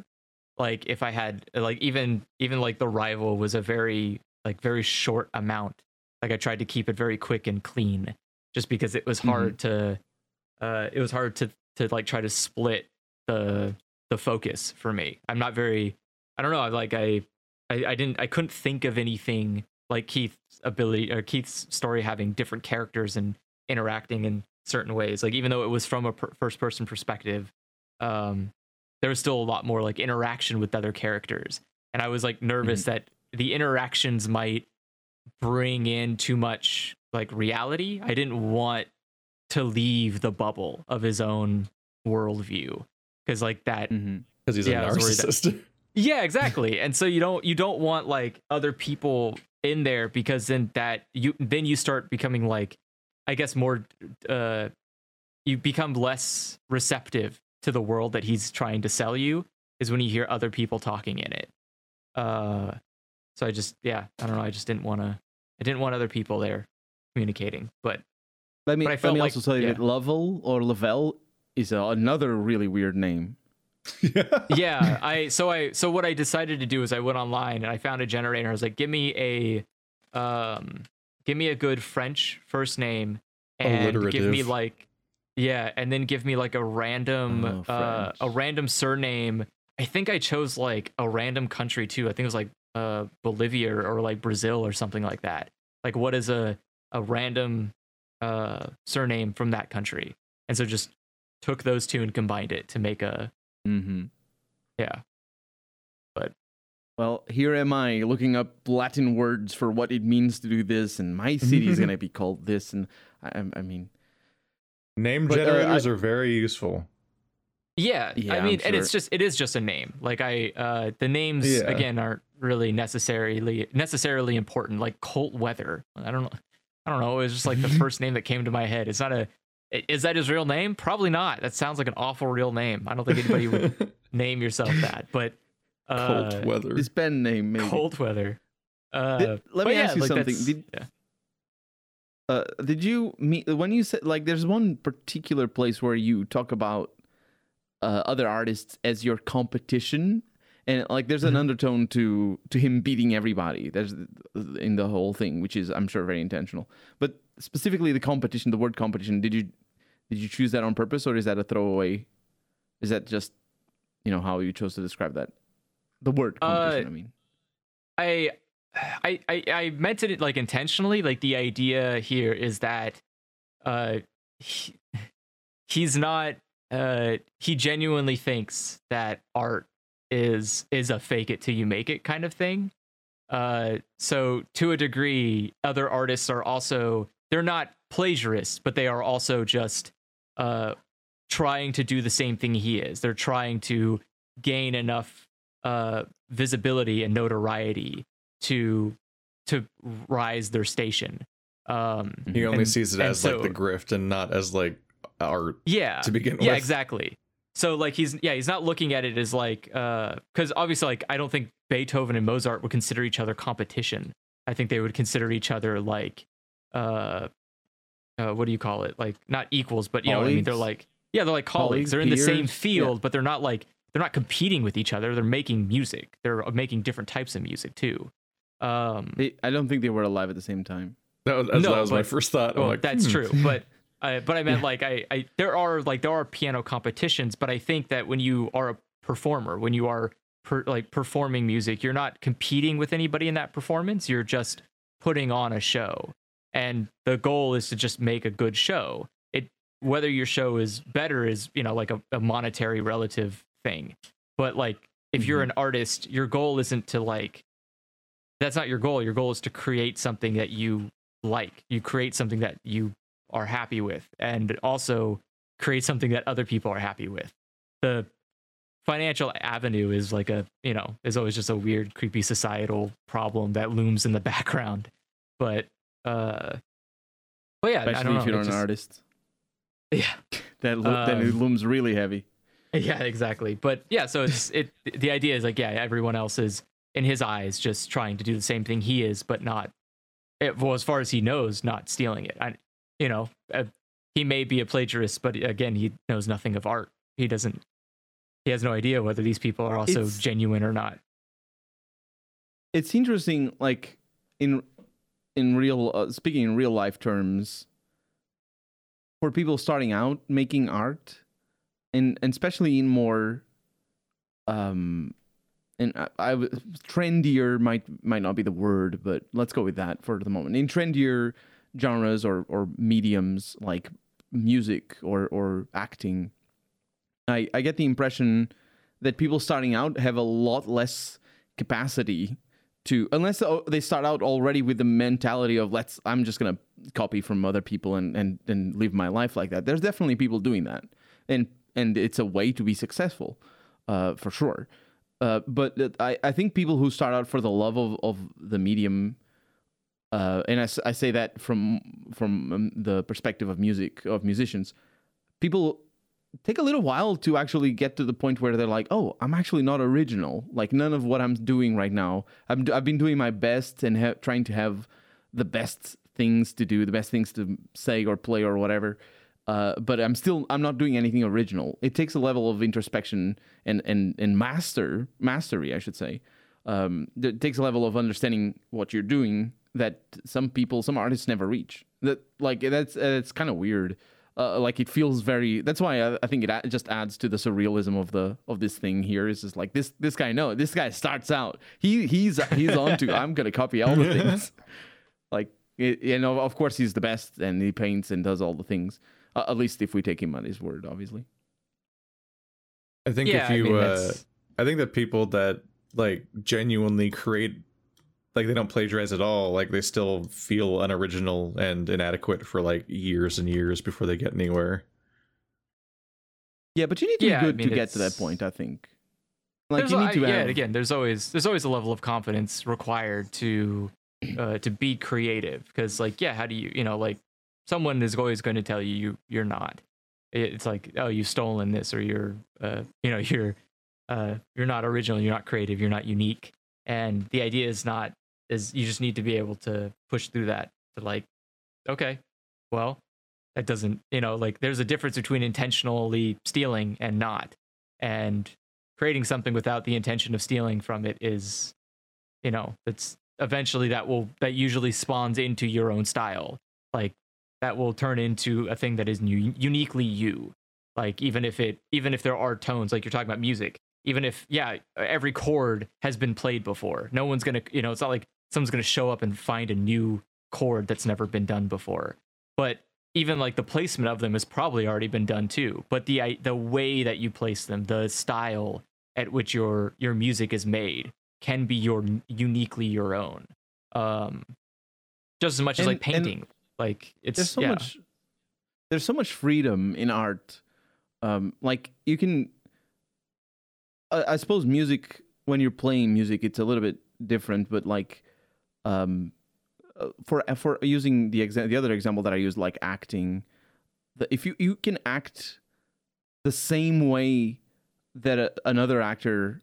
like if i had like even even like the rival was a very like very short amount like i tried to keep it very quick and clean just because it was hard to uh it was hard to to like try to split the the focus for me. I'm not very i don't know I like i i, I didn't i couldn't think of anything like keith's ability or keith's story having different characters and interacting in certain ways. Like even though it was from a per- first person perspective um there was still a lot more like interaction with other characters. And i was like nervous that the interactions might bring in too much like reality i didn't want to leave the bubble of his own worldview because like that Mm-hmm. because he's Yeah, I a was that- narcissist. *laughs* yeah, exactly. And so you don't you don't want like other people in there because then that you then you start becoming like I guess more uh you become less receptive to the world that he's trying to sell you is when you hear other people talking in it. Uh so I just yeah, I don't know, I just didn't want to I didn't want other people there communicating. But Let me But I let felt me like- also tell you yeah. that Lovell or Lavelle is a, another really weird name. yeah. *laughs* yeah i so i so what i decided to do is i went online and i found a generator i was like give me a um give me a good french first name and give me like yeah and then give me like a random Oh, uh a random surname i think i chose like a random country too i think it was like uh bolivia or like brazil or something like that like what is a a random uh surname from that country and so just took those two and combined it to make a Mm-hmm. yeah But. Well, here am I looking up Latin words for what it means to do this, and my city is gonna *laughs* be called this, and I, I mean, Name But, uh, generators I- are very useful. Yeah, Yeah, I I'm mean, and it's just it is just a name. Like I, uh, the names Yeah. again aren't really necessarily necessarily important. Like Colt Weather, I don't know, I don't know. It was just like the *laughs* first name that came to my head. It's not a, is that his real name? Probably not. That sounds like an awful real name. I don't think anybody would *laughs* name yourself that. But uh, Cold weather. his pen name maybe. Cold Weather. Uh, Did- let me yeah, ask you like something. Did- yeah. Uh, did you meet when you said like there's one particular place where you talk about uh, other artists as your competition and like there's an Mhm. undertone to to him beating everybody there's in the whole thing which is i'm sure very intentional but specifically the competition the word competition did you did you choose that on purpose or is that a throwaway is that just you know how you chose to describe that the word Uh, competition i mean I, I, I, I meant it like intentionally. Like the idea here is that, uh, he, *laughs* he's not. Uh, he genuinely thinks that art is is a fake it till you make it kind of thing. Uh, so to a degree, other artists are also they're not plagiarists, but they are also just uh trying to do the same thing he is. They're trying to gain enough uh visibility and notoriety to to rise their station. Um he only and- sees it as like the grift and not as like art yeah. to begin yeah, with. exactly. So like he's yeah, he's not looking at it as like uh cuz obviously like I don't think Beethoven and Mozart would consider each other competition. I think they would consider each other like uh uh what do you call it? Like not equals, but you know what I mean? They're like yeah, they're like colleagues. Colleagues, they're in the same field, Yeah. but they're not like they're not competing with each other. They're making music. They're making different types of music too. Um They, i don't think they were alive at the same time That was, that No, was my first thought. I'm well, like, that's hmm. true, but uh, but I meant like I, I there are like there are piano competitions, but I think that when you are a performer, when you are per, like performing music, you're not competing with anybody in that performance. You're just putting on a show, and the goal is to just make a good show. It whether your show is better is you know like a, a monetary relative thing, but like if you're an artist, your goal isn't to like that's not your goal. Your goal is to create something that you like. You create something that you are happy with and also create something that other people are happy with. The financial avenue is like a, you know, is always just a weird creepy societal problem that looms in the *laughs* background. But uh but yeah, I especially don't know. if you're an just- artist *laughs* Yeah. *laughs* that lo- Um, looms really heavy. Yeah, exactly. But yeah, so it's it. The idea is like, yeah, everyone else is in his eyes just trying to do the same thing he is, but not. Well, as far as he knows, not stealing it. I, you know, uh, he may be a plagiarist, but again, he knows nothing of art. He doesn't. He has no idea whether these people are also It's- genuine or not. It's interesting, like in in real uh, speaking in real life terms, for people starting out making art, and, and especially in more, um, and I trendier might might not be the word, but let's go with that for the moment. In trendier genres or or mediums like music or or acting, I I get the impression that people starting out have a lot less capacity to unless they start out already with the mentality of let's i'm just to copy from other people and, and and live my life like that. There's definitely people doing that. And and it's a way to be successful uh, for sure. Uh, but I, I think people who start out for the love of, of the medium uh, and I say that from from um, the perspective of music of musicians people take a little while to actually get to the point where they're like, "Oh, I'm actually not original. Like none of what I'm doing right now. I'm I've been doing my best and ha- trying to have the best things to do, the best things to say or play or whatever. Uh, but I'm still I'm not doing anything original. It takes a level of introspection and and and master mastery, I should say. Um, it takes a level of understanding what you're doing that some people, some artists never reach. That like that's uh, it's kind of weird. Uh, like it feels very that's why I, I think it a- just adds to the surrealism of the of this thing here. Is just like this this guy no this guy starts out. He he's he's on to i'm gonna copy all the *laughs* things. Like it, you know of course he's the best and he paints and does all the things uh, at least if we take him at his word obviously. I think yeah, if I you, mean, uh, I think that people that like genuinely create, like they don't plagiarize at all, like they still feel unoriginal and inadequate for like years and years before they get anywhere. yeah but you need to Yeah, be good mean, to get to that point i think like There's you a- need to I- yeah, have and again, there's always there's always a level of confidence required to uh, to be creative because like yeah, how do you you know like someone is always going to tell you you you're not. It's like oh you've stolen this or you're uh, you know *laughs* you're uh, you're not original, you're not creative, you're not unique, and the idea is not is you just need to be able to push through that to like okay, well that doesn't you know like there's a difference between intentionally stealing and not. And creating something without the intention of stealing from it is you know it's eventually that will that usually spawns into your own style. Like that will turn into a thing that is nu- uniquely you. Like even if it even if there are tones like you're talking about music even if yeah every chord has been played before no one's gonna you know it's not like someone's gonna show up and find a new chord that's never been done before. But even like the placement of them has probably already been done too. But the i- the way that you place them the style at which your your music is made can be your uniquely your own. Um just as much as like painting. Like it's there's so yeah. much there's so much freedom in art. Um like you can I, I suppose music when you're playing music it's a little bit different but like um uh, for for using the exa- the other example that I used like acting the, if you you can act the same way that a, another actor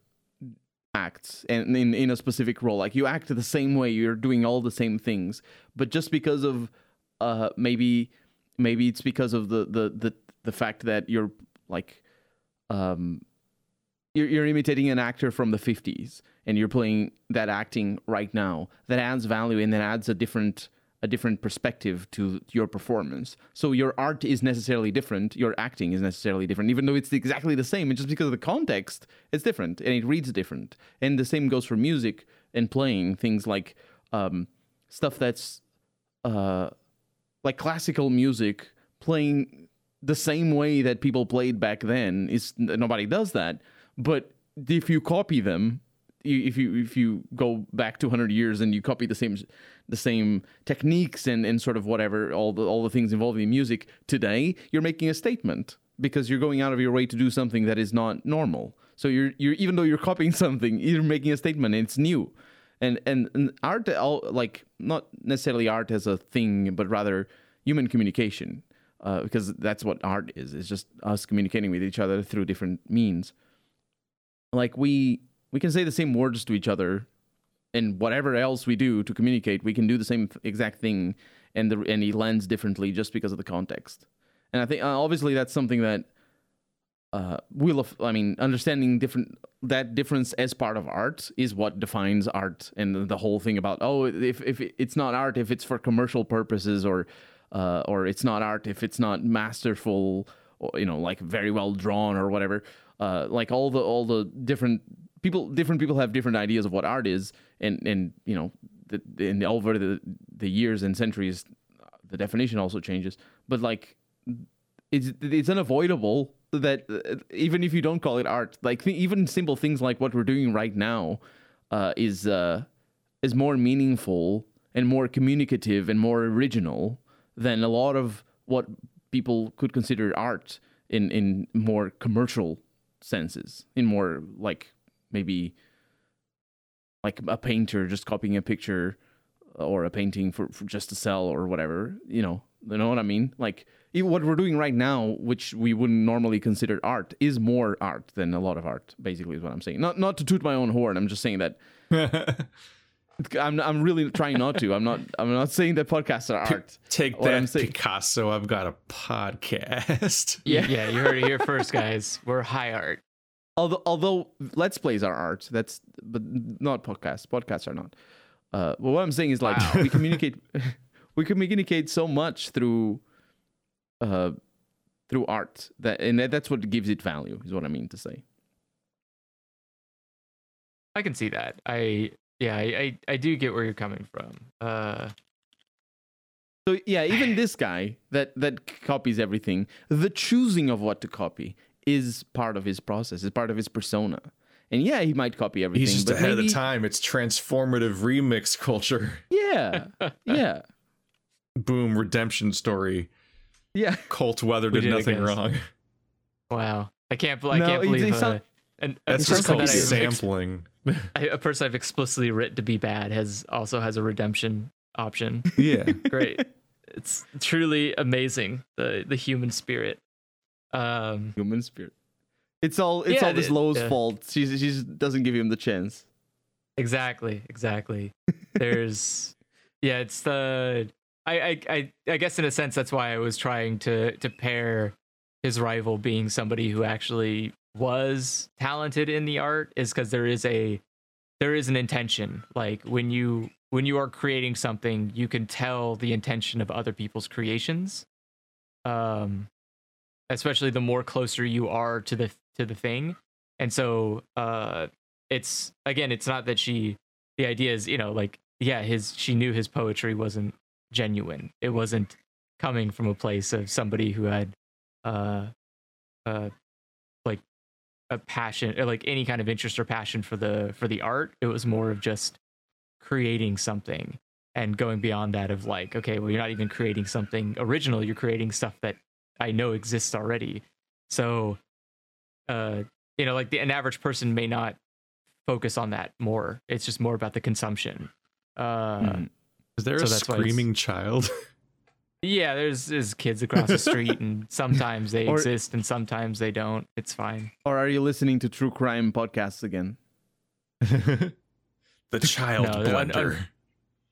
acts and in, in a specific role like you act the same way you're doing all the same things but just because of uh maybe maybe it's because of the the the, the fact that you're like um you're, you're imitating an actor from the 50s and you're playing that acting right now that adds value and that adds a different a different perspective to your performance. So your art is necessarily different your acting is necessarily different even though it's exactly the same it's just because of the context it's different and it reads different. And the same goes for music and playing things like um stuff that's uh like classical music playing the same way that people played back then is nobody does that but if you copy them if you if you go back 200 years and you copy the same the same techniques and and sort of whatever all the all the things involved in music today you're making a statement because you're going out of your way to do something that is not normal so you're you're even though you're copying *laughs* something you're making a statement and it's new and and, and art all like not necessarily art as a thing but rather human communication uh, because that's what art is. It's just us communicating with each other through different means. Like we we can say the same words to each other, and whatever else we do to communicate, we can do the same exact thing, and the and it lands differently just because of the context. And I think uh, obviously that's something that uh, will of, I mean understanding different that difference as part of art is what defines art and the- whole thing about oh if if it's not art if it's for commercial purposes or uh, or it's not art if it's not masterful or you know like very well drawn or whatever uh, like all the all the different people different people have different ideas of what art is and and you know the, over the the years and centuries the definition also changes. But like it's it's unavoidable that uh, even if you don't call it art, like th- even simple things like what we're doing right now, uh, is uh, is more meaningful and more communicative and more original than a lot of what people could consider art in in more commercial senses, in more like maybe like a painter just copying a picture uh, or a painting for, for just to sell or whatever. You know, you know what I mean? Like even what we're doing right now, which we wouldn't normally consider art, is more art than a lot of art. Basically, is what I'm saying. Not not to toot my own horn. I'm just saying that *laughs* I'm I'm really trying not to. I'm not I'm not saying that podcasts are art. Take What I'm that, saying- Picasso. I've got a podcast. Yeah, yeah, you heard it here first, guys. We're high art. Although although let's plays are art. That's but not podcasts. Podcasts are not. Uh, but what I'm saying is like we communicate *laughs* *laughs* we communicate so much through uh through art that and that- that's what gives it value is what I mean to say. I can see that. I yeah, I I, I do get where you're coming from. Uh, So yeah, even this guy that that copies everything, the choosing of what to copy is part of his process. Is part of his persona. And yeah, he might copy everything. He's just but ahead maybe, of time. It's transformative remix *laughs* culture. Yeah, yeah, *laughs* Boom, redemption story. yeah. Cold weather We did did nothing wrong. wow, I can't. I No, can't believe it's uh, not- an, That's just called that sampling. I- a person I've explicitly written to be bad has also has a redemption option. Yeah. Great, it's truly amazing the the human spirit. Um, Human spirit. It's all it's Yeah, all this it- Lowe's yeah. fault. She she doesn't give him the chance. Exactly, exactly. *laughs* There's yeah, it's the I, I I I guess in a sense that's why I was trying to to pair his rival being somebody who actually was talented in the art is because there is a there is an intention. Like when you when you are creating something, you can tell the intention of other people's creations. Um especially the more closer you are to the to the thing. And so uh it's again it's not that she the idea is you know like yeah his she knew his poetry wasn't genuine. It wasn't coming from a place of somebody who had uh uh like a passion or like any kind of interest or passion for the for the art. It was more of just creating something and going beyond that of like okay well you're not even creating something original. You're creating stuff that i know exists already so uh you know like the, an average person may not focus on that more it's just more about the consumption uh Mhm. Is there So a that's screaming child? *laughs* yeah there's there's kids across the street and *laughs* sometimes they Or- exist and sometimes they don't it's fine Or are you listening to true crime podcasts again? *laughs* the child No, the- blender.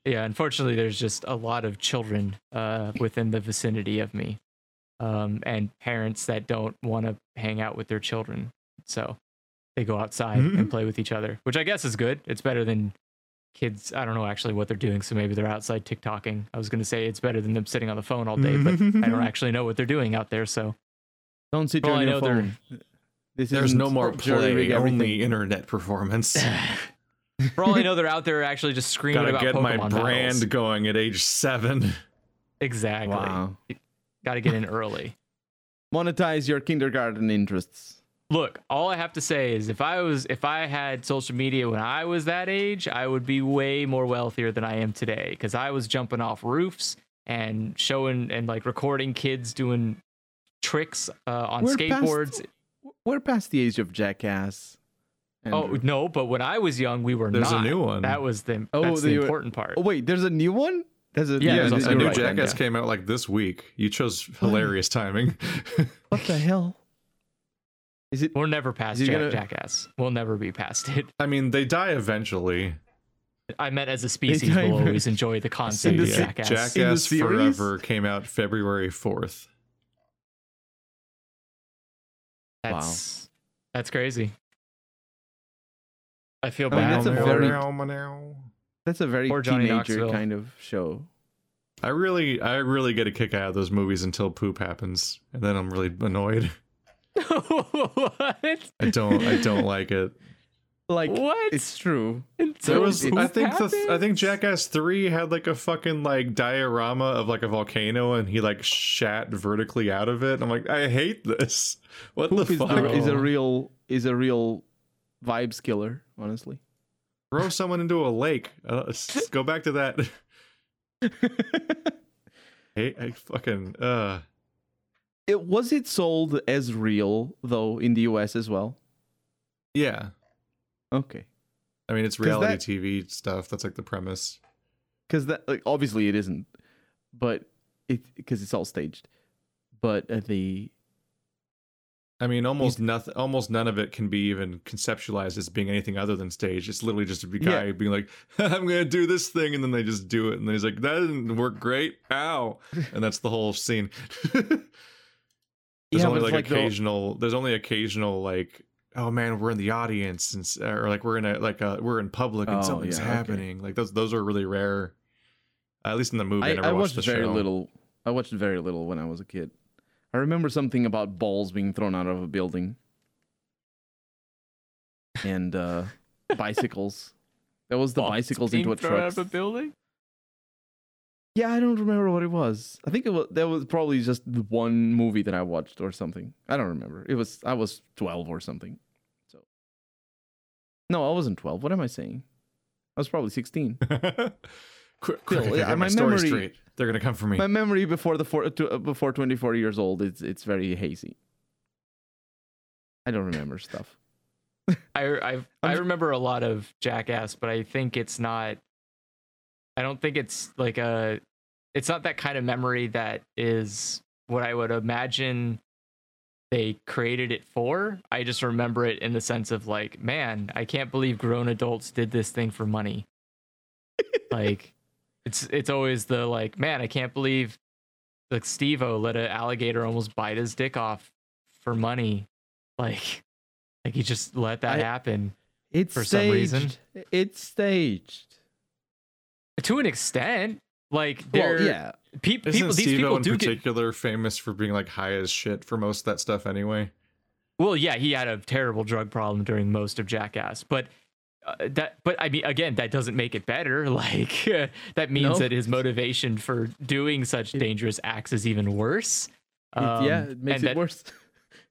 yeah unfortunately there's just a lot of children uh within the vicinity of me um and parents that don't want to hang out with their children so they go outside and play with each other which i guess is good it's better than kids i don't know actually what they're doing so maybe they're outside tiktoking i was going to say it's better than them sitting on the phone all day but i don't *laughs* actually know what they're doing out there so Don't sit For all on I your phone. This There's no more jury play, only internet performance. *laughs* for all i know they're out there actually just screaming Gotta about get my Pokemon brand battles. going at age seven. exactly Wow. Got to get in early *laughs* Monetize your kindergarten interests. look all i have to say is if i was if i had social media when i was that age i would be way more wealthier than i am today because i was jumping off roofs and showing and like recording kids doing tricks uh, on We're past- skateboards We're past the age of jackass. oh no but when i was young we were There's not a new one. that was the Oh, that's the they were- important part Oh wait, there's a new one. As a, Yeah, Yeah, it's a also new right, Dan, Jackass yeah. came out like this week. You chose hilarious timing. *laughs* What the hell? Is it? We're never past Jack- gonna- Jackass. We'll never be past it. I mean, they die eventually. I meant as a species, we'll very- always enjoy the concept the of Jackass. Jackass In the series? Forever came out February 4th. That's that's crazy. I feel I mean, bad. that's a very- That's a very Or Johnny teenager Knoxville. kind of show. I really, I really get a kick out of those movies until poop happens, and then I'm really annoyed. *laughs* what? I don't, I don't like it. Like What? it's true. Until There was, I think, the, I think? Jackass Three had like a fucking like diorama of like a volcano, and he like shat vertically out of it. I'm like, I hate this. What Poop the is, fuck? the- is a real is a real vibes killer. Honestly. Throw someone into a lake. Uh, *laughs* go back to that. *laughs* Hey, I fucking uh. It was it sold as real though in the US as well. Yeah, Okay. I mean it's reality that- TV stuff. That's like the premise. because that like obviously it isn't but it because it's all staged but uh, the I mean, almost nothing, almost none of it can be even conceptualized as being anything other than stage. It's literally just a guy Yeah. being like, *laughs* "I'm gonna do this thing," and then they just do it, and then he's like, "That didn't work great, ow!" And that's the whole scene. *laughs* there's Yeah, only like, like the- occasional. There's only occasional like, "Oh man, we're in the audience," and or like we're in a like a we're in public and Oh, something's yeah, okay. happening. Like those those are really rare. At least in the movie, I, I, never I watched watched the very show. little i watched very little when i was a kid i remember something about balls being thrown out of a building. And uh *laughs* bicycles. That was the Balls bicycles into a thrown out of a building. yeah i don't remember what it was. I think it was that was probably just the one movie that i watched or something. I don't remember. It was i was 12 or something. So no i wasn't 12 what am i saying? I was probably 16 *laughs* quick, Still, quick, yeah, my my memory- straight. They're gonna come for me. my memory before the four, to, uh, before 24 years old it's it's very hazy i don't remember *laughs* stuff I I I remember a lot of Jackass, but I think it's not. I don't think it's like a. It's not that kind of memory that is what I would imagine they created it for. I just remember it in the sense of like, man, I can't believe grown adults did this thing for money. *laughs* like, it's it's always the like, man, I can't believe like Steve-O let an alligator almost bite his dick off for money. Like, like he just let that I- happen it's For some reason. it's staged to an extent. Like, well they're yeah peop- Isn't people. These Steve-O people in do get particular famous for being like high as shit for most of that stuff anyway? Well, yeah, he had a terrible drug problem during most of Jackass, but uh, that, but I mean, again, that doesn't make it better. *laughs* Like *laughs* that means No. that his motivation for doing such dangerous acts is even worse. It- yeah Um, it makes it that- worse *laughs*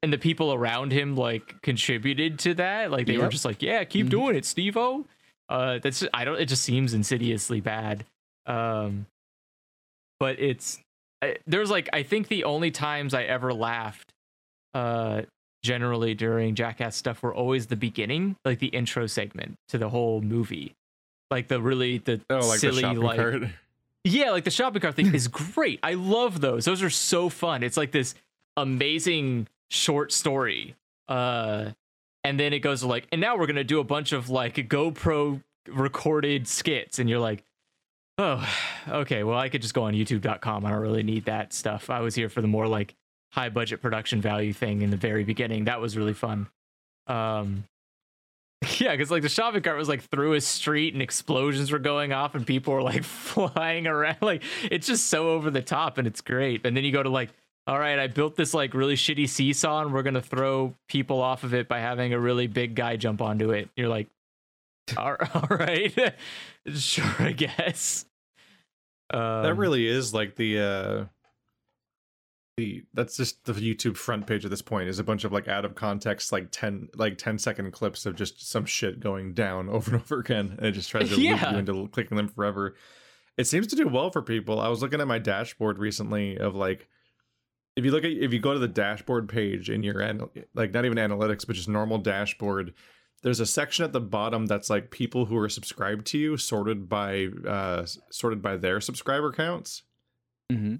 And the people around him like contributed to that. Like they were just like, "Yeah, keep Mhm. doing it, Steve-O." Uh, that's I don't. It just seems insidiously bad. Um, but it's I, there's like I think the only times I ever laughed, uh, generally during Jackass stuff were always the beginning, like the intro segment to the whole movie, like the really the Oh, like silly the like cart. yeah, like the shopping cart thing *laughs* is great. I love those. Those are so fun. It's like this amazing short story. Uh and then it goes to like and now we're going to do a bunch of like GoPro recorded skits and you're like oh *sighs* okay well i could just go on youtube.com i don't really need that stuff i was here for the more like high budget production value thing in the very beginning. That was really fun. Um *laughs* yeah because like the shopping cart was like through a street and explosions were going off and people were like *laughs* flying around. Like it's just so over the top and it's great. And then you go to like all right i built this like really shitty seesaw and we're gonna throw people off of it by having a really big guy jump onto it. You're like all *laughs* all right. Sure i guess. Um, that really is like the uh the that's just the YouTube front page at this point is a bunch of like out of context like 10 like 10 second clips of just some shit going down *laughs* over and over again and it just tries to loop Yeah. you into clicking them forever. It seems to do well for people. I was looking at my dashboard recently of like if you look at if you go to the dashboard page in your an, like not even analytics but just normal dashboard there's a section at the bottom that's like people who are subscribed to you sorted by uh sorted by their subscriber counts. Mm-hmm.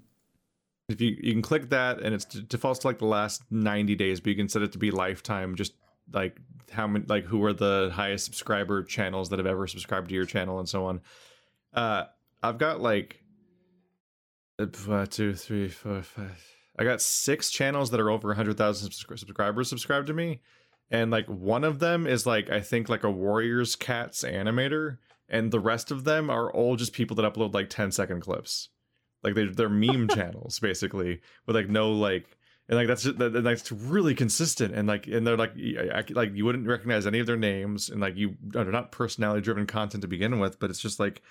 If you you can click that and it's it defaults to like the last 90 days, but you can set it to be lifetime just like how many like who are the highest subscriber channels that have ever subscribed to your channel and so on. Uh I've got like uh, one, two, three, four, five. I got six channels that are over 100,000 subscribers subscribed to me. And like one of them is like, I think like a Warriors Cats animator. And the rest of them are all just people that upload like 10 second clips. Like they, they're meme *laughs* channels basically with like no like, and like that's that, that- that's really consistent and like and they're like I, I- like you wouldn't recognize any of their names and like you are not personality driven content to begin with but it's just like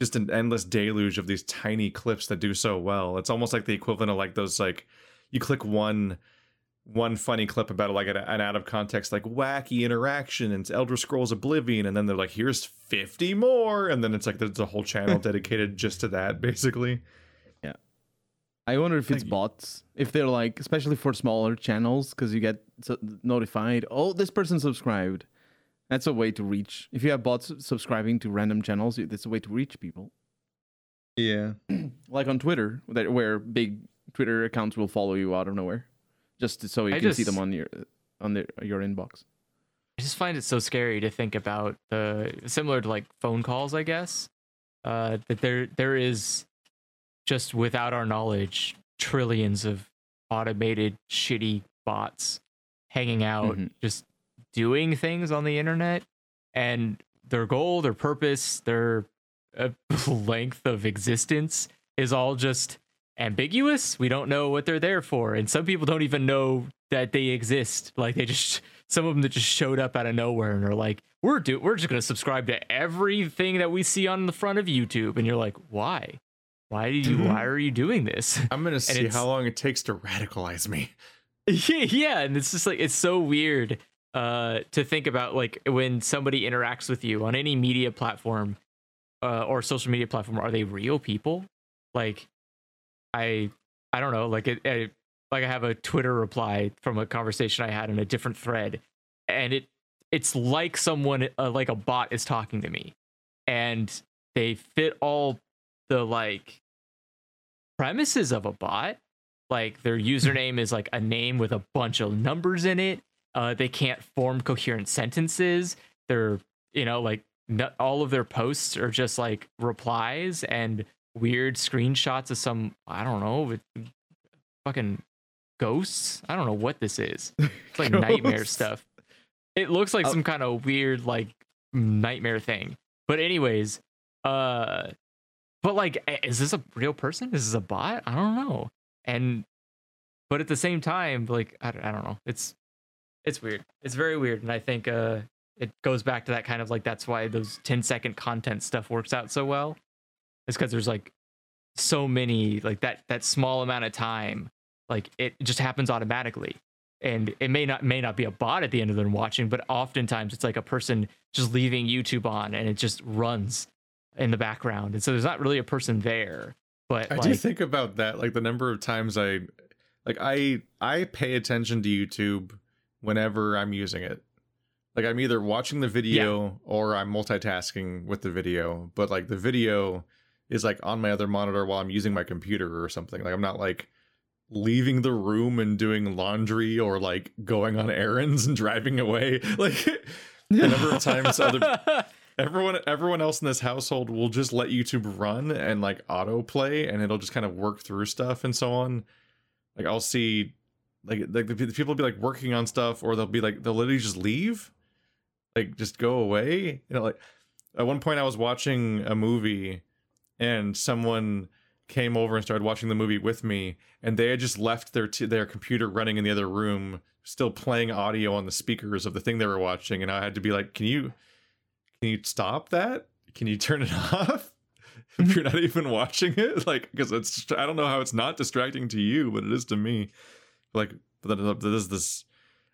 just an endless deluge of these tiny clips that do so well. It's almost like the equivalent of like those like you click one one funny clip about like an, an out of context like wacky interaction and Elder Scrolls Oblivion, and then they're like, here's fifty more, and then it's like there's a whole channel *laughs* dedicated just to that, basically. Yeah, I wonder if it's Like- bots. If they're like, especially for smaller channels, because you get notified, oh, this person subscribed. That's a way to reach. If you have bots subscribing to random channels, that's a way to reach people. Yeah. *clears throat* Like on Twitter, that where big Twitter accounts will follow you out of nowhere, just to- so you I can see them on your on their, your inbox. I just find it so scary to think about the similar to like phone calls, I guess. Uh, that there there is just without our knowledge trillions of automated shitty bots hanging out, Mhm. just doing things on the internet, and their goal, their purpose, their uh, *laughs* length of existence is all just ambiguous. We don't know what they're there for, and some people don't even know that they exist. Like they just some of them that just showed up out of nowhere and are like, "We're do we're just gonna subscribe to everything that we see on the front of YouTube," and you're like, "Why? Why do you? Why are you doing this?" *laughs* I'm gonna see it's- how long it takes to radicalize me. yeah, *laughs* yeah, and it's just like it's so weird uh to think about like when somebody interacts with you on any media platform uh or social media platform are they real people like i i don't know like it, it like i have a twitter reply from a conversation i had in a different thread and it it's like someone uh, like a bot is talking to me and they fit all the like premises of a bot. Like their username is like a name with a bunch of numbers in it. Uh they can't form coherent sentences. They're you know like all of their posts are just like replies and weird screenshots of some i don't know fucking ghosts? I don't know what this is. *laughs* It's like nightmare stuff. It looks like Oh. some kind of weird like nightmare thing. But anyways uh but like is this a real person? Is this a bot? I don't know. And but at the same time like i, I don't know. It's it's weird. It's very weird. And i think uh it goes back to that kind of like that's why those 10 second content stuff works out so well it's because there's like so many like that that small amount of time like it just happens automatically. And it may not may not be a bot at the end of them watching but oftentimes it's like a person just leaving youtube on and it just runs in the background. And so there's not really a person there but I like do think about that, like the number of times I, like I I pay attention to YouTube whenever I'm using it. Like I'm either watching the video or I'm multitasking with the video, but like the video is like on my other monitor while I'm using my computer or something. Like I'm not like leaving the room and doing laundry or like going on errands and driving away. *laughs* Like the number of times other *laughs* everyone everyone else in this household will just let YouTube run and like autoplay and it'll just kind of work through stuff and so on. Like I'll see like like the, the people will be like working on stuff or they'll be like they'll literally just leave. Like just go away. You know like at one point I was watching a movie and someone came over and started watching the movie with me and they had just left their t- their computer running in the other room still playing audio on the speakers of the thing they were watching and I had to be like can you can you stop that? Can you turn it *laughs* off? if you're not even watching it, *laughs* like, because it's, I don't know how it's not distracting to you, but it is to me. Like, there's this,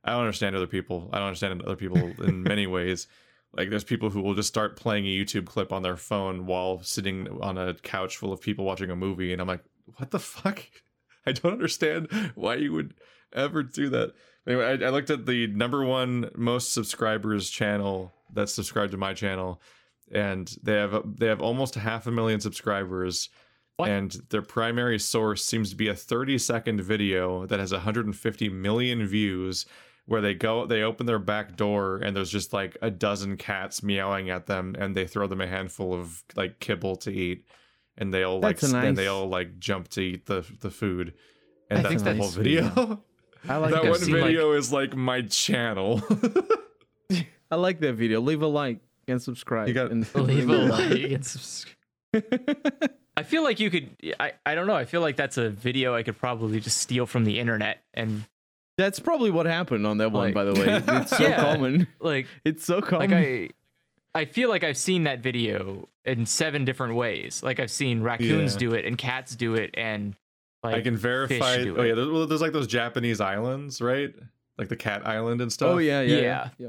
I don't understand other people. I don't understand other people in many ways. Like, there's people who will just start playing a YouTube clip on their phone while sitting on a couch full of people watching a movie, and I'm like, what the fuck? *laughs* I don't understand why you would ever do that. Anyway, I, I looked at the number one most subscribers channel that's subscribed to my channel, and they have they have almost half a million subscribers. What? And their primary source seems to be a 30 second video that has 150 million views where they go they open their back door and there's just like a dozen cats meowing at them and they throw them a handful of like kibble to eat and they all like That's a and they all like jump to eat the the food and I that's think the whole that's video *laughs* I like that that. one seen, like- video is like my channel *laughs* I like that video. Leave a like and subscribe. You got- and *laughs* Leave a like and subscribe. I feel like you could. I, I don't know. I feel like that's a video I could probably just steal from the internet and That's probably what happened on that one, Like- by the way. It's so *laughs* Yeah. common. like It's so common. like I. I feel like I've seen that video in seven different ways. Like I've seen raccoons Yeah. do it and cats do it and like i can verify do oh it. yeah there's, well, there's like those japanese islands right like the cat island and stuff oh yeah, yeah, yeah. Yeah. yeah.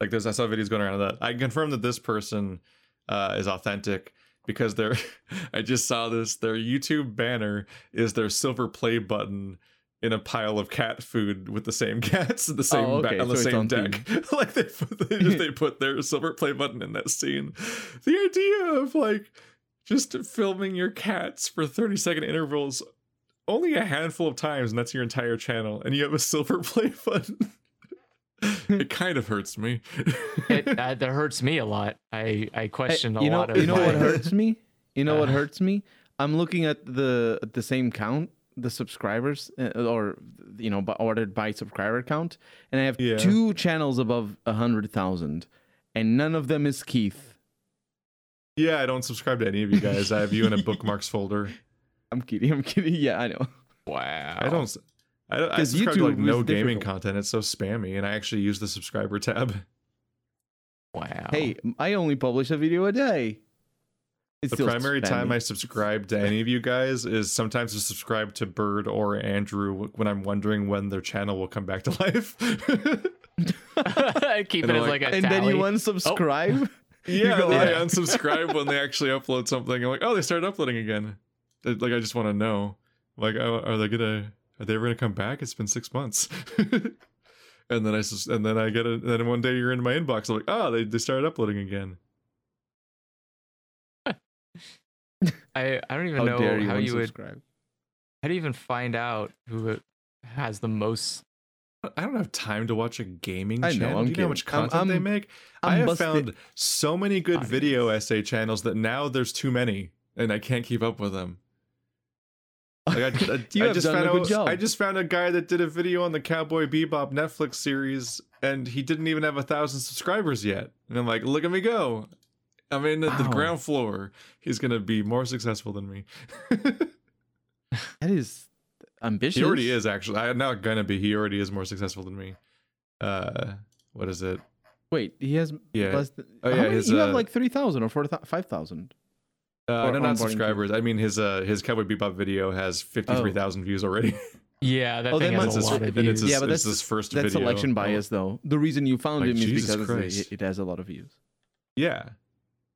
like there's i saw videos going around of that i can confirm that this person uh is authentic because they're *laughs* i just saw this their youtube banner is their silver play button in a pile of cat food with the same *laughs* cats the same Oh, ba- on the so same on deck *laughs* like they put, they, just, they *laughs* put their silver play button in that scene the idea of like just filming your cats for 30 second intervals only a handful of times and that's your entire channel and you have a silver play button it kind of hurts me it, uh, that hurts me a lot. I I question a you know, lot of you know what hurts me? You know what Uh. hurts me? I'm looking at the at the same count, the subscribers, uh, or you know, by, ordered by subscriber count, and I have Yeah. two channels above a hundred thousand, and none of them is Keith. Yeah, I don't subscribe to any of you guys. I have you in a *laughs* bookmarks folder. I'm kidding. I'm kidding. Yeah, I know. Wow. I don't. s- I, don't- I 'Cause subscribe to like no gaming difficult. content. It's so spammy, and I actually use the subscriber tab. Wow. Hey, I only publish a video a day. It's The still primary time. I subscribe to any of you guys is sometimes to subscribe to Bird or Andrew when I'm wondering when their channel will come back to *laughs* life. I *laughs* keep And it as like- like a and then you unsubscribe. Oh. *laughs* yeah, go, then I unsubscribe when they actually upload something. I'm like, oh, they started uploading again. Like, I just want to know. Like, oh, are they gonna? Are they ever gonna come back? It's been six months. and then I sus- and then I get it. Then one day you're in my inbox. I'm like, oh, they they started uploading again. I I don't even How know dare you how you would unsubscribe? how do you even find out who has the most I don't have time to watch a gaming I know, channel. I'm Do you know how much kidding. I'm- content they I'm- make? I'm I have busted- found so many good Audience. video essay channels that now there's too many, and I can't keep up with them. Like I, I, *laughs* You I have just done found a out, good job. I just found a guy that did a video on the Cowboy Bebop Netflix series, and he didn't even have a thousand subscribers yet. And I'm like, look at me go! I'm in at the ground floor. He's gonna be more successful than me. *laughs* That is ambitious. he already is actually. I'm not gonna be. He already is more successful than me. Uh, what is it? Wait, he has Yeah. less than, Oh, how yeah, many- his, you have uh, like three thousand or four five thousand. Uh, no, not onboarding subscribers. I mean, his uh, his Cowboy Bebop video has fifty three thousand views already. *laughs* Yeah, that Oh, thing that has a lot his, of and it's views. his, Yeah, but it's that's- his first That's video. selection Oh, bias, though. The reason you found Like, him is Jesus because it, it has a lot of views, Yeah,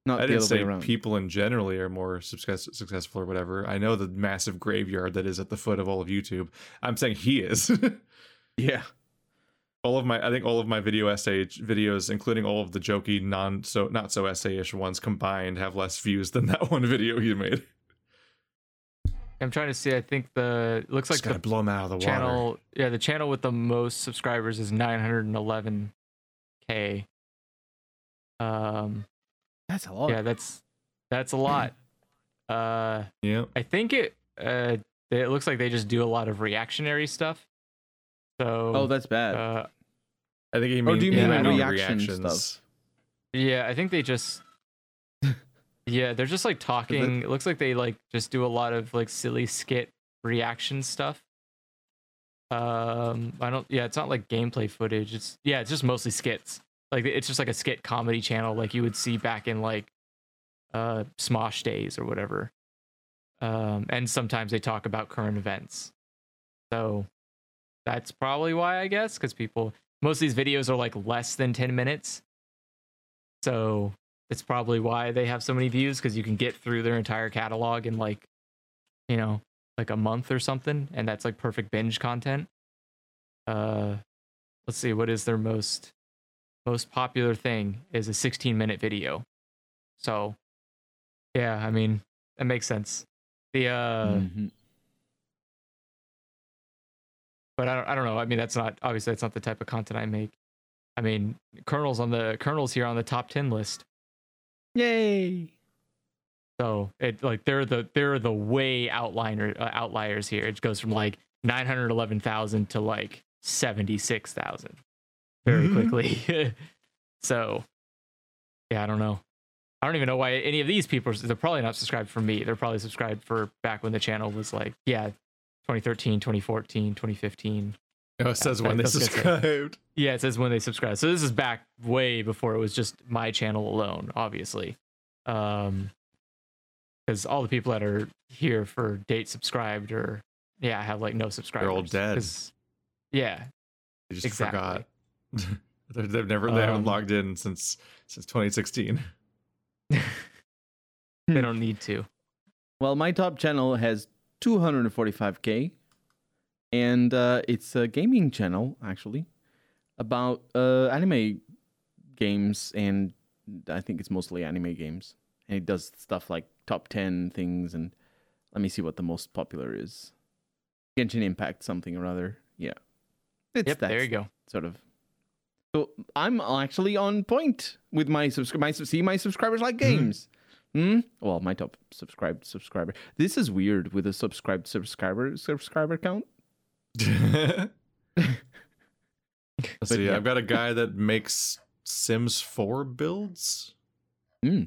not I didn't say people in generally are more success, successful or whatever. I know the massive graveyard that is at the foot of all of YouTube. I'm saying he is. *laughs* yeah, all of my, I think all of my video essay videos, including all of the jokey, non so not so essay-ish ones combined, have less views than that one video he made. I'm trying to see. I think the looks Just like gotta the blow him out of the water. channel. Yeah, the channel with the most subscribers is 911k. Um, that's a lot. yeah, that's that's a lot. *clears throat* Uh, Yeah, I think it. Uh, it looks like they just do a lot of reactionary stuff. So. oh, that's bad. uh, I think he Or means do you mean yeah, reaction reactions. stuff? Yeah, I think they just *laughs* Yeah, they're just like talking. It looks like they like just do a lot of like silly skit reaction stuff. Um I don't yeah, it's not like gameplay footage. It's yeah, it's just mostly skits. Like it's just like a skit comedy channel like you would see back in like uh Smosh days or whatever. Um and sometimes they talk about current events. So that's probably why I guess cuz people most of these videos are like less than 10 minutes. So it's probably why they have so many views because you can get through their entire catalog in like, you know, like a month or something, and that's like perfect binge content. Uh, let's see, what is their most most popular thing is a 16 minute video. So, yeah, I mean, that makes sense. The uh, Mhm. but I don't, I don't know. I mean, that's not obviously that's not the type of content I make. I mean, Colonel's on the Colonel's here on the top 10 list. Yay! So it like they're the they're the way outliner uh, outliers here. It goes from like nine hundred eleven thousand to like seventy six thousand very Mhm. quickly. *laughs* so yeah, I don't know. I don't even know why any of these people they're probably not subscribed for me. They're probably subscribed for back when the channel was like yeah, 2013, 2014, 2015. Oh, it says Yeah, when they that's good subscribed. *laughs* Yeah, it says when they subscribe. So this is back way before it was just my channel alone, obviously. Um because all the people that are here for date subscribed or yeah, have like no subscribers. They're all dead. 'Cause- Yeah. They just Exactly. forgot. *laughs* They're- They've never they Um, haven't logged in since since 2016. *laughs* They don't need to. Well, my top channel has 245k, and uh, it's a gaming channel actually about uh, anime games, and I think it's mostly anime games. And it does stuff like top 10 things, and let me see what the most popular is. Genshin Impact, something or other. Yeah, it's Yep, that there you go. sort of. So I'm actually on point with my subscri- my see my subscribers like games. Hmm. Well, my top subscribed subscriber. This is weird with a subscribed subscriber subscriber count. *laughs* See. yeah. I've got a guy that makes Sims 4 builds. Hmm.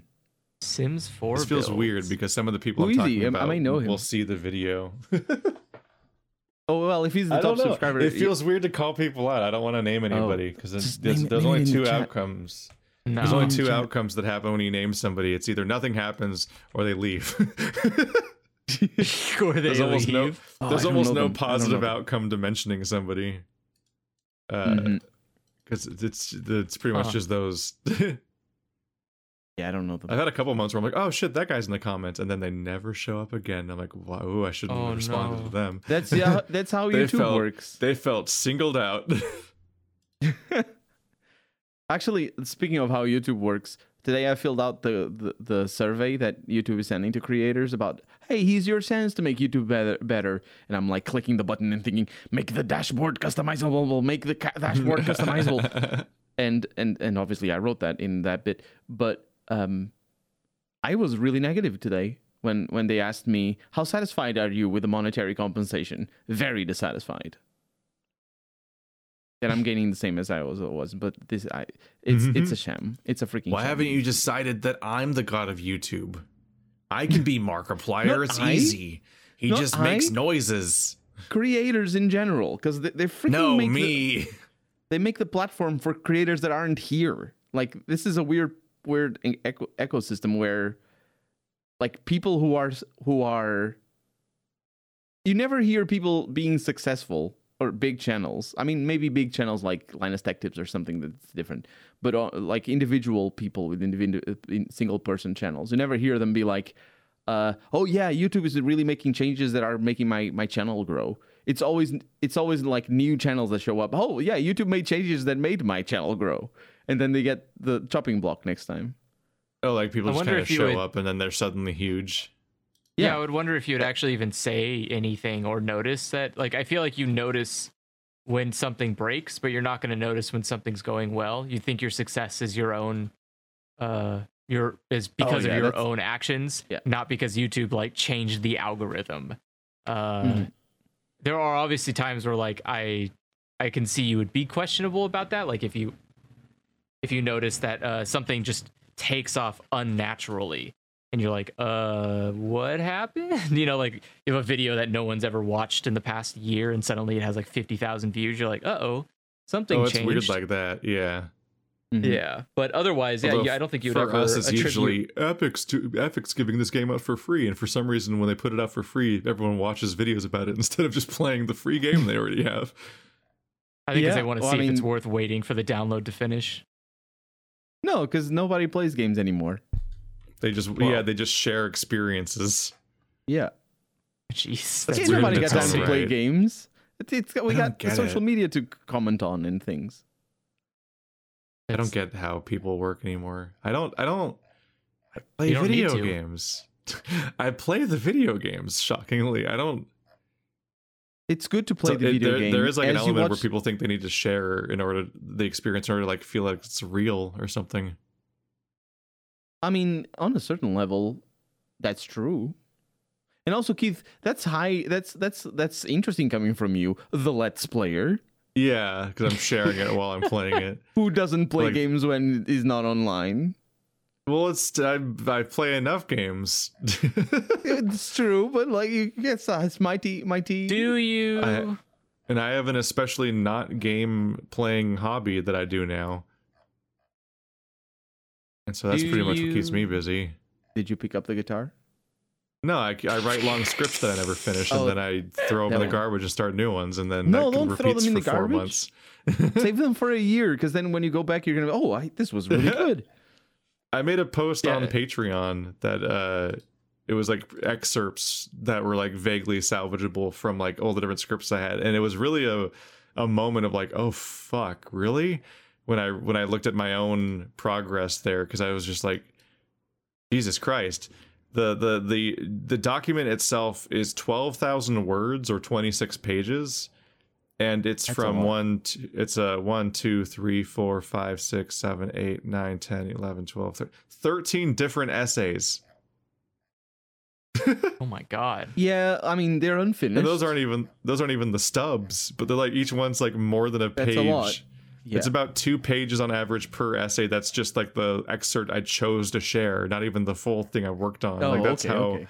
Sims 4 This feels weird because some of the people Who I'm is he? talking I- I know him. will see the video. *laughs* Oh well, if he's the I top subscriber, It feels weird to call people out. I don't want to name anybody because just there's, name there's only in the two chat. outcomes. no. There's only Um, two chat. outcomes that happen when you name somebody. It's either nothing happens or they leave. *laughs* or they there's almost no. Oh, there's almost no them. I don't know positive outcome to mentioning somebody. Uh, Mhm. because it's it's pretty much Huh. just those. *laughs* yeah, I don't know them. I've had a couple months where I'm like, oh shit, that guy's in the comments, and then they never show up again. I'm like, wow, ooh, I shouldn't Oh, have responded no. to them. That's yeah, *laughs* that's how They YouTube felt- works. They felt singled out. *laughs* Actually, speaking of how YouTube works, today I filled out the, the, the survey that YouTube is sending to creators about, hey, here's your chance to make YouTube better, better. And I'm like clicking the button and thinking, make the dashboard customizable, make the ca- dashboard *laughs* customizable. And, and, and obviously I wrote that in that bit. But um, I was really negative today when, when they asked me, how satisfied are you with the monetary compensation? Very dissatisfied. That I'm *laughs* gaining the same as I was, was but this I it's it's a sham. It's a freaking. Why sham. haven't you decided that I'm the god of YouTube? I can be Markiplier. It's I. easy. He Not just makes noises. creators in general because they, they freaking No, make the, me. they make the platform for creators that aren't here. Like this is a weird weird eco- ecosystem where like people who are who are you never hear people being successful or big channels. I mean, maybe big channels like Linus Tech Tips or something that's different, but uh, like individual people with individual in single person channels, you never hear them be like, uh, "Oh yeah, YouTube is really making changes that are making my my channel grow." It's always it's always like new channels that show up. Oh yeah, YouTube made changes that made my channel grow, and then they get the chopping block next time. Oh, like people I just wonder kind of if you show would- up and then they're suddenly huge. Yeah. Yeah. I would wonder if you'd actually even say anything or notice that. Like, I feel like you notice when something breaks, but you're not going to notice when something's going well. You think your success is your own, uh, your is because Oh, yeah, of your that's- own actions, Yeah. not because YouTube like changed the algorithm. Uh, Mhm. There are obviously times where like I, I can see you would be questionable about that. Like if you, if you notice that uh, something just takes off unnaturally and you're like, uh, what happened? *laughs* You know, like you have a video that no one's ever watched in the past year and suddenly it has like 50,000 views. You're like, uh oh, something Oh, it's changed. weird like that. Yeah. Mhm. yeah. But otherwise, yeah, Although yeah, I don't think you'd for ever us, it's attribute- usually Epic's to, Epic's giving this game out for free, and for some reason, when they put it out for free, everyone watches videos about it *laughs* instead of just playing the free game they already have. I think 'cause Yeah, they want to well, I see if it's worth waiting for the download to finish. No, because nobody plays games anymore. They just Well- yeah, they just share experiences. Yeah. Jeez. That's Ain't nobody got time to play right. games. It's, it's got, we got social it. media to comment on and things. I don't get how people work anymore. I don't. I don't. I play don't video games. *laughs* I play the video games. Shockingly, I don't. It's good to play so the video there, game. there is like an element where people think they need to share in order the experience in order to like feel like it's real or something. I mean, on a certain level, that's true. And also, Keith, that's high. That's that's that's interesting coming from you, the Let's Player, Yeah, because I'm sharing it while I'm playing it. *laughs* who doesn't play Like- games when is not online. Well, it's I, I play enough games. *laughs* It's true, but like, you yes, uh, it's mighty, mighty. Do you? I- and I have an especially not game playing hobby that I do now. And so that's Do pretty much what keeps me busy. Did you pick up the guitar? No, I, I write long scripts that I never finish, Oh, and then I throw them in the garbage and start new ones, and then No, that don't throw them in for the four garbage. months. *laughs* Save them for a year, because then when you go back, you're gonna. Oh, I, this was really *laughs* good. I made a post on Patreon that uh it was like excerpts that were like vaguely salvageable from like all the different scripts I had. And it was really a a moment of like oh fuck really? When I when I looked at my own progress there cuz I was just like Jesus Christ. The the the the document itself is 12,000 words or 26 pages and it's That's from one to, it's a one two three four five six seven eight nine ten eleven twelve thir- 13 different essays *laughs* oh my god. Yeah, I mean they're unfinished. and those aren't even those aren't even the stubs but they're like each one's like more than a That's page a lot. Yeah. it's about two pages on average per essay that's just like the excerpt i chose to share not even the full thing i worked on Oh, like that's okay, how okay.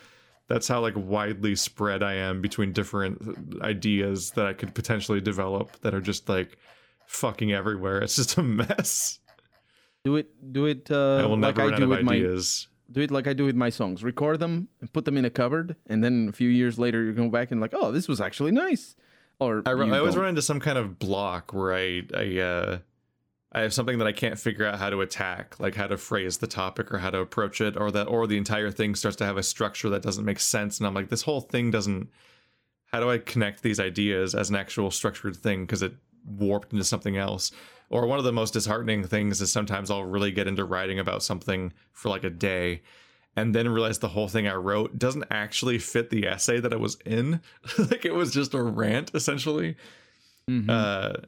That's how like widely spread I am between different ideas that I could potentially develop that are just like fucking everywhere. It's just a mess. Do it, do it uh, I will like never I run out do of with my ideas. do it like I do with my songs. Record them and put them in a cupboard, and then a few years later you go back and like, oh, this was actually nice. Or I, I always run into some kind of block where I I uh I have something that I can't figure out how to attack, like how to phrase the topic or how to approach it, or that or the entire thing starts to have a structure that doesn't make sense, and I'm like, this whole thing doesn't. How do I connect these ideas as an actual structured thing? Because it warped into something else. Or one of the most disheartening things is sometimes I'll really get into writing about something for like a day, and then realize the whole thing I wrote doesn't actually fit the essay that I was in. *laughs* like it was just a rant essentially. Mhm. Uh,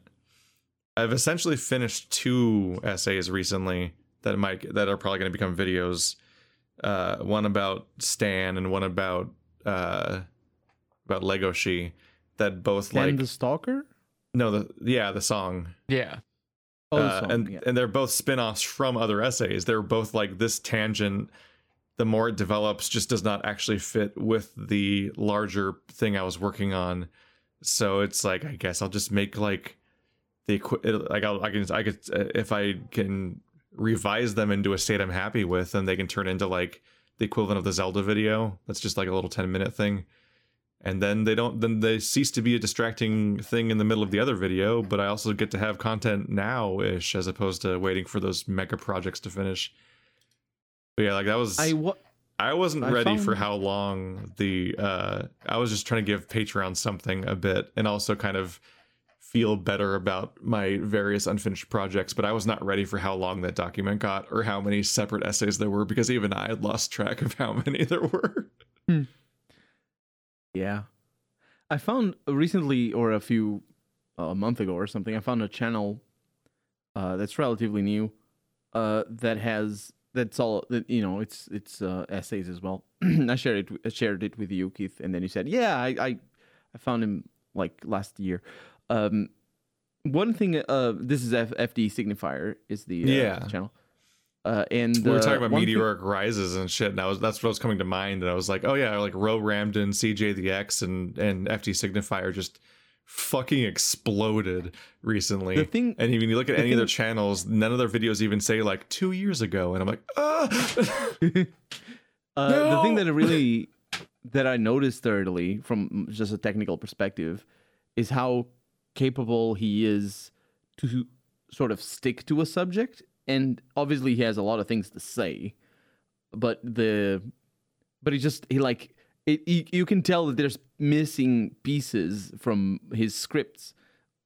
I've essentially finished two essays recently that might that are probably going to become videos. Uh, one about Stan and one about uh, about Lego She. That both and like the stalker. no the yeah the song Yeah. Oh, uh, song, and yeah. and they're both spin-offs from other essays. They're both like this tangent. The more it develops, just does not actually fit with the larger thing I was working on. So it's like I guess I'll just make like the it- like I'll, I can I could uh, if I can revise them into a state I'm happy with, then they can turn into like the equivalent of the Zelda video. That's just like a little ten minute thing. And then they don't then they cease to be a distracting thing in the middle of the other video, but I also get to have content now ish as opposed to waiting for those mega projects to finish. But yeah, like that was I wa- I wasn't I ready for how long the uh I was just trying to give Patreon something a bit and also kind of feel better about my various unfinished projects, but I was not ready for how long that document got or how many separate essays there were because even I had lost track of how *laughs* many there were. Yeah. I found recently, or a few, uh, a month ago or something, I found a channel uh, that's relatively new uh, that has, that's all, you know, it's it's uh, essays as well. *clears throat* I shared it, I shared it with you, Keith, and then you said, yeah, I, I, I found him like last year. Um, one thing, uh, this is F- FD Signifier is the uh, Yeah. channel. Uh, and we were uh, talking about one thing- meteoric rises and shit, and I was that's what was coming to mind, and I was like, oh yeah, like Ro Ramdin, CJ the X, and and FD Signifier just fucking exploded recently. The thing- and even you look at any of their channels, none of their videos even say like two years ago, and I'm like, ah. *laughs* Uh, The thing No! that really that I noticed thirdly, from just a technical perspective, is how capable he is to sort of stick to a subject. And obviously, he has a lot of things to say, but the but he just he like it you, you can tell that there's missing pieces from his scripts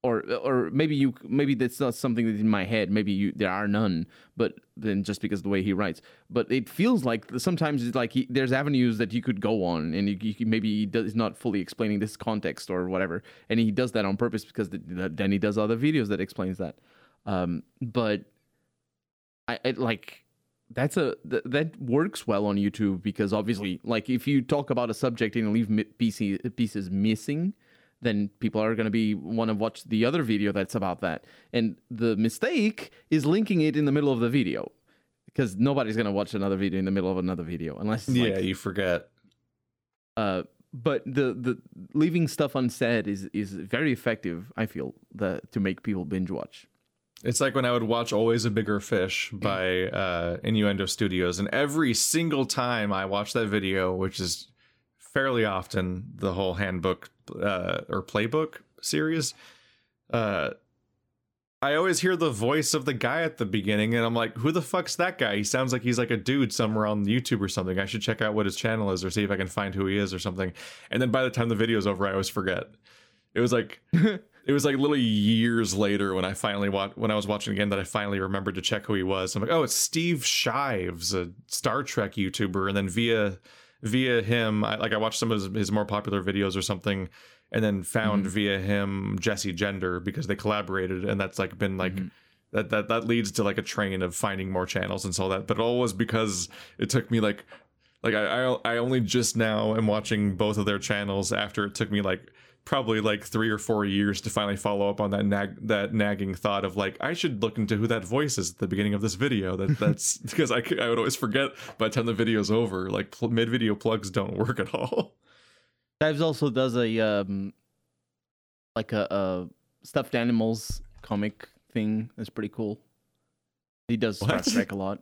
or or maybe you maybe that's not something that's in my head. Maybe you there are none but then just because of the way he writes. But it feels like sometimes it's like he, there's avenues that you could go on and you, you, maybe he does, not fully explaining this context or whatever. And he does that on purpose because the, the, then he does other videos that explains that. Um, but I, I like that's a th- that works well on YouTube because obviously, like if you talk about a subject and leave mi- pieces missing, then people are going to be want to watch the other video that's about that. And the mistake is linking it in the middle of the video because nobody's going to watch another video in the middle of another video unless it's yeah, like, you forget. uh, but the the leaving stuff unsaid is is very effective. I feel the to make people binge watch. It's like when I would watch Always a Bigger Fish by uh, Innuendo Studios, and every single time I watch that video, which is fairly often the whole handbook uh, or playbook series, uh, I always hear the voice of the guy at the beginning, and I'm like, who the fuck's that guy? He sounds like he's like a dude somewhere on YouTube or something. I should check out what his channel is or see if I can find who he is or something. And then by the time the video's over, I always forget. It was like *laughs* it was like literally years later when I finally watched when I was watching again that I finally remembered to check who he was. I'm like, oh, it's Steve Shives, a Star Trek YouTuber, and then via via him, I, like I watched some of his, his more popular videos or something, and then found Mhm. via him Jesse Gender because they collaborated, and that's like been like. Mhm. That, that that leads to like a train of finding more channels and so that but it all was because it took me like like I, I I only just now am watching both of their channels after it took me like probably like three or four years to finally follow up on that nag that nagging thought of like I should look into who that voice is at the beginning of this video. That that's *laughs* because I could- I would always forget by the time the video's over. Like pl- mid video plugs don't work at all. Shives also does a um like a, a stuffed animals comic thing. That's pretty cool. He does Star Trek a lot.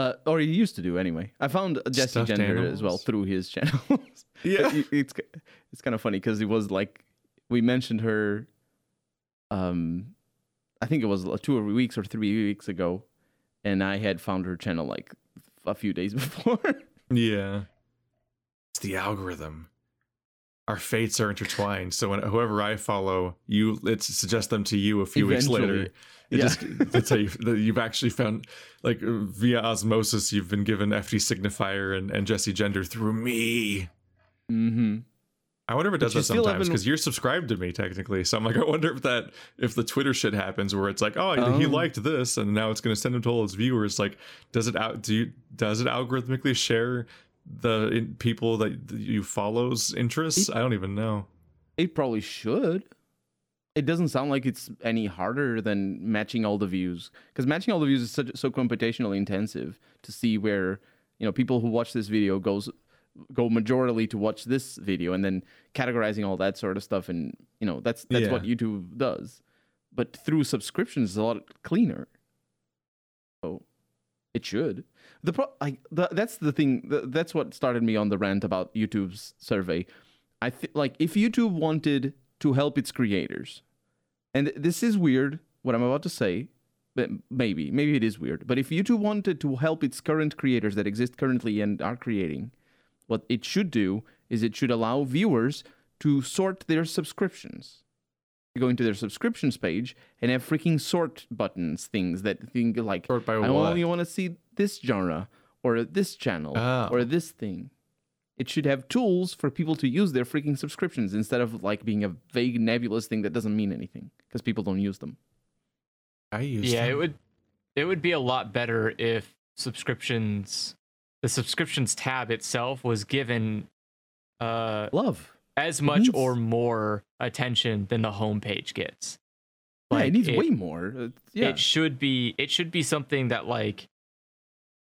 Uh, or he used to do anyway. I found Jesse Stuffed Gender as well through his *laughs* channel. Yeah, It- it's it's kind of funny because it was like we mentioned her. Um, I think it was two weeks or three weeks ago, and I had found her channel like a few days *laughs* before. yeah. It's the algorithm. Our fates are intertwined. So when whoever I follow, you it suggests them to you a few weeks later. Eventually. It Yeah. just that's how you, *laughs* you've actually found like via osmosis you've been given FD signifier and, and Jesse Gender through me. mm-hmm. I wonder if it does that sometimes because you're subscribed to me technically. So I'm like, *laughs* I wonder if that if the Twitter shit happens where it's like, oh, he Oh. liked this and now it's going to send him to all his viewers. Like, does it out? Do you does it algorithmically share the in, people that you follows interests? I don't even know. It probably should. It doesn't sound like it's any harder than matching all the views because matching all the views is such, so computationally intensive to see where you know people who watch this video goes go majorly to watch this video and then categorizing all that sort of stuff and you know that's that's Yeah. what YouTube does. But through subscriptions, it's a lot cleaner. So it should. The pro like the, that's the thing. The, that's what started me on the rant about YouTube's survey. I think like if YouTube wanted to help its creators, and this is weird what I'm about to say, but maybe maybe it is weird. But if YouTube wanted to help its current creators that exist currently and are creating, what it should do is it should allow viewers to sort their subscriptions. Go into their subscriptions page and have freaking sort buttons, things that think like Sort by I what? only want to see this genre or this channel Oh. or this thing. It should have tools for people to use their freaking subscriptions instead of like being a vague nebulous thing that doesn't mean anything because people don't use them. I use yeah, them. it would it would be a lot better if subscriptions the subscriptions tab itself was given uh Love. As much needs- or more attention than the homepage gets. yeah, it Like, needs way more. Uh, yeah. It should be it should be something that like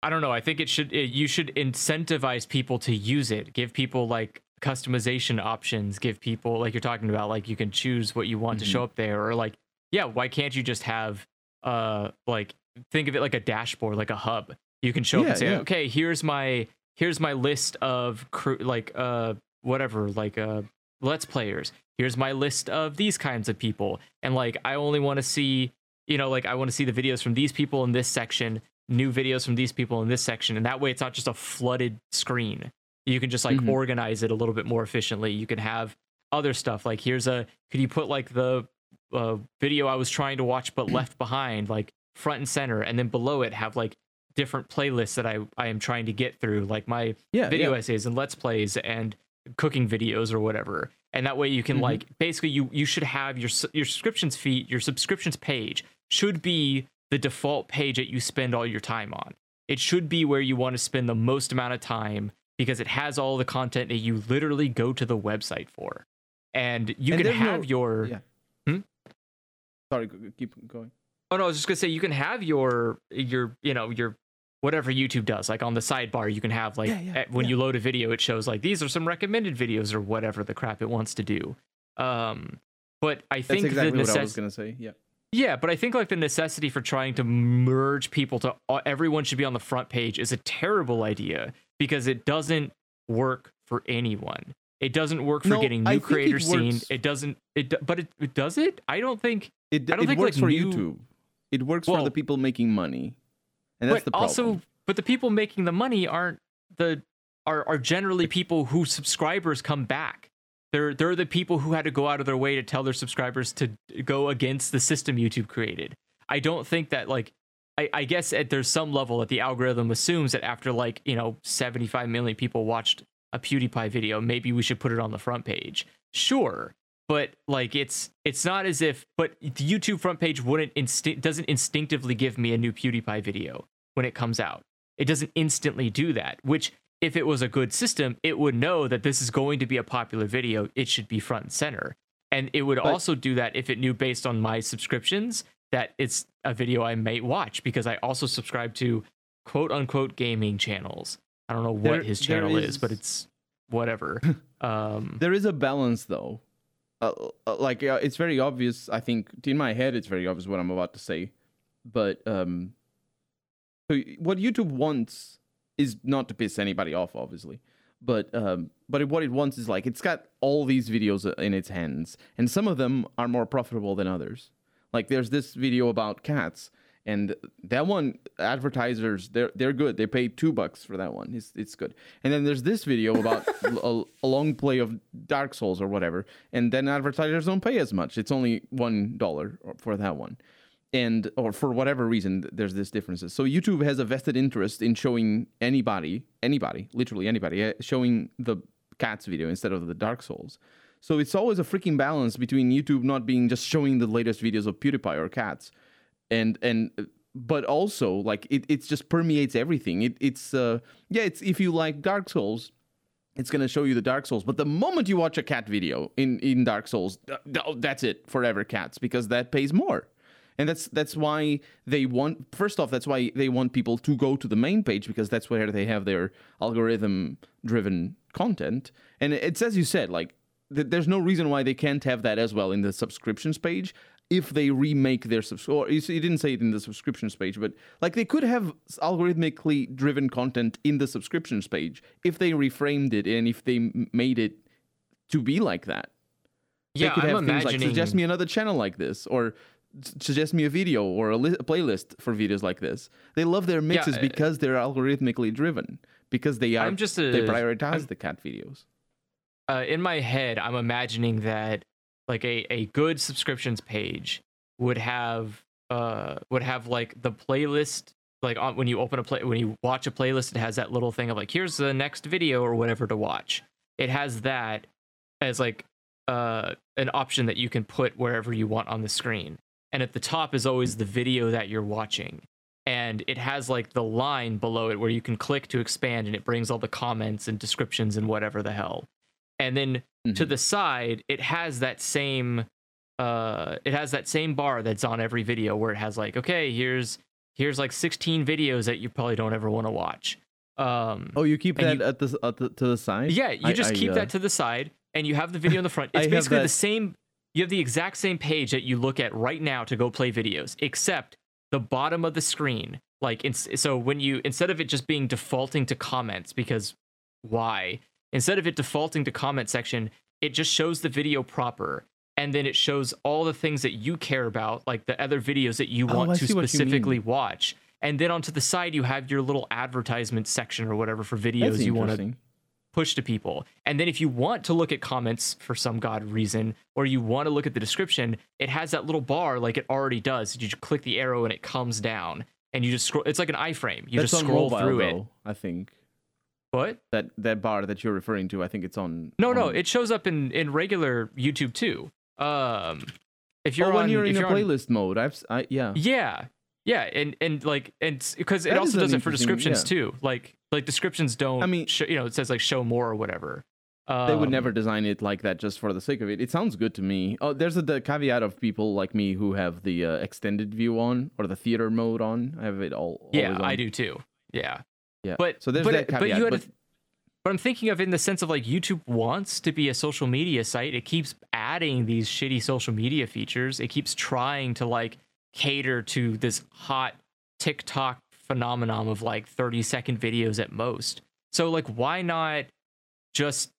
I don't know, I think it should it, you should incentivize people to use it. Give people like customization options, give people like you're talking about like you can choose what you want to Mm-hmm. show up there or like yeah, why can't you just have uh like think of it like a dashboard, like a hub. You can show up and say, yeah. "Okay, here's my here's my list of crew like uh whatever, like uh let's players. Here's my list of these kinds of people. And like I only want to see, you know, like I want to see the videos from these people in this section, new videos from these people in this section. And that way it's not just a flooded screen. You can just like Mhm. organize it a little bit more efficiently. You can have other stuff like here's a could you put like the uh, video I was trying to watch but left *clears throat* behind like front and center, and then below it have like different playlists that I I am trying to get through, like my Yeah, video yeah. essays and let's plays and cooking videos or whatever and that way you can Mhm. like basically you you should have your your subscriptions feed your subscriptions page should be the default page that you spend all your time on it should be where you want to spend the most amount of time because it has all the content that you literally go to the website for and you And can there's no- have your yeah. Hmm? Sorry, keep going. Oh no, I was just gonna say you can have your your you know your whatever YouTube does. Like on the sidebar, you can have like Yeah, yeah, when yeah. you load a video, it shows like these are some recommended videos or whatever the crap it wants to do. Um, but I That's think exactly the what I was necessity. gonna say. Yeah. Yeah, but I think like the necessity for trying to merge people to uh, everyone should be on the front page is a terrible idea because it doesn't work for anyone. It doesn't work for No, getting I new it creators seen. It doesn't. It but it, it does it. I don't think. It, I don't it think, works like, for new- YouTube. It works for the people making money, and that's but the problem. also, but the people making the money aren't the are are generally people whose subscribers come back. They're they're the people who had to go out of their way to tell their subscribers to go against the system YouTube created. I don't think that like I, I guess at there's some level that the algorithm assumes that after like you know 75 million people watched a PewDiePie video, maybe we should put it on the front page. Sure, but like it's it's not as if but the YouTube front page wouldn't instinct doesn't instinctively give me a new PewDiePie video when it comes out. It doesn't instantly do that, which if it was a good system, it would know that this is going to be a popular video. It should be front and center. And it would But- also do that if it knew based on my subscriptions that it's a video I might watch because I also subscribe to quote unquote gaming channels. I don't know what There- his channel is, but it's whatever. *laughs* um There is a balance, though. Uh, uh, like uh, it's very obvious. I think in my head, it's very obvious what I'm about to say. But um, so what YouTube wants is not to piss anybody off, obviously. But um, but what it wants is like it's got all these videos uh, in its hands, and some of them are more profitable than others. Like there's this video about cats, and that one advertisers they're they're good. They pay two bucks for that one. It's it's good. And then there's this video about *laughs* a, a long play of Dark Souls or whatever, and then advertisers don't pay as much. It's only one dollar for that one, and or for whatever reason there's this differences. So YouTube has a vested interest in showing anybody, anybody, literally anybody, uh, showing the cats video instead of the Dark Souls. So it's always a freaking balance between YouTube not being just showing the latest videos of PewDiePie or cats, and and but also like it it just permeates everything. It it's uh yeah it's if you like Dark Souls, it's gonna show you the Dark Souls. But the moment you watch a cat video in in Dark Souls, th- that's it forever cats because that pays more. And that's that's why they want first off that's why they want people to go to the main page because that's where they have their algorithm driven content. And it's as you said like th- there's no reason why they can't have that as well in the subscriptions page if they remake their subs or you didn't say it in the subscriptions page but like they could have algorithmically driven content in the subscriptions page if they reframed it and if they made it to be like that. Yeah, they could I'm have things like imagining suggest me another channel like this or suggest me a video or a, li- a playlist for videos like this. They love their mixes uh, because they're algorithmically driven because they are I'm just a, they prioritize I'm- the cat videos. Uh, in my head, I'm imagining that like a, a good subscriptions page would have uh would have like the playlist like on when you open a play when you watch a playlist it has that little thing of like here's the next video or whatever to watch. It has that as like uh an option that you can put wherever you want on the screen. And at the top is always the video that you're watching. And it has like the line below it where you can click to expand and it brings all the comments and descriptions and whatever the hell and then to Mhm. the side it has that same uh it has that same bar that's on every video where it has like okay here's here's like 16 videos that you probably don't ever want to watch. Um oh you keep that at the, at the to the side? Yeah you I- just I, keep uh, that to the side and you have the video in the front. *laughs* It's basically the same you have the exact same page that you look at right now to go play videos except the bottom of the screen like so when you instead of it just being defaulting to comments because why instead of it defaulting to comment section it just shows the video proper and then it shows all the things that you care about like the other videos that you Oh, want I to see what you specifically watch and then onto the side you have your little advertisement section or whatever for videos you want to push to people. And then if you want to look at comments for some god reason, or you want to look at the description, it has that little bar like it already does. You just click the arrow and it comes down, and you just scroll. It's like an iframe. You That's just scroll mobile, through it. I think What? that that bar that you're referring to, I think it's on. No, no, it shows up in in regular YouTube too. Um, if you're oh, when on, you're in you're on- playlist mode, I've I, yeah. Yeah. Yeah, and and like and because it That also does it for descriptions yeah. too. Like like descriptions don't. I mean- you know, it says like show more or whatever. They would Um, never design it like that just for the sake of it. It sounds good to me. Oh, there's a, the caveat of people like me who have the uh, extended view on or the theater mode on. I have it all. Yeah, I do too. Yeah, Yeah. but so there's but, that it- but caveat. you had but- but I'm thinking of in the sense of like YouTube wants to be a social media site. It keeps adding these shitty social media features. It keeps trying to like cater to this hot TikTok phenomenon of like 30 second videos at most. So like why not just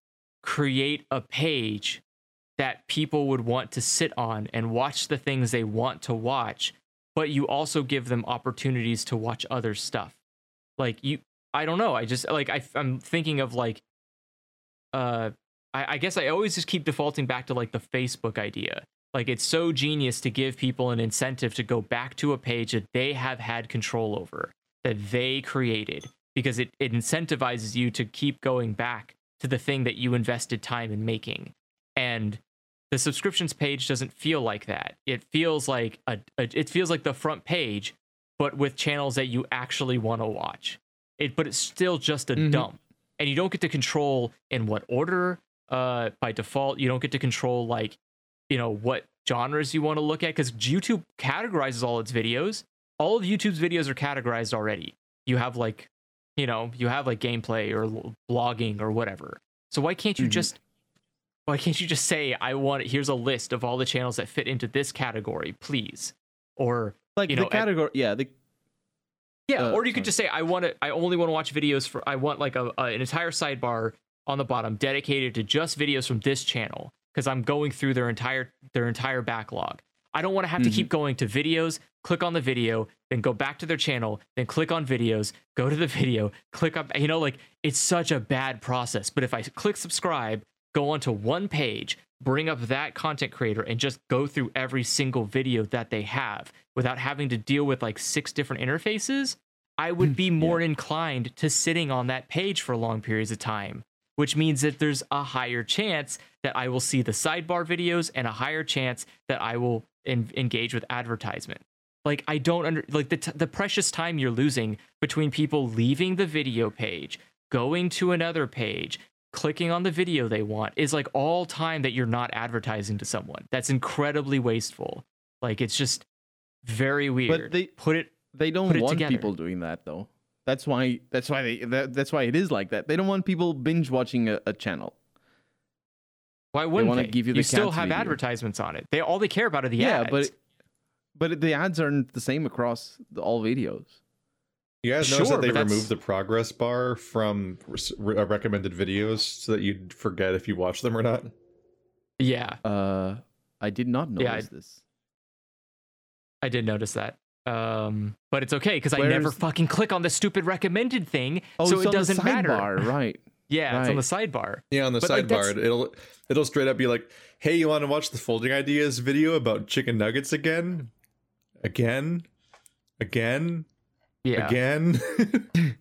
create a page that people would want to sit on and watch the things they want to watch, but you also give them opportunities to watch other stuff. Like you I don't know. I just like I, I'm thinking of like, uh, I, I guess I always just keep defaulting back to like the Facebook idea. Like it's so genius to give people an incentive to go back to a page that they have had control over, that they created, because it, it incentivizes you to keep going back to the thing that you invested time in making. And the subscriptions page doesn't feel like that. It feels like a, a it feels like the front page, but with channels that you actually want to watch it but it's still just a Mhm. dump and you don't get to control in what order uh by default you don't get to control like you know what genres you want to look at because youtube categorizes all its videos all of youtube's videos are categorized already you have like you know you have like gameplay or blogging or whatever so why can't you Mhm. just why can't you just say i want here's a list of all the channels that fit into this category please or like you the know, at- category. yeah, the yeah, Uh, or you could just say I want to. I only want to watch videos for. I want like a, a an entire sidebar on the bottom dedicated to just videos from this channel because I'm going through their entire their entire backlog. I don't want to have to Mhm. keep going to videos, click on the video, then go back to their channel, then click on videos, go to the *laughs* video, click up. You know, like it's such a bad process. But if I click subscribe, go onto one page, bring up that content creator, and just go through every single video that they have without having to deal with like six different interfaces, I would hmm, be more inclined to sitting on that page for long periods of time, which means that there's a higher chance that I will see the sidebar videos and a higher chance that I will en- engage with advertisement. Like I don't under like the t- the precious time you're losing between people leaving the video page, going to another page, clicking on the video they want is like all time that you're not advertising to someone. That's incredibly wasteful. Like it's just very weird. But they- put it they don't it want together. people doing that though. That's why. That's why they. That, that's why it is like that. They don't want people binge watching a, a channel. Why wouldn't wanna they? give you the still have video. advertisements on it. They all they care about are the yeah, ads. Yeah, but but the ads aren't the same across the, all videos. You guys notice Sure, that they removed the progress bar from re- uh, recommended videos so that you'd forget if you watch them or not? yeah, Uh, I did not notice Yeah, I- this. I did notice that. Um, but it's okay because I never fucking click on the stupid recommended thing, Oh, so it's it on doesn't matter. sidebar, right? *laughs* Yeah, it's on the sidebar. Yeah, on the But, sidebar, that's- it'll it'll straight up be like, "Hey, you want to watch the folding ideas video about chicken nuggets again, again, again, Yeah, again?" *laughs*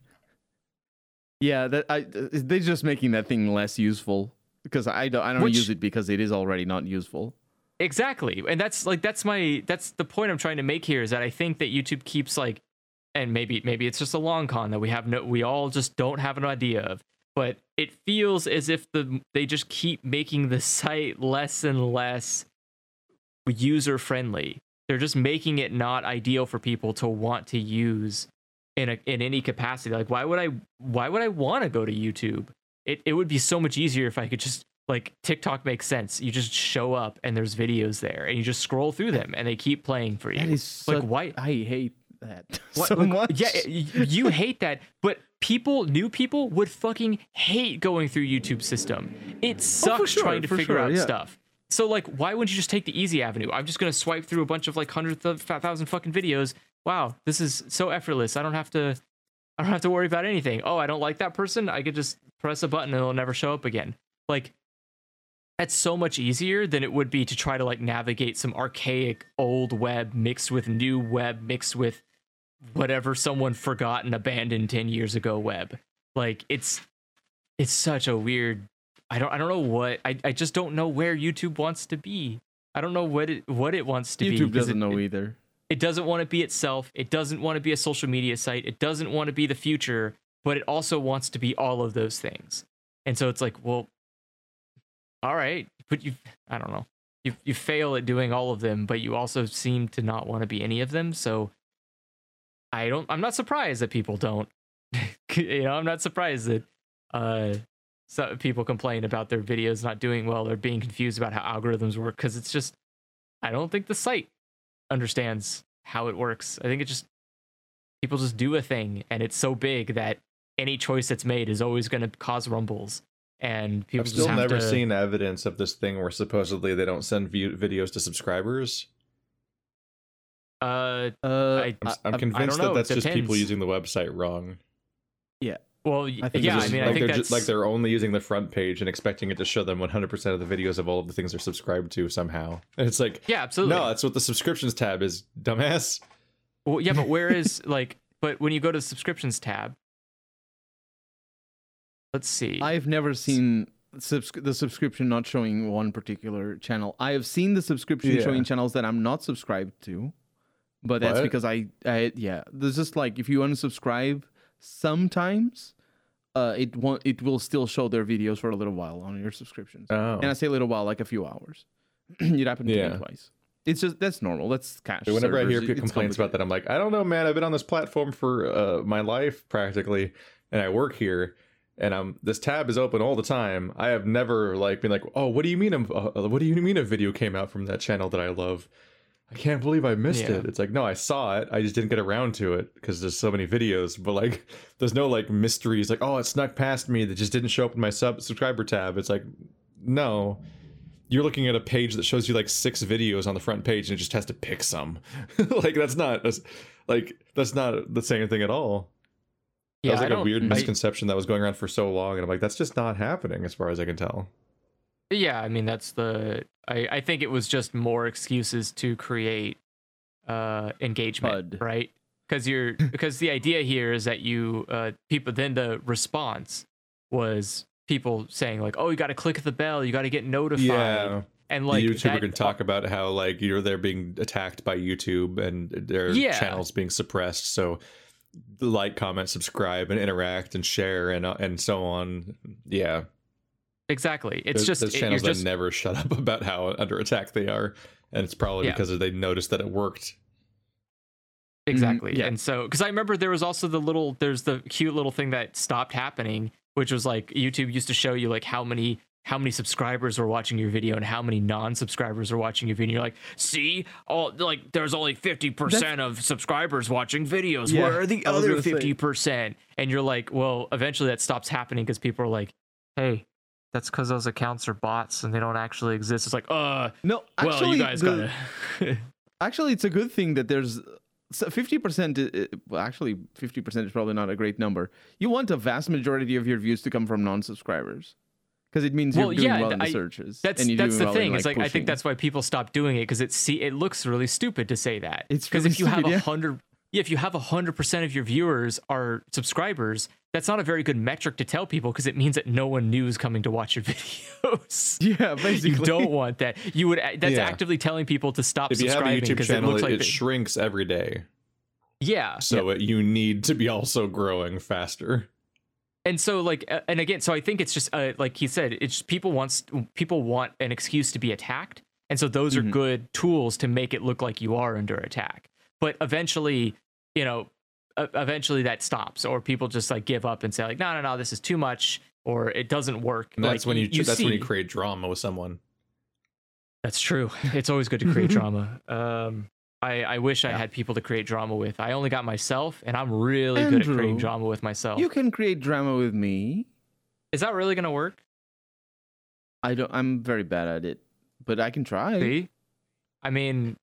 Yeah, that I they're just making that thing less useful because I don't I don't Which- use it because it is already not useful. Exactly. And that's like that's my that's the point I'm trying to make here is that I think that YouTube keeps like, and maybe maybe it's just a long con that we have no we all just don't have an idea of. But it feels as if the they just keep making the site less and less user friendly. They're just making it not ideal for people to want to use in a in any capacity. Like why would I why would I want to go to YouTube? It it would be so much easier if I could just like TikTok makes sense. You just show up and there's videos there and you just scroll through them and they keep playing for you. That is like why I hate that *laughs* what- so like, much. Yeah, you hate that, but people, new people, would fucking hate going through YouTube system. It oh, sucks Oh, sure, trying to figure sure, out yeah. stuff. So like, why wouldn't you just take the easy avenue? I'm just gonna swipe through a bunch of like hundred thousand fucking videos. Wow, this is so effortless. I don't have to. I don't have to worry about anything. Oh, I don't like that person. I could just press a button and it'll never show up again. Like that's so much easier than it would be to try to like navigate some archaic old web mixed with new web mixed with whatever someone forgot and abandoned 10 years ago web. Like it's it's such a weird I don't I don't know what I, I just don't know where YouTube wants to be. I don't know what it what it wants to be. youtube doesn't it, know it, either. it doesn't want to be itself. It doesn't want to be a social media site. It doesn't want to be the future, but it also wants to be all of those things. And so it's like, well, all right, but you, I don't know, you you fail at doing all of them, but you also seem to not want to be any of them. So I don't. I'm not surprised that people don't. *laughs* you know, I'm not surprised that uh, so people complain about their videos not doing well or being confused about how algorithms work because it's just I don't think the site understands how it works. I think it just people just do a thing and it's so big that any choice that's made is always going to cause rumbles and people I've just still have never to, seen evidence of this thing where supposedly they don't send view- videos to subscribers. uh Uh, I- I'm, I- I'm convinced know, that it that's just people using the website wrong. Yeah. Well I think yeah it's I mean like I think they're that's just, like they're only using the front page and expecting it to show them 100% of the videos of all of the things they're subscribed to somehow. And *laughs* it's like, yeah absolutely no, that's what the subscriptions tab is, dumbass. well, yeah but where *laughs* is like but when you go to the subscriptions tab let's see I've never seen subs- the subscription not showing one particular channel. I have seen the subscription Yeah. showing channels that I'm not subscribed to, but that's What? because I, I yeah. There's just like if you unsubscribe, sometimes uh, it won't. It will still show their videos for a little while on your subscriptions, Oh. and I say a little while, like a few hours. *clears throat* it happened to Yeah. me twice. It's just that's normal. That's cache. So whenever I hear people It's complaints about that, I'm like, I don't know, man. I've been on this platform for uh, my life practically, and I work here, and I'm this tab is open all the time. I have never like been like, oh, what do you mean? I'm, uh, what do you mean a video came out from that channel that I love? I can't believe I missed Yeah. it. It's like, no, I saw it. I just didn't get around to it because there's so many videos. But like, *laughs* there's no like mysteries. Like, oh, it snuck past me that just didn't show up in my sub subscriber tab. It's like, no, you're looking at a page that shows you like six videos on the front page and it just has to pick some. *laughs* like that's not that's like that's not the same thing at all. Yeah that was like a don't- weird I- misconception that was going around for so long, and I'm like, that's just not happening as far as I can tell. Yeah, I mean that's the I, I think it was just more excuses to create uh engagement, Bud. right? Because you're *laughs* because the idea here is that you uh people then the response was people saying like, "Oh, you got to click the bell, you got to get notified." Yeah, And like the YouTuber that- can talk about how like you're there being attacked by YouTube and their Yeah. channels being suppressed. So like, comment, subscribe, and interact and share and uh, and so on. Yeah, Exactly. It's Those- just those channels you're that just never *laughs* shut up about how under attack they are, and it's probably Yeah. because they noticed that it worked. Exactly. yeah. And so, because I remember there was also the little, there's the cute little thing that stopped happening, which was like YouTube used to show you like how many how many subscribers were watching your video and how many non-subscribers are watching your video. And you're like, see, all like there's only fifty percent of subscribers watching videos. Yeah, Where are the other gonna say. fifty percent? And you're like, well, eventually that stops happening because people are like, hey, that's because those accounts are bots and they don't actually exist. It's like, uh, No, well, you guys the- gotta. *laughs* Actually, it's a good thing that there's fifty percent. Well, actually, fifty percent is probably not a great number. You want a vast majority of your views to come from non-subscribers, because it means Well, you're doing yeah, well in the I- searches. That's and you're that's doing the well in, thing. it's like I think that's why people stop doing it because it see it looks really stupid to say that. It's because really if you have a hundred, yeah, if you have a hundred percent of your viewers are subscribers, that's not a very good metric to tell people because it means that no one new is coming to watch your *laughs* videos. yeah, basically. you don't want that. You would that's Yeah. actively telling people to stop If you have a subscribing YouTube because it looks it, like it they- shrinks every day. yeah. So it, you need to be also growing faster. And so like and again so i think it's just uh, like he said it's people wants people want an excuse to be attacked. And so those are Mhm. good tools to make it look like you are under attack. But eventually you know eventually that stops or people just like give up and say like no no no this is too much or it doesn't work. And that's Like, when you, that's when you create drama with someone. that's true. *laughs* It's always good to *laughs* create drama. Um I, I wish I had people to create drama with. I only got myself, and I'm really good at creating drama with myself. You can create drama with me. Is that really gonna work? I don't. I'm very bad at it, but I can try. See? I mean,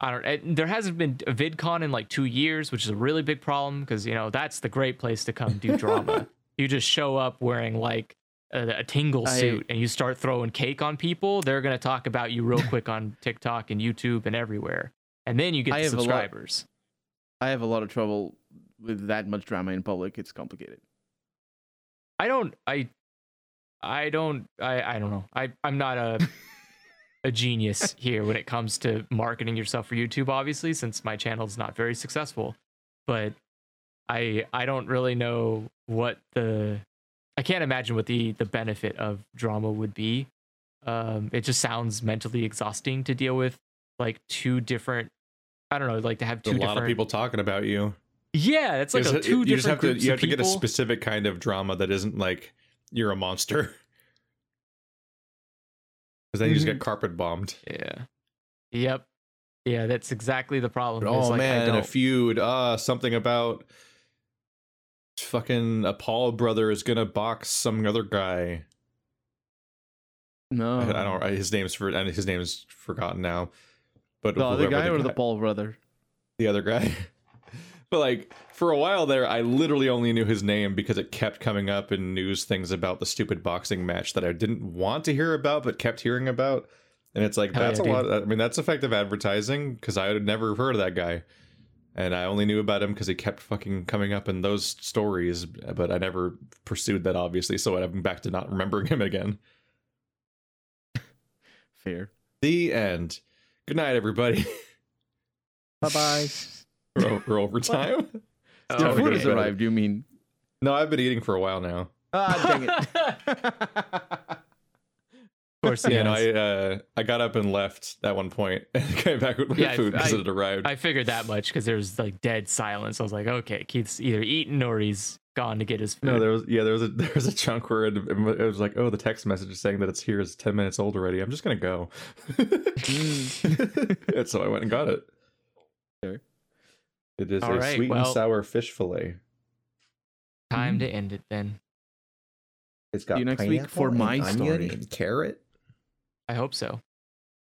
I don't. It, there hasn't been a VidCon in like two years, which is a really big problem because you know that's the great place to come do *laughs* drama. you just show up wearing like a, a tingle I- suit and you start throwing cake on people. They're gonna talk about you real *laughs* quick on TikTok and YouTube and everywhere, and then you get I the a lot- subscribers. I have a lot of trouble with that much drama in public. It's complicated. I don't. I. I don't. I. I don't know. I. I'm not a. *laughs* a genius here when it comes to marketing yourself for YouTube, obviously, since my channel is not very successful. But I I don't really know what the I can't imagine what the the benefit of drama would be. Um, it just sounds mentally exhausting to deal with like two different. I don't know, like to have two a lot different. of people talking about you. Yeah, it's like a, two you different just have to you have to get a specific kind of drama that isn't like you're a monster. *laughs* Because then you just Mm-hmm. get carpet bombed. Yeah. Yep. Yeah, that's exactly the problem. is, Oh like, man, a feud. Uh something about fucking a Paul brother is gonna box some other guy. No, I, I don't. I- His name's for and his name's forgotten now. But The other guy or the Paul brother? the other guy. *laughs* but like for a while there, I literally only knew his name because it kept coming up in news things about the stupid boxing match that I didn't want to hear about but kept hearing about. And it's like Hell that's yeah, a lot. I mean, that's effective advertising because I had never heard of that guy, and I only knew about him because he kept fucking coming up in those stories. But I never pursued that, obviously. So I'm back to not remembering him again. *laughs* Fair. The end. Good night, everybody. *laughs* Bye bye. we're, we're over time. Oh, Your Time food has arrived. You mean? No, I've been eating for a while now. Ah, dang it. *laughs* Of course, Yeah, no. I uh, I got up and left at one point *laughs* and came back with my Yeah, I- food because it arrived. I figured that much because there was like dead silence. I was like, okay, Keith's either eaten or he's gone to get his food. no, there was yeah, there was a *laughs* there was a chunk where it, it was like, oh, the text message is saying that it's here is ten minutes old already. I'm just gonna go. *laughs* and so I went and got it. Okay. It is All a right, sweet well- and sour fish fillet. Time to mm-hmm. end it then. It's got you next week for my onion story. and carrot. I hope so.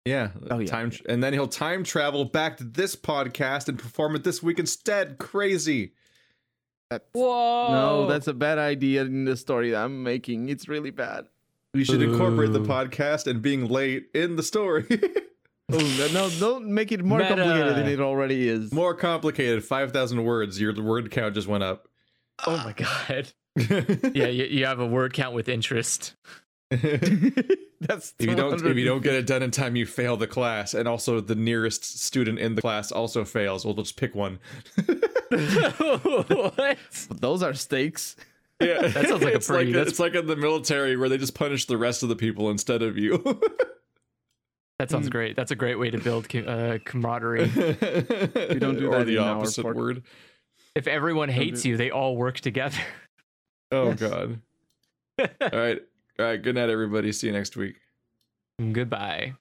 Yeah. Oh, yeah. Time and then he'll time travel back to this podcast and perform it this week instead. Crazy. That's, Whoa! no, that's a bad idea in the story that I'm making. It's really bad. We should incorporate the podcast and being late in the story. *laughs* Oh no, no, don't make it more Meta. complicated than it already is. More complicated. Five thousand words. Your word count just went up. Oh my god. *laughs* Yeah, you, you have a word count with interest. *laughs* That's If you don't, if you don't get it done in time, you fail the class, and also the nearest student in the class also fails. We'll just pick one. What? Those are stakes. Yeah, *laughs* That sounds like a it's pretty- Like, that's- It's like in the military where they just punish the rest of the people instead of you. *laughs* That sounds great. That's a great way to build uh, camaraderie. *laughs* we don't do or that the in opposite sport. word. If everyone do- hates you, they all work together. Oh Yes. god. all right, all right. Good night, everybody. See you next week. Goodbye.